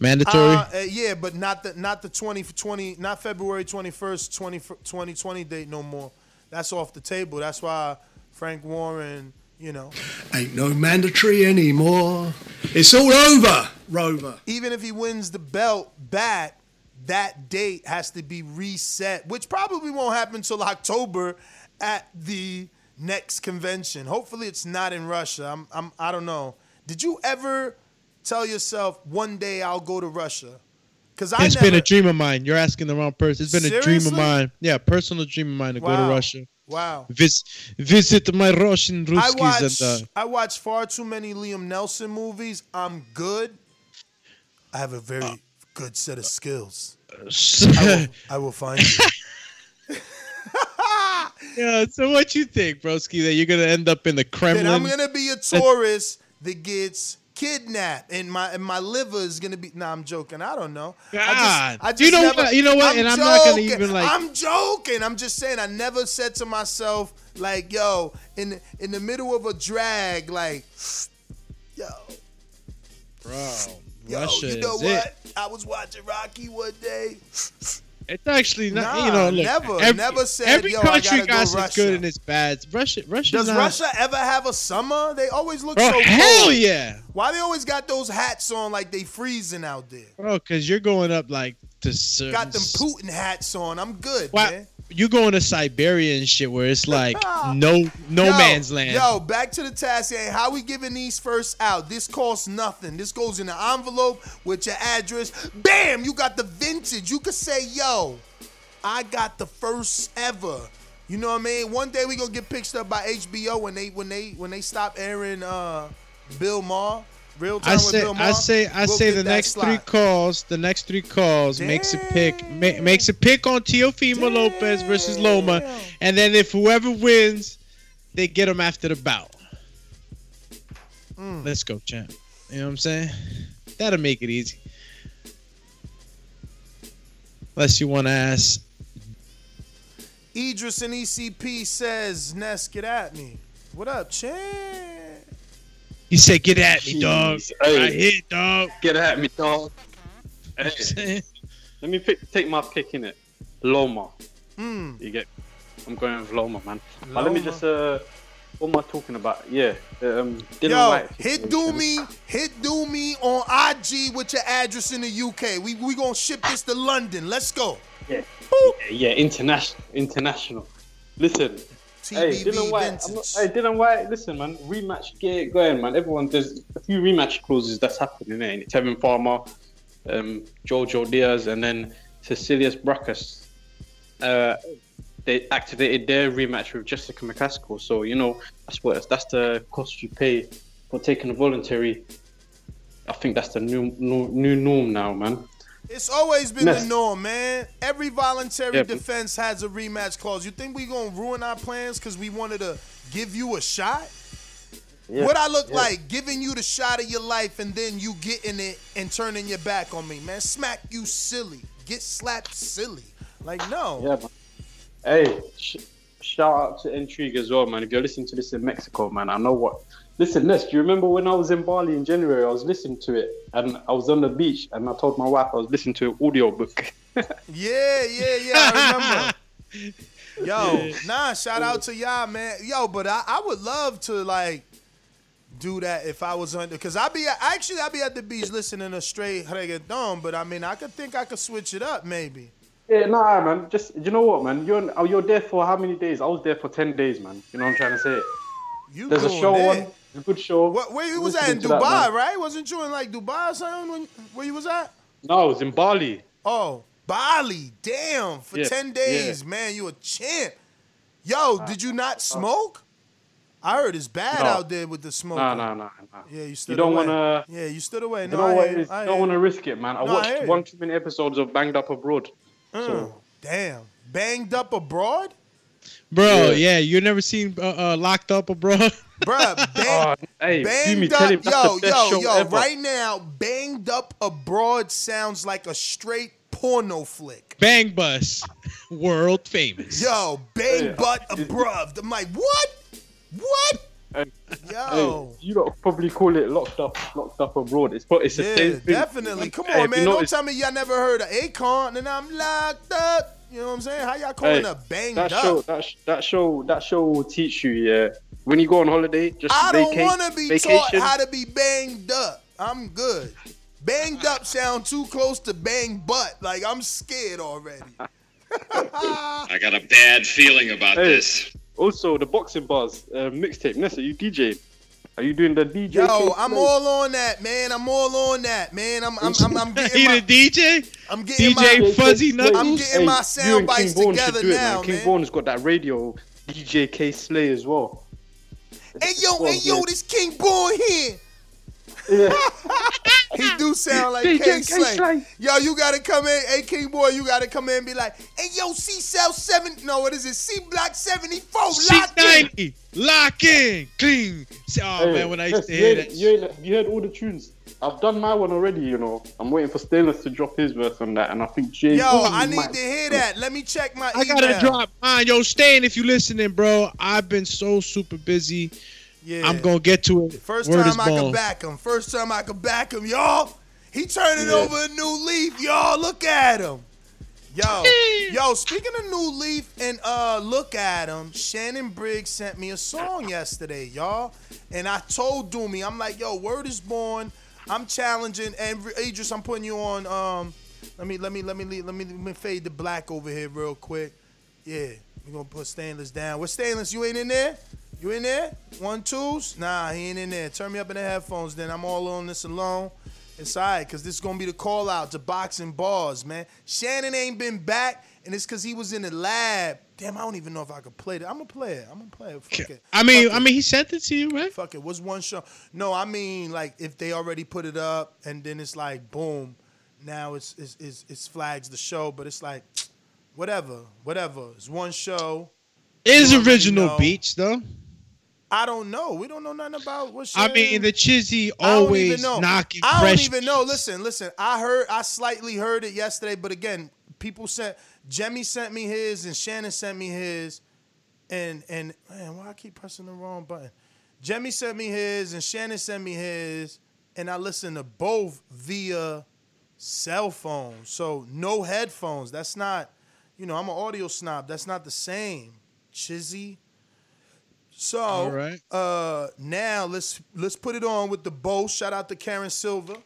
mandatory. Uh, uh, yeah, but not the not the 20 for 20 not February 21st 20 2020 date no more. That's off the table. That's why Frank Warren, you know, Ain't no mandatory anymore. It's all over, Rover. even if he wins the belt back, that date has to be reset, which probably won't happen until October at the next convention. Hopefully, it's not in Russia. I'm, I'm, I don't know. Did you ever tell yourself one day I'll go to Russia? Because I It's never, been a dream of mine. You're asking the wrong person. It's been a dream of mine. Yeah, personal dream of mine to go to Russia. Wow. Vis- visit my Russian I watch, and uh, I watch far too many Liam Neeson movies. I'm good. I have a very Uh, good set of skills. I will, I will find you. yeah. So what you think, Broski? That you're gonna end up in the Kremlin? Then I'm gonna be a tourist that gets kidnapped, and my and my liver is gonna be. Nah, I'm joking. I don't know. I God. I You know never- what- you know what? I'm And I'm not gonna even, like- I'm joking. I'm just saying. I never said to myself like, "Yo, in in the middle of a drag, like, yo, bro. Yo, Russia you know what? it. I was watching Rocky one day. It's actually not. Nah, you know, look, never, every, never said, every "Yo, I country gotta go got its Russia." good and its bad. Russia, Russia Does not, Russia ever have a summer? They always look Bro, so hell cold. yeah. Why they always got those hats on like they freezing out there? bro? Because you're going up like to certain Got them Putin hats on. I'm good, Why- man. You going to Siberia and shit where it's like no no Yo, man's land. Yo, back to the task. Hey, how we giving these first out? This costs nothing. This goes in an envelope with your address. Bam! You got the vintage. You could say, yo, I got the first ever. You know what I mean? One day we gonna get picked up by HBO when they when they when they stop airing uh Bill Maher. Real time I with say, Bill I say, I We'll say the next slot. three calls, the next three calls makes a pick, ma- makes a pick on Teofimo Lopez versus Loma, and then if whoever wins, they get him after the bout. Mm. Let's go, champ. You know what I'm saying? That'll make it easy. Unless you want to ask, Idris and ECP says, Ness, get at me. What up, champ? He said, "Get at me, dog." Jeez. Hey. Right here, dog. Get at me, dog. Hey, let me pick, take my pick in it. Loma. Mm. You get. I'm going with Loma, man. But let me just. Uh, what am I talking about? Yeah. Um, Dillian Yo, Whyte. hit do me, hit do me on IG with your address in the UK. We we gonna ship this to London. Let's go. Yeah. Yeah, international. International. Listen. Hey, TBV Dillian Whyte. I'm not, hey, Dillian Whyte. Listen, man. Rematch. Get it going, man. Everyone. There's a few rematch clauses that's happening. Eh? Tevin Farmer, um, Jojo Diaz, and then Cecilia Braekhus. Uh, they activated their rematch with Jessica McCaskill. So you know that's what that's the cost you pay for taking a voluntary. I think that's the new new, new norm now, man. It's always been the norm, man. Every voluntary Yeah, defense has a rematch clause. You think we gonna ruin our plans because we wanted to give you a shot? Yeah, What I look yeah. like giving you the shot of your life and then you getting it and turning your back on me, man. Smack you silly. Get slapped silly. Like no. Yeah. Hey, sh- shout out to Intrigue as well, man. If you're listening to this in Mexico, man, I know what. Listen, Ness, do you remember when I was in Bali in January? I was listening to it and I was on the beach and I told my wife I was listening to an audio book. Yeah, yeah, yeah. I remember. Yo, nah, shout out to y'all, man. Yo, but I, I would love to like do that if I was under because I be actually I be at the beach listening to straight reggaeton, but I mean I could think I could switch it up maybe. yeah, nah, man. Just you know what, man? You're oh, you're there for how many days? I was there for ten days, man. You know what I'm trying to say? You There's a show there. on. A good show. What where you was at in to that, Dubai, right? Wasn't you in like Dubai or something when where you was at? No, I was in Bali. Oh, Bali. Damn, for Yeah, 10 days, man, you a champ. Yo, did you not smoke? I heard it's bad No. out there with the smoke. No, no, no, no. Yeah, you stood You don't away. wanna. Yeah, you stood away. You No, know I what? hear you. I don't wanna risk it, man. I No, watched you. one too many episodes of Banged Up Abroad. Mm, So Damn. Banged up abroad? bro. Yeah. Yeah, you never seen uh, uh, Locked Up Abroad? Bruh, Oh, hey, banged Jimmy, him up. that's Yo, yo, yo, ever. right now, banged up abroad sounds like a straight porno flick. Bang Bus, world famous. Yo, bang Hey, butt abroad. I'm like, what? What? Hey, Yo. hey, you don't probably call it locked up, locked up abroad. It's pro- it's the Yeah, same thing. definitely. Come on, if man. Don't tell me y'all never heard of Akon and I'm locked up. You know what I'm saying? How y'all calling Hey, a banged that up? show, that, sh- that show, that show will teach you. Yeah, when you go on holiday, just I don't vacate, want to be vacation. taught how to be banged up. I'm good. Banged up sound too close to bang butt. Like I'm scared already. I got a bad feeling about Hey, this. Also, the boxing bars uh, mixtape. Nessa, you DJ? Are you doing the DJ? Yo, I'm today? all on that, man. I'm all on that, man. I'm I'm I'm, I'm getting He my the DJ? I'm getting DJ my Fuzzy I'm Knuckles? getting my you sound and King bites should together do it, now, man. King man. Vaughn's got that radio DJ Kay Slay as well. Hey yo, hey yo, this King Boy here. Yeah. he do sound like DJ K K Slay. Slay. Yo, you gotta come in, hey King Boy, you gotta come in and be like, hey yo, C Cell seven, no, what is it? C Block seventy four, locked in. C90, lock in, clean. Oh Hey, man, when I used to hear that. ain't- You, ain't, you heard all the tunes. I've done my one already, you know. I'm waiting for Stainless to drop his verse on that, and I think Jay. Yo, Ooh, I need might- to hear that. Let me check my I email. gotta drop mine. Yo, Stan, if you listening, bro, I've been so super busy. Yeah. I'm gonna get to it. First Word time I can back him. First time I can back him, y'all. He turning Yeah. over a new leaf, y'all. Look at him. Yo, yo, speaking of new leaf and uh look at him, Shannon Briggs sent me a song yesterday, y'all. And I told Doomy, I'm like, yo, word is born. I'm challenging and Idris, I'm putting you on um let me let me let me let me let me, let me fade the black over here real quick. Yeah, we're gonna put stainless down. What stainless? You ain't in there? You in there? One twos? Nah, he ain't in there. Turn me up in the headphones. Then I'm all on this alone. It's alright, cause this is gonna be the call out to boxing bars, man. Shannon ain't been back and it's because he was in the lab. Damn, I don't even know if I could play it. I'm gonna play it. I'm gonna play it. Fuck it. I mean, Fuck I mean, he sent it to you, right? Fuck it. What's one show? No, I mean like if they already put it up and then it's like boom, now it's it's it's, it's flags the show, but it's like whatever, whatever. It's one show. Is You original know. beats though? I don't know. We don't know nothing about what. I mean, the Chizzy always knocking I don't even know. Listen, listen. I heard. I slightly heard it yesterday, but again, people sent. Jemmy sent me his, and Shannon sent me his, and and man, why I keep pressing the wrong button? Jemmy sent me his, and Shannon sent me his, and I listened to both via cell phone. So no headphones. That's not. You know, I'm an audio snob. That's not the same. Chizzy. So All right. uh now let's let's put it on with the Bose. Shout out to Karen Silver.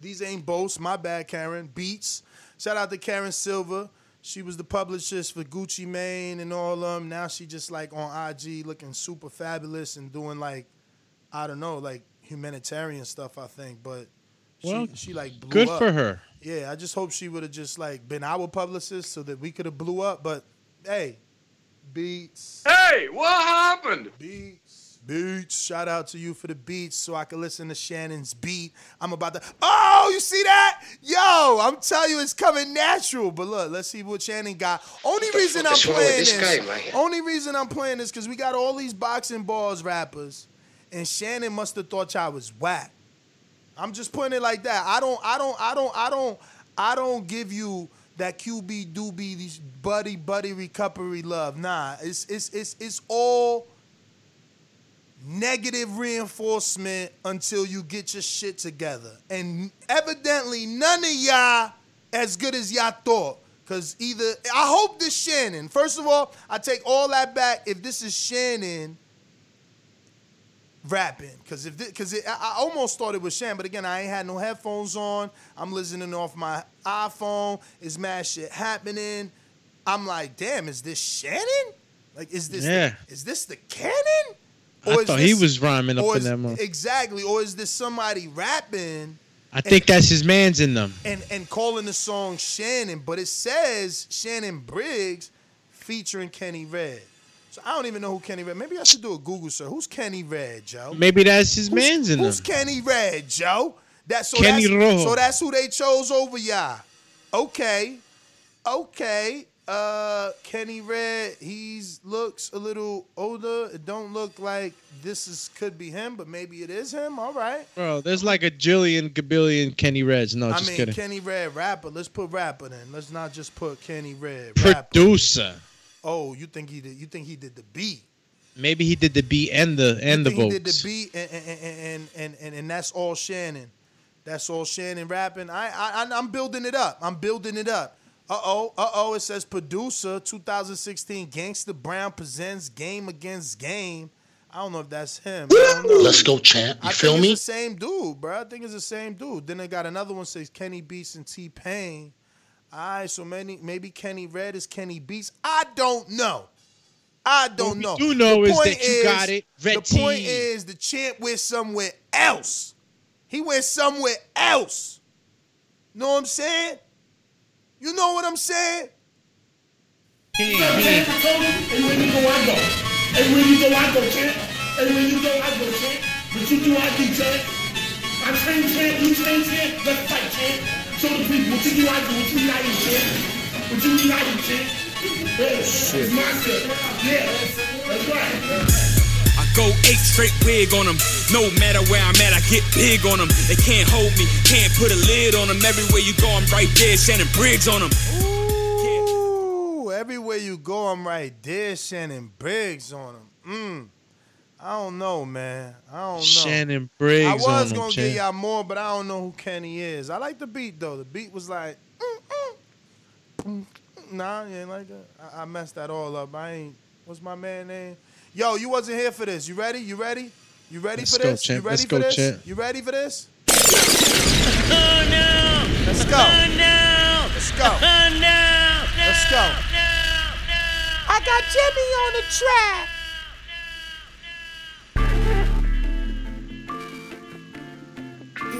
These ain't Bose, my bad, Karen. Beats. Shout out to Karen Silver. She was the publicist for Gucci Mane and all of them. Now she just like on IG looking super fabulous and doing like, I don't know, like humanitarian stuff, I think. But she, Well, she like blew good up. for her. Yeah, I just hope she would have just like been our publicist so that we could have blew up. But hey, beats. Hey, what happened? Beats. Beats. Shout out to you for the beats so I can listen to Shannon's beat. I'm about to. Oh, you see that? Yo, I'm telling you, it's coming natural. But look, let's see what Shannon got. Only reason I'm is wrong with playing this this. guy. Only reason I'm playing this because we got all these boxing balls rappers, and Shannon must have thought y'all was whack. I'm just putting it like that. I don't, I don't, I don't, I don't, I don't give you that QB doobie these buddy buddy recovery love. Nah, it's it's it's it's all negative reinforcement until you get your shit together. And evidently none of y'all as good as y'all thought. Cause either I hope this Shannon. First of all, I take all that back. If this is Shannon rapping because if because I, I almost thought it was Shan, but again I ain't had no headphones on. I'm listening off my iPhone. Is mad shit happening? I'm like, damn, is this Shannon? Like, is this Yeah. the, is this the canon? I is thought he was rhyming up or in that mother- Exactly, or is this somebody rapping? I think that's his man's in them. and and calling the song Shannon, but it says Shannon Briggs featuring Kenny Red. So I don't even know who Kenny Red. Maybe I should do a Google search. Who's Kenny Red, Joe? Maybe that's his Who's- man's in them. Who's Kenny Red, Joe? That's so Kenny that's, Rojo. So that's who they chose over y'all. Okay, okay. Uh, Kenny Red. He's looks a little older. It don't look like this is could be him, but maybe it is him. All right. Bro, there's like a jillion, gabillion Kenny Reds. No, I just mean, kidding. Kenny Red rapper. Let's put rapper in. Let's not just put Kenny Red rapper. Producer. Oh, you think he did? You think he did the beat? Maybe he did the beat and the and the think he did the beat, and and, and and and and that's all Shannon. That's all Shannon rapping. I I I'm building it up. I'm building it up. Uh oh, uh oh. It says producer 2016 Gangsta Brown presents Game Against Game. I don't know if that's him. I don't know. Let's go, champ. You I feel think me? It's the same dude, bro. I think it's the same dude. Then they got another one says Kenny Beats and T Pain. All right, so many maybe Kenny Red is Kenny Beats. I don't know. I don't know. What we do know The is point that you got it. Red the point is the champ went somewhere else. He went somewhere else. Know what I'm saying? You know what I'm saying? And when you go, I go. And when you go, I go, champ. And when you go, I go, champ. But you do, I do, champ. I train champ, you train champ. Let's fight, champ. Show the people what you do, I do. What you not do, champ. What you do, I do, champ. Yeah, it's my shit. Yeah, that's right. I go eight straight wig on them. No matter where I'm at, I get big on them. They can't hold me, can't put a lid on them. Everywhere you go, I'm right there, Shannon Briggs on them. Ooh, everywhere you go, I'm right there. Shannon Briggs on him. Mm. I don't know, man. I don't know. Shannon Briggs I was on gonna champ. give y'all more, but I don't know who Kenny is. I like the beat though. The beat was like, mm, mm, mm, nah, you ain't like that. I, I messed that all up. I ain't. What's my man name? Yo, you wasn't here for this. You ready? You ready? You ready Let's for go, this? champ. You ready Let's for go, this? champ. You ready for this? Oh no! Let's go. Oh no! Let's go. Oh no! Let's go. I got Jimmy on the track.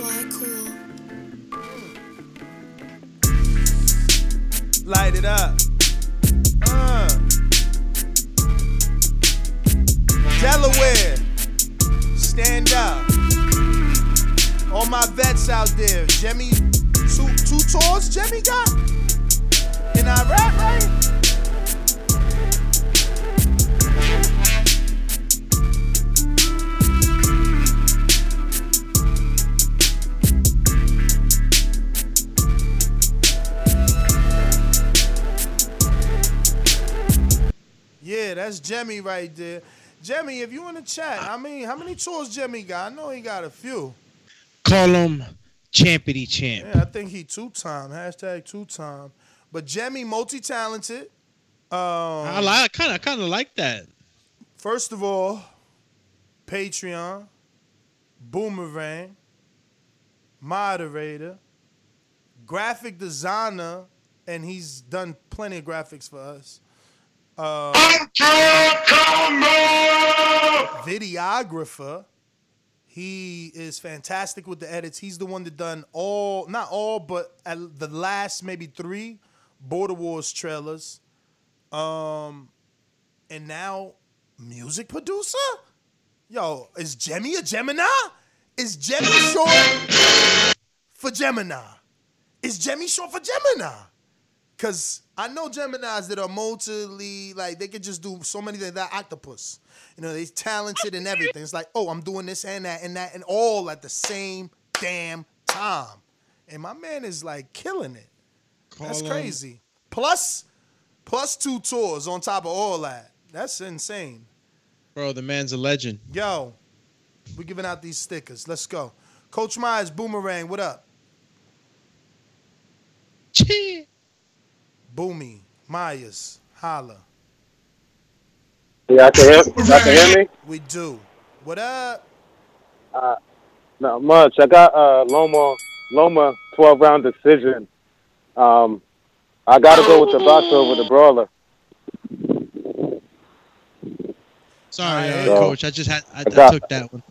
Cool? Light it up. Uh. Delaware, stand up. All my vets out there, Jemmy, two two tours Jemmy got in Iraq, right? Yeah, that's Jemmy right there. Jemmy, if you in the chat, I mean, how many tours Jemmy got? I know he got a few. Call him Champity Champ. Yeah, I think he two time. Hashtag two time. But Jemmy, multi talented. Um, I like kind of kind of like that. First of all, Patreon, Boomerang, moderator, graphic designer, and he's done plenty of graphics for us. Videographer. He is fantastic with the edits. He's the one that done all, not all, but the last maybe three Border Wars trailers. Um, and now music producer. Yo, is Jemmy a Gemini? Is Jemmy short for Gemini? Is Jemmy short for Gemini? Cause I know Geminis that are multiply like they could just do so many things. That octopus, you know, they're talented and everything. It's like, oh, I'm doing this and that and that and all at the same damn time. And my man is like killing it. That's Call him- um, crazy. Plus, plus two tours on top of all that. That's insane. Bro, the man's a legend. Yo, we're giving out these stickers. Let's go. Coach Myers, Boomerang, what up? Boomy, Myers, holla. Yeah, I can hear, y'all can hear me? We do. What up? Uh, not much. I got uh, Loma Loma 12 round decision. Um, I got to go with the boxer over the brawler. Sorry, uh, So, coach. I just had I, I got- took that one.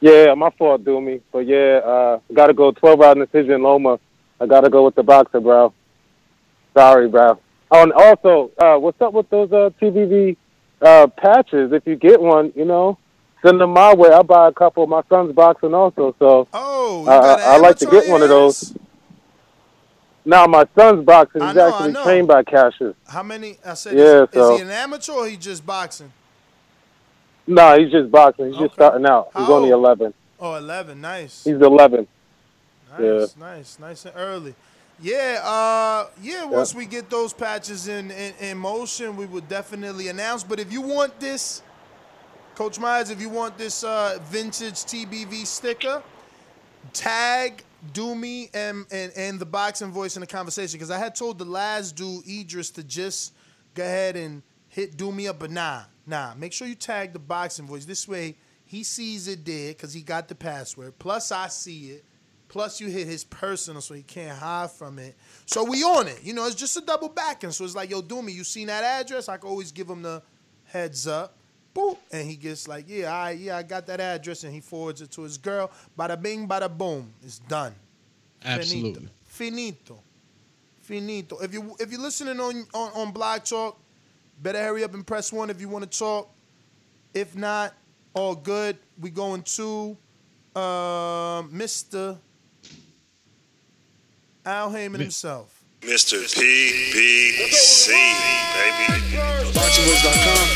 Yeah, my fault, do me. But yeah, uh, got to go 12 round decision, Loma. I got to go with the boxer, bro. Sorry, bro. Oh, and also, uh, what's up with those uh, TBV uh, patches? If you get one, you know, send them my way. I'll buy a couple. My son's boxing also, so oh, uh, I like to get one of those. Now, my son's boxing. I He's know, actually trained by Cassius. How many? I said, Yeah, is, so- is he an amateur or he just boxing? No, he's just boxing. He's just starting out. He's How only old? 11. Oh, 11. Nice. He's 11. Yeah. Nice, nice, nice and early. Yeah, uh, yeah. Once we get those patches in, in in motion, we would definitely announce. But if you want this, Coach Myers, if you want this uh, vintage TBV sticker, tag Doomy and, and and the boxing voice in the conversation because I had told the last dude Idris to just go ahead and hit Doomy up, but nah, nah. Make sure you tag the boxing voice. This way he sees it there because he got the password. Plus I see it. Plus you hit his personal so he can't hide from it. So we on it. You know, it's just a double backing. So it's like, yo, do me. you seen that address? I can always give him the heads up. Boop. And he gets like, yeah, I yeah, I got that address, and he forwards it to his girl. Bada bing, bada boom. It's done. Absolutely. Finito. Finito. If you if you're listening on, on on Blog Talk, better hurry up and press one if you want to talk. If not, all good. We going to uh, Mr. Al Haymon himself. Mr. PBC, baby. BoxingVoice.com.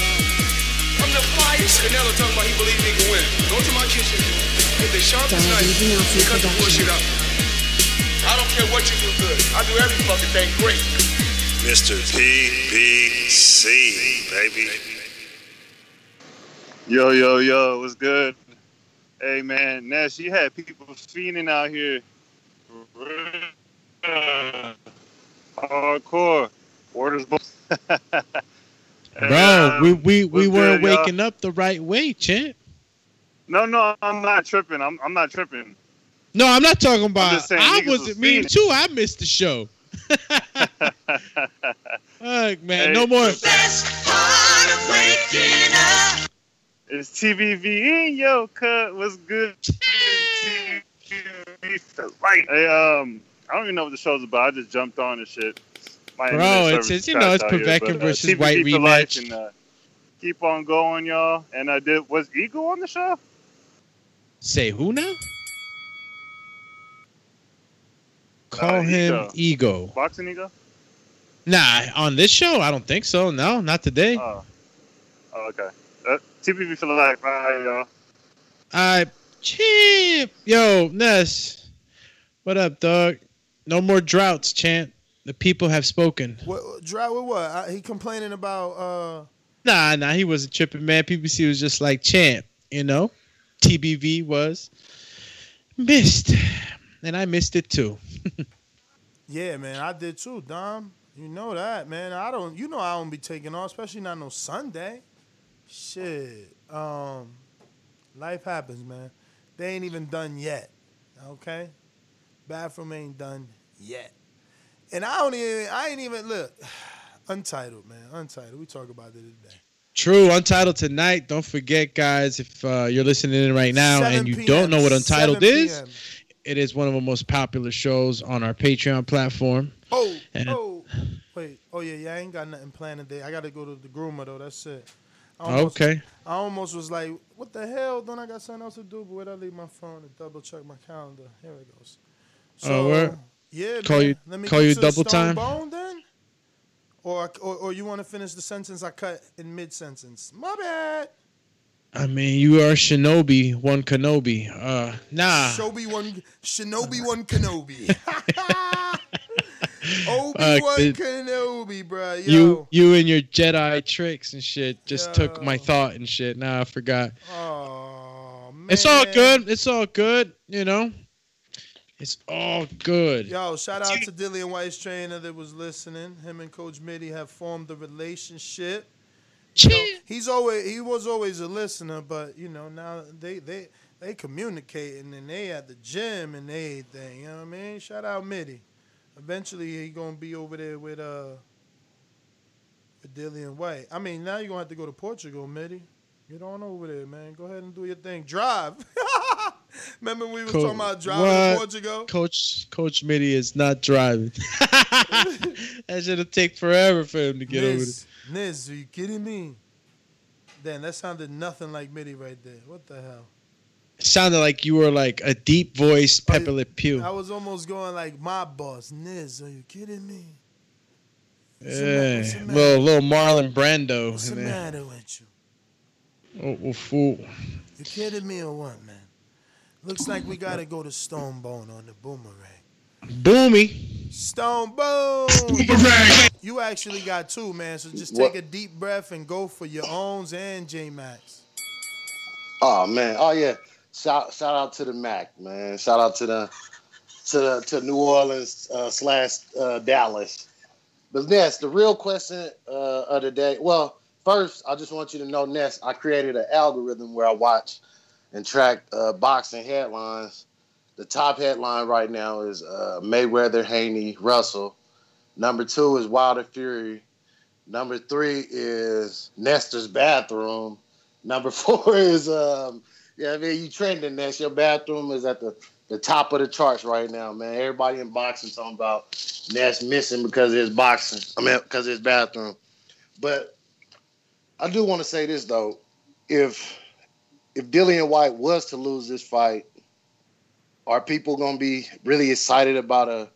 I'm the flyest. Canelo talking about he believe he can win. Go to my kitchen. Get the sharpest knife. and Cut the bullshit out. I don't care what you do good. I do every fucking thing great. Mr. PBC, baby. Yo, yo, yo, what's good? Hey, man, Ness, you had people fiending out here. Hardcore. Orders. Bro, we we, we weren't good, y'all? waking up the right way, champ. No, no, I'm not tripping. I'm, I'm not tripping. No, I'm not talking about. just saying I niggas was, was me too. I missed the show. Fuck, man, no more. It's TBV in yo cut. What's good? TBV for life. Hey, um, I don't even know what the show's about. I just jumped on and shit. My Bro, it's- it's, you know, it's Povetkin uh, versus Whyte rematch. And, uh, keep on going, y'all. And I did. Was Eagle on the show? Say who now? Call Uh, him Ego. Ego. Boxing Ego. Nah, on this show, I don't think so. No, not today. Oh, oh okay. Uh, TBV for life. All right, y'all. I chip. Yo, Ness. What up, dog? No more droughts, champ. The people have spoken. What drought with what? I, he complaining about uh Nah, nah, he wasn't tripping, man. PBC was just like champ, you know. TBV was missed, and I missed it too. Yeah, man, I did too, Dom. You know that, man. I don't you know I don't be taking off, especially not no Sunday. Shit. Um life happens, man. They ain't even done yet. Okay? Bathroom ain't done yet. And I don't even I ain't even look. Untitled, man. Untitled. We talk about it today. True, Untitled tonight. Don't forget, guys, if uh, you're listening in right now and you p.m., don't know what Untitled is, it is one of the most popular shows on our Patreon platform. Oh, And- oh, wait. Oh yeah, yeah. I ain't got nothing planned today. I got to go to the groomer though. That's it. I almost- Okay. I almost was like, what the hell? Don't I got something else to do? But where'd I leave my phone to double check my calendar? Here it goes. Oh, word? Yeah. Call man. you- Let me call you double time? Bone then. Or, or, or you want to finish the sentence I cut in mid sentence? My bad. I mean, you are Shinobi, one Kenobi. Uh, nah. Shobi one, Shinobi one Kenobi. Obi Wan it- Kenobi, bruh. Yo. You, you and your Jedi tricks and shit just took my thought and shit. Nah, I forgot. Oh, man. It's all good. It's all good. You know, it's all good. Yo, shout out to Dillian Whyte's trainer that was listening. Him and Coach Mitty have formed a relationship. You know, he's always he was always a listener, but you know now they they they communicating and they at the gym and they everything. You know what I mean? Shout out Mitty. Eventually he gonna be over there with uh with Dillian White. I mean now you're gonna have to go to Portugal, Mitty. Get on over there, man. Go ahead and do your thing. Drive. Remember we Co- talking about driving what? Portugal? Coach Coach Mitty is not driving. that should have take forever for him to get over there. Niz, Niz, are you kidding me? Damn, that sounded nothing like Mitty right there. What the hell? It sounded like you were like a deep voiced Pepe Le Pew. I was almost going like my boss. Niz, are you kidding me? Yeah, what's the matter? little little Marlon Brando. What's the matter with you? Oh, oh, fool. You kidding me or what, man? Looks like we gotta go to Stone Bone on the boomerang. Boomy. Stone Bone. Boomerang. You actually got two, man. So just What? take a deep breath and go for your owns and J Max. Oh man. Oh yeah. Shout shout out to the Mac, man. Shout out to the to the, to New Orleans uh, slash uh, Dallas. But Ness, the real question uh, of the day. Well, first, I just want you to know, Ness, I created an algorithm where I watch and track uh, boxing headlines. The top headline right now is uh, Mayweather, Haney, Russell. Number two is Wilder Fury. Number three is Nestor's bathroom. Number four is um, yeah, I mean you trending Ness. Your bathroom is at the, the top of the charts right now, man. Everybody in boxing talking about Ness missing because his boxing. I mean because his bathroom. But I do want to say this though. If if Dillian Whyte was to lose this fight, are people gonna be really excited about a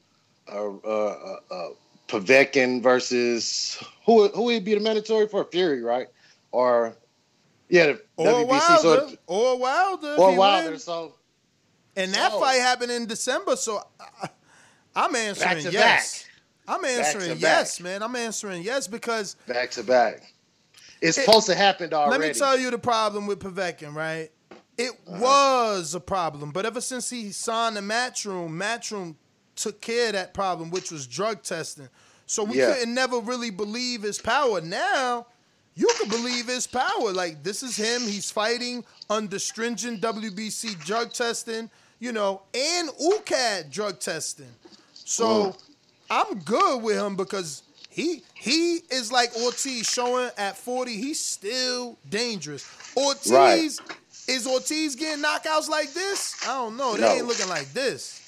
a, a, a, Povetkin versus who who would be the mandatory for Fury, right? Or yeah, the Or WBC. Wilder. So or Wilder. or Wilder. wins. So And that So- fight happened in December, so I, I'm answering Back to yes. I'm answering Back to yes, man. I'm answering yes because back to back. It's It- supposed to happen already. let me tell you the problem with Povetkin, right? It Uh-huh. was a problem, but ever since he signed the Matchroom, Matchroom took care of that problem, which was drug testing. So we Yeah. couldn't never really believe his power. Now you can believe his power. Like this is him. He's fighting under stringent WBC drug testing, you know, and USADA drug testing. So I'm good with him because he he is like Ortiz showing at 40, he's still dangerous. Ortiz Right. is Ortiz getting knockouts like this? I don't know. They No. ain't looking like this.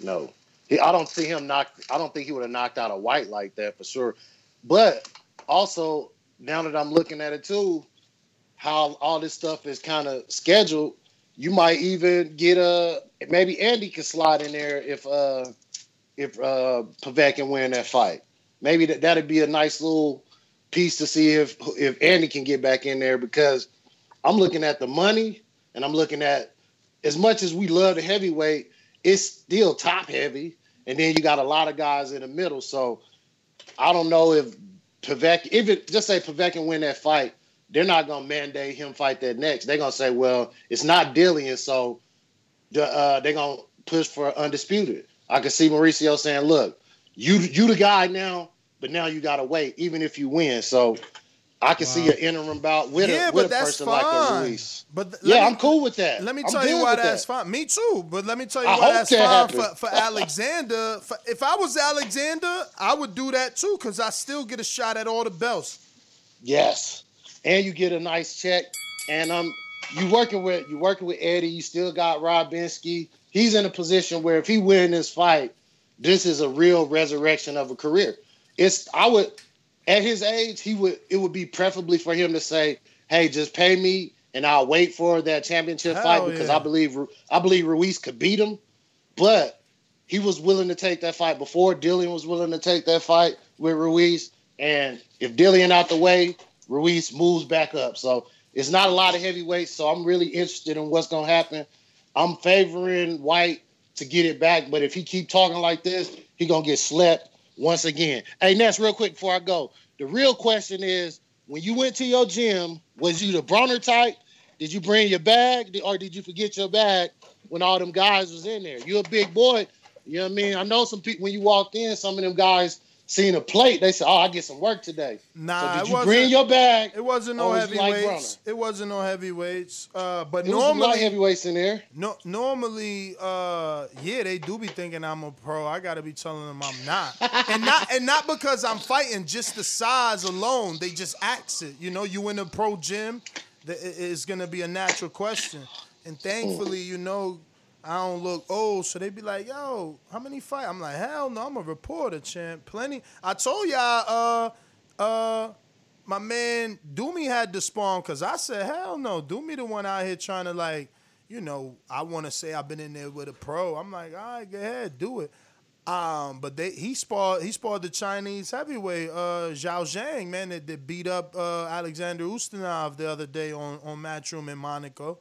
No. he, I don't see him knock. I don't think he would have knocked out a Whyte like that for sure. But also now that I'm looking at it too, how all this stuff is kind of scheduled, you might even get a maybe Andy can slide in there if uh if uh Pavek can win that fight. Maybe that that'd be a nice little piece to see if if Andy can get back in there because I'm looking at the money and I'm looking at as much as we love the heavyweight, it's still top heavy, and then you got a lot of guys in the middle. So I don't know if Pavek, if it just say Pavek can win that fight, they're not gonna mandate him fight that next. They're gonna say, well, it's not Dillian, so the, uh, they're gonna push for undisputed. I can see Mauricio saying, look, you you the guy now, but now you gotta wait, even if you win. So I can see Wow. an interim bout with yeah, a with a person fine. like a Ruiz. But th- Yeah, me- I'm cool with that. Let me I'm tell you why that's that. fine. Me too. But let me tell you I why that's that fine for, for Alexander. For, if I was Alexander, I would do that too because I still get a shot at all the belts. Yes, and you get a nice check. And um, you working with you working with Eddie. You still got Ryabinsky. He's in a position where if he win this fight, this is a real resurrection of a career. It's I would at his age he would it would be preferably for him to say, "Hey, just pay me." And I'll wait for that championship Hell fight because yeah. I believe I believe Ruiz could beat him, but he was willing to take that fight before Dillian was willing to take that fight with Ruiz. And if Dillian out the way, Ruiz moves back up. So it's not a lot of heavyweights. So I'm really interested in what's gonna happen. I'm favoring Whyte to get it back, but if he keep talking like this, he gonna get slept once again. Hey, Ness, real quick before I go, the real question is: when you went to your gym, was you the Bronner type? Did you bring your bag, or did you forget your bag when all them guys was in there? You a big boy, you know what I mean? I know some people when you walked in, some of them guys seen a plate, they said, "Oh, I get some work today." Nah, so it did you wasn't- bring your bag? It wasn't no was heavyweights. it wasn't no heavyweights. Uh, but was light normally, heavyweights in there. no, normally, uh, yeah, they do be thinking I'm a pro. I gotta be telling them I'm not, and not and not because I'm fighting. Just the size alone, they just ask it. You know, you in a pro gym, it's gonna be a natural question. And thankfully, you know, I don't look old, so they be like, "Yo, how many fight?" I'm like, "Hell no, I'm a reporter, champ. Plenty." I told y'all, uh, uh, my man Doomy had to spawn because I said, "Hell no, Doomy the one out here trying to like, you know, I want to say I've been in there with a pro. I'm like, all right, go ahead, do it." Um, but they he sparred he sparred the Chinese heavyweight uh Zhao Zhang man that, that beat up uh, Alexander Ustinov the other day on on Matchroom in Monaco,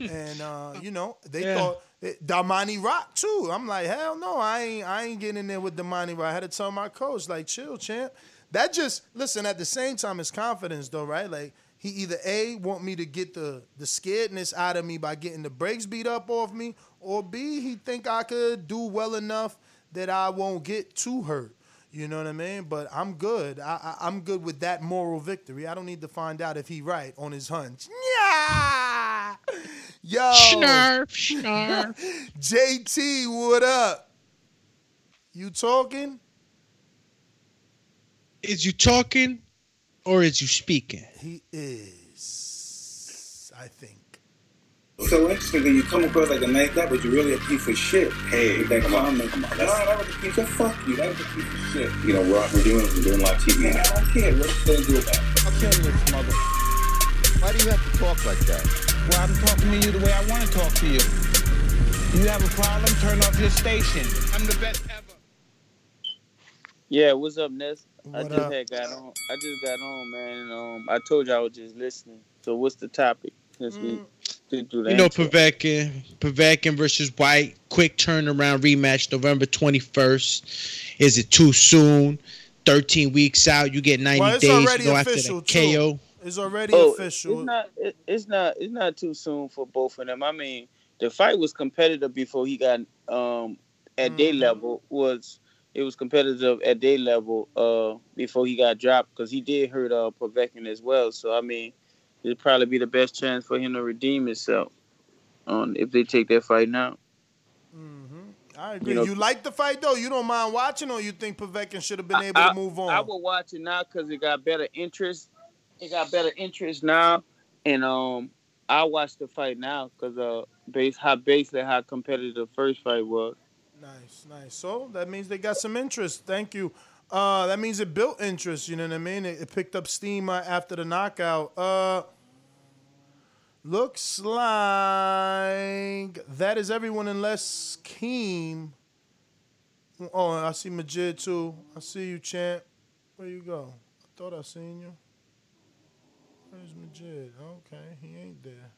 and uh, you know they Yeah. thought Damani Rock too. I'm like hell no, I ain't I ain't getting in there with Damani Rock. I had to tell my coach like chill, champ. That just listen at the same time it's confidence though, right? Like he either a want me to get the the scaredness out of me by getting the brakes beat up off me, or b he think I could do well enough that I won't get too hurt. You know what I mean? But I'm good. I, I, I'm good with that moral victory. I don't need to find out if he right on his hunch. Yeah. Yo. Snarf, snarf. JT, what up? You talking? Is you talking or is you speaking? He is. I think. So interesting when you come across like a nice guy, but you're really a piece of shit. Hey, with that comment. No, that was a piece of fuck you. That was a piece of shit. You know, we're, we're doing we're doing live TV. Man, I don't care. What are you gonna do about it? I'm killing this mother. Why do you have to talk like that? Well, I'm talking to you the way I want to talk to you. You have a problem? Turn off your station. I'm the best ever. Yeah, what's up, Ness? I just up? had got on. I just got on, man. And, um, I told you I was just listening. So what's the topic? Since we Mm. did do that. You know, Povetkin, Povetkin versus Whyte, quick turnaround rematch, November 21st. Is it too soon? 13 weeks out, you get 90 Well, days. already You go after official, the too. KO. It's already Oh, official. It's not. It, it's not. It's not too soon for both of them. I mean, the fight was competitive before he got um at day Mm-hmm. level. Was it was competitive at day level uh before he got dropped because he did hurt uh Povetkin as well. So I mean, it'd probably be the best chance for him to redeem himself on if they take that fight now. I agree. you know- you like the fight though? You don't mind watching, or you think Povetkin should have been able I, to move on? I would watch it now because it got better interest. It got better interest now, and um, I watch the fight now because uh, base how basically how competitive the first fight was. Nice, nice. So that means they got some interest. Thank you. Uh, that means it built interest. You know what I mean? It, it picked up steam uh, after the knockout. Uh, looks like that is everyone unless Keem. Oh, I see Majid too. I see you, champ. Where you go? I thought I seen you. Where's Majid? Okay, he ain't there.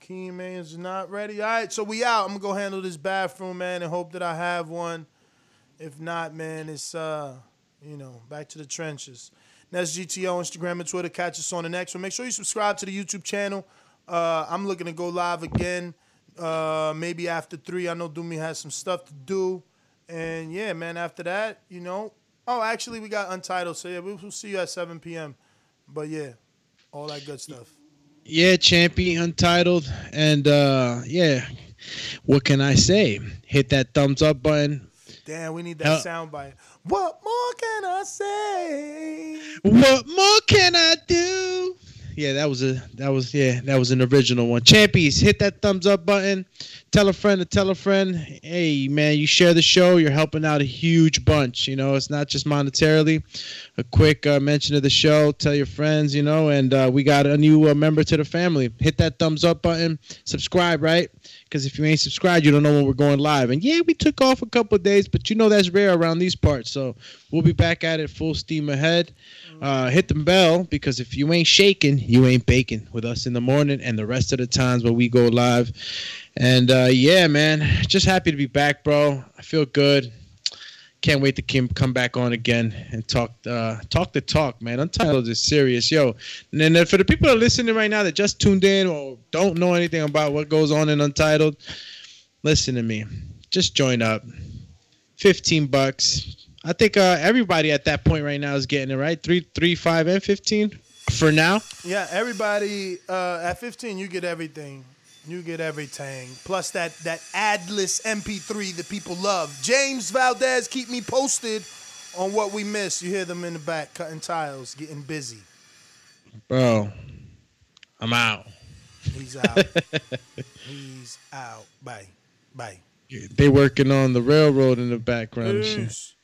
Keen man's not ready. All right, so we out. I'm gonna go handle this bathroom, man, and hope that I have one. If not, man, it's uh, you know, back to the trenches. That's GTO, Instagram and Twitter. Catch us on the next one. Make sure you subscribe to the YouTube channel. Uh, I'm looking to go live again, uh, maybe after three. I know Doomy has some stuff to do, and yeah, man. After that, you know. Oh, actually, we got Untitled, so yeah, we'll see you at 7 p.m. But yeah, all that good stuff. Yeah, champion untitled. And uh yeah. What can I say? Hit that thumbs up button. Damn, we need that Hell- sound bite. What more can I say? What more can I do? Yeah, that was a that was yeah, that was an original one. Champions, hit that thumbs up button. Tell a friend to tell a friend. Hey man, you share the show, you're helping out a huge bunch. You know, it's not just monetarily. A quick uh, mention of the show, tell your friends, you know, and uh, we got a new uh, member to the family. Hit that thumbs up button, subscribe, right? Because if you ain't subscribed, you don't know when we're going live. And yeah, we took off a couple of days, but you know that's rare around these parts. So we'll be back at it full steam ahead. Uh, hit the bell because if you ain't shaking, you ain't baking with us in the morning and the rest of the times where we go live. And uh, yeah, man, just happy to be back, bro. I feel good. Can't wait to Kim come back on again and talk uh, talk the talk, man. Untitled is serious, yo. And then for the people that are listening right now that just tuned in or don't know anything about what goes on in Untitled, listen to me. Just join up. Fifteen bucks. I think uh, everybody at that point right now is getting it right. Three, three, five, and fifteen for now. Yeah, everybody uh, at 15, you get everything. You get everything. Plus that that adless MP3 that people love. James Valdez, keep me posted on what we missed. You hear them in the back cutting tiles, getting busy. Bro, I'm out. He's out. He's out. Bye. Bye. They working on the railroad in the background. Peace.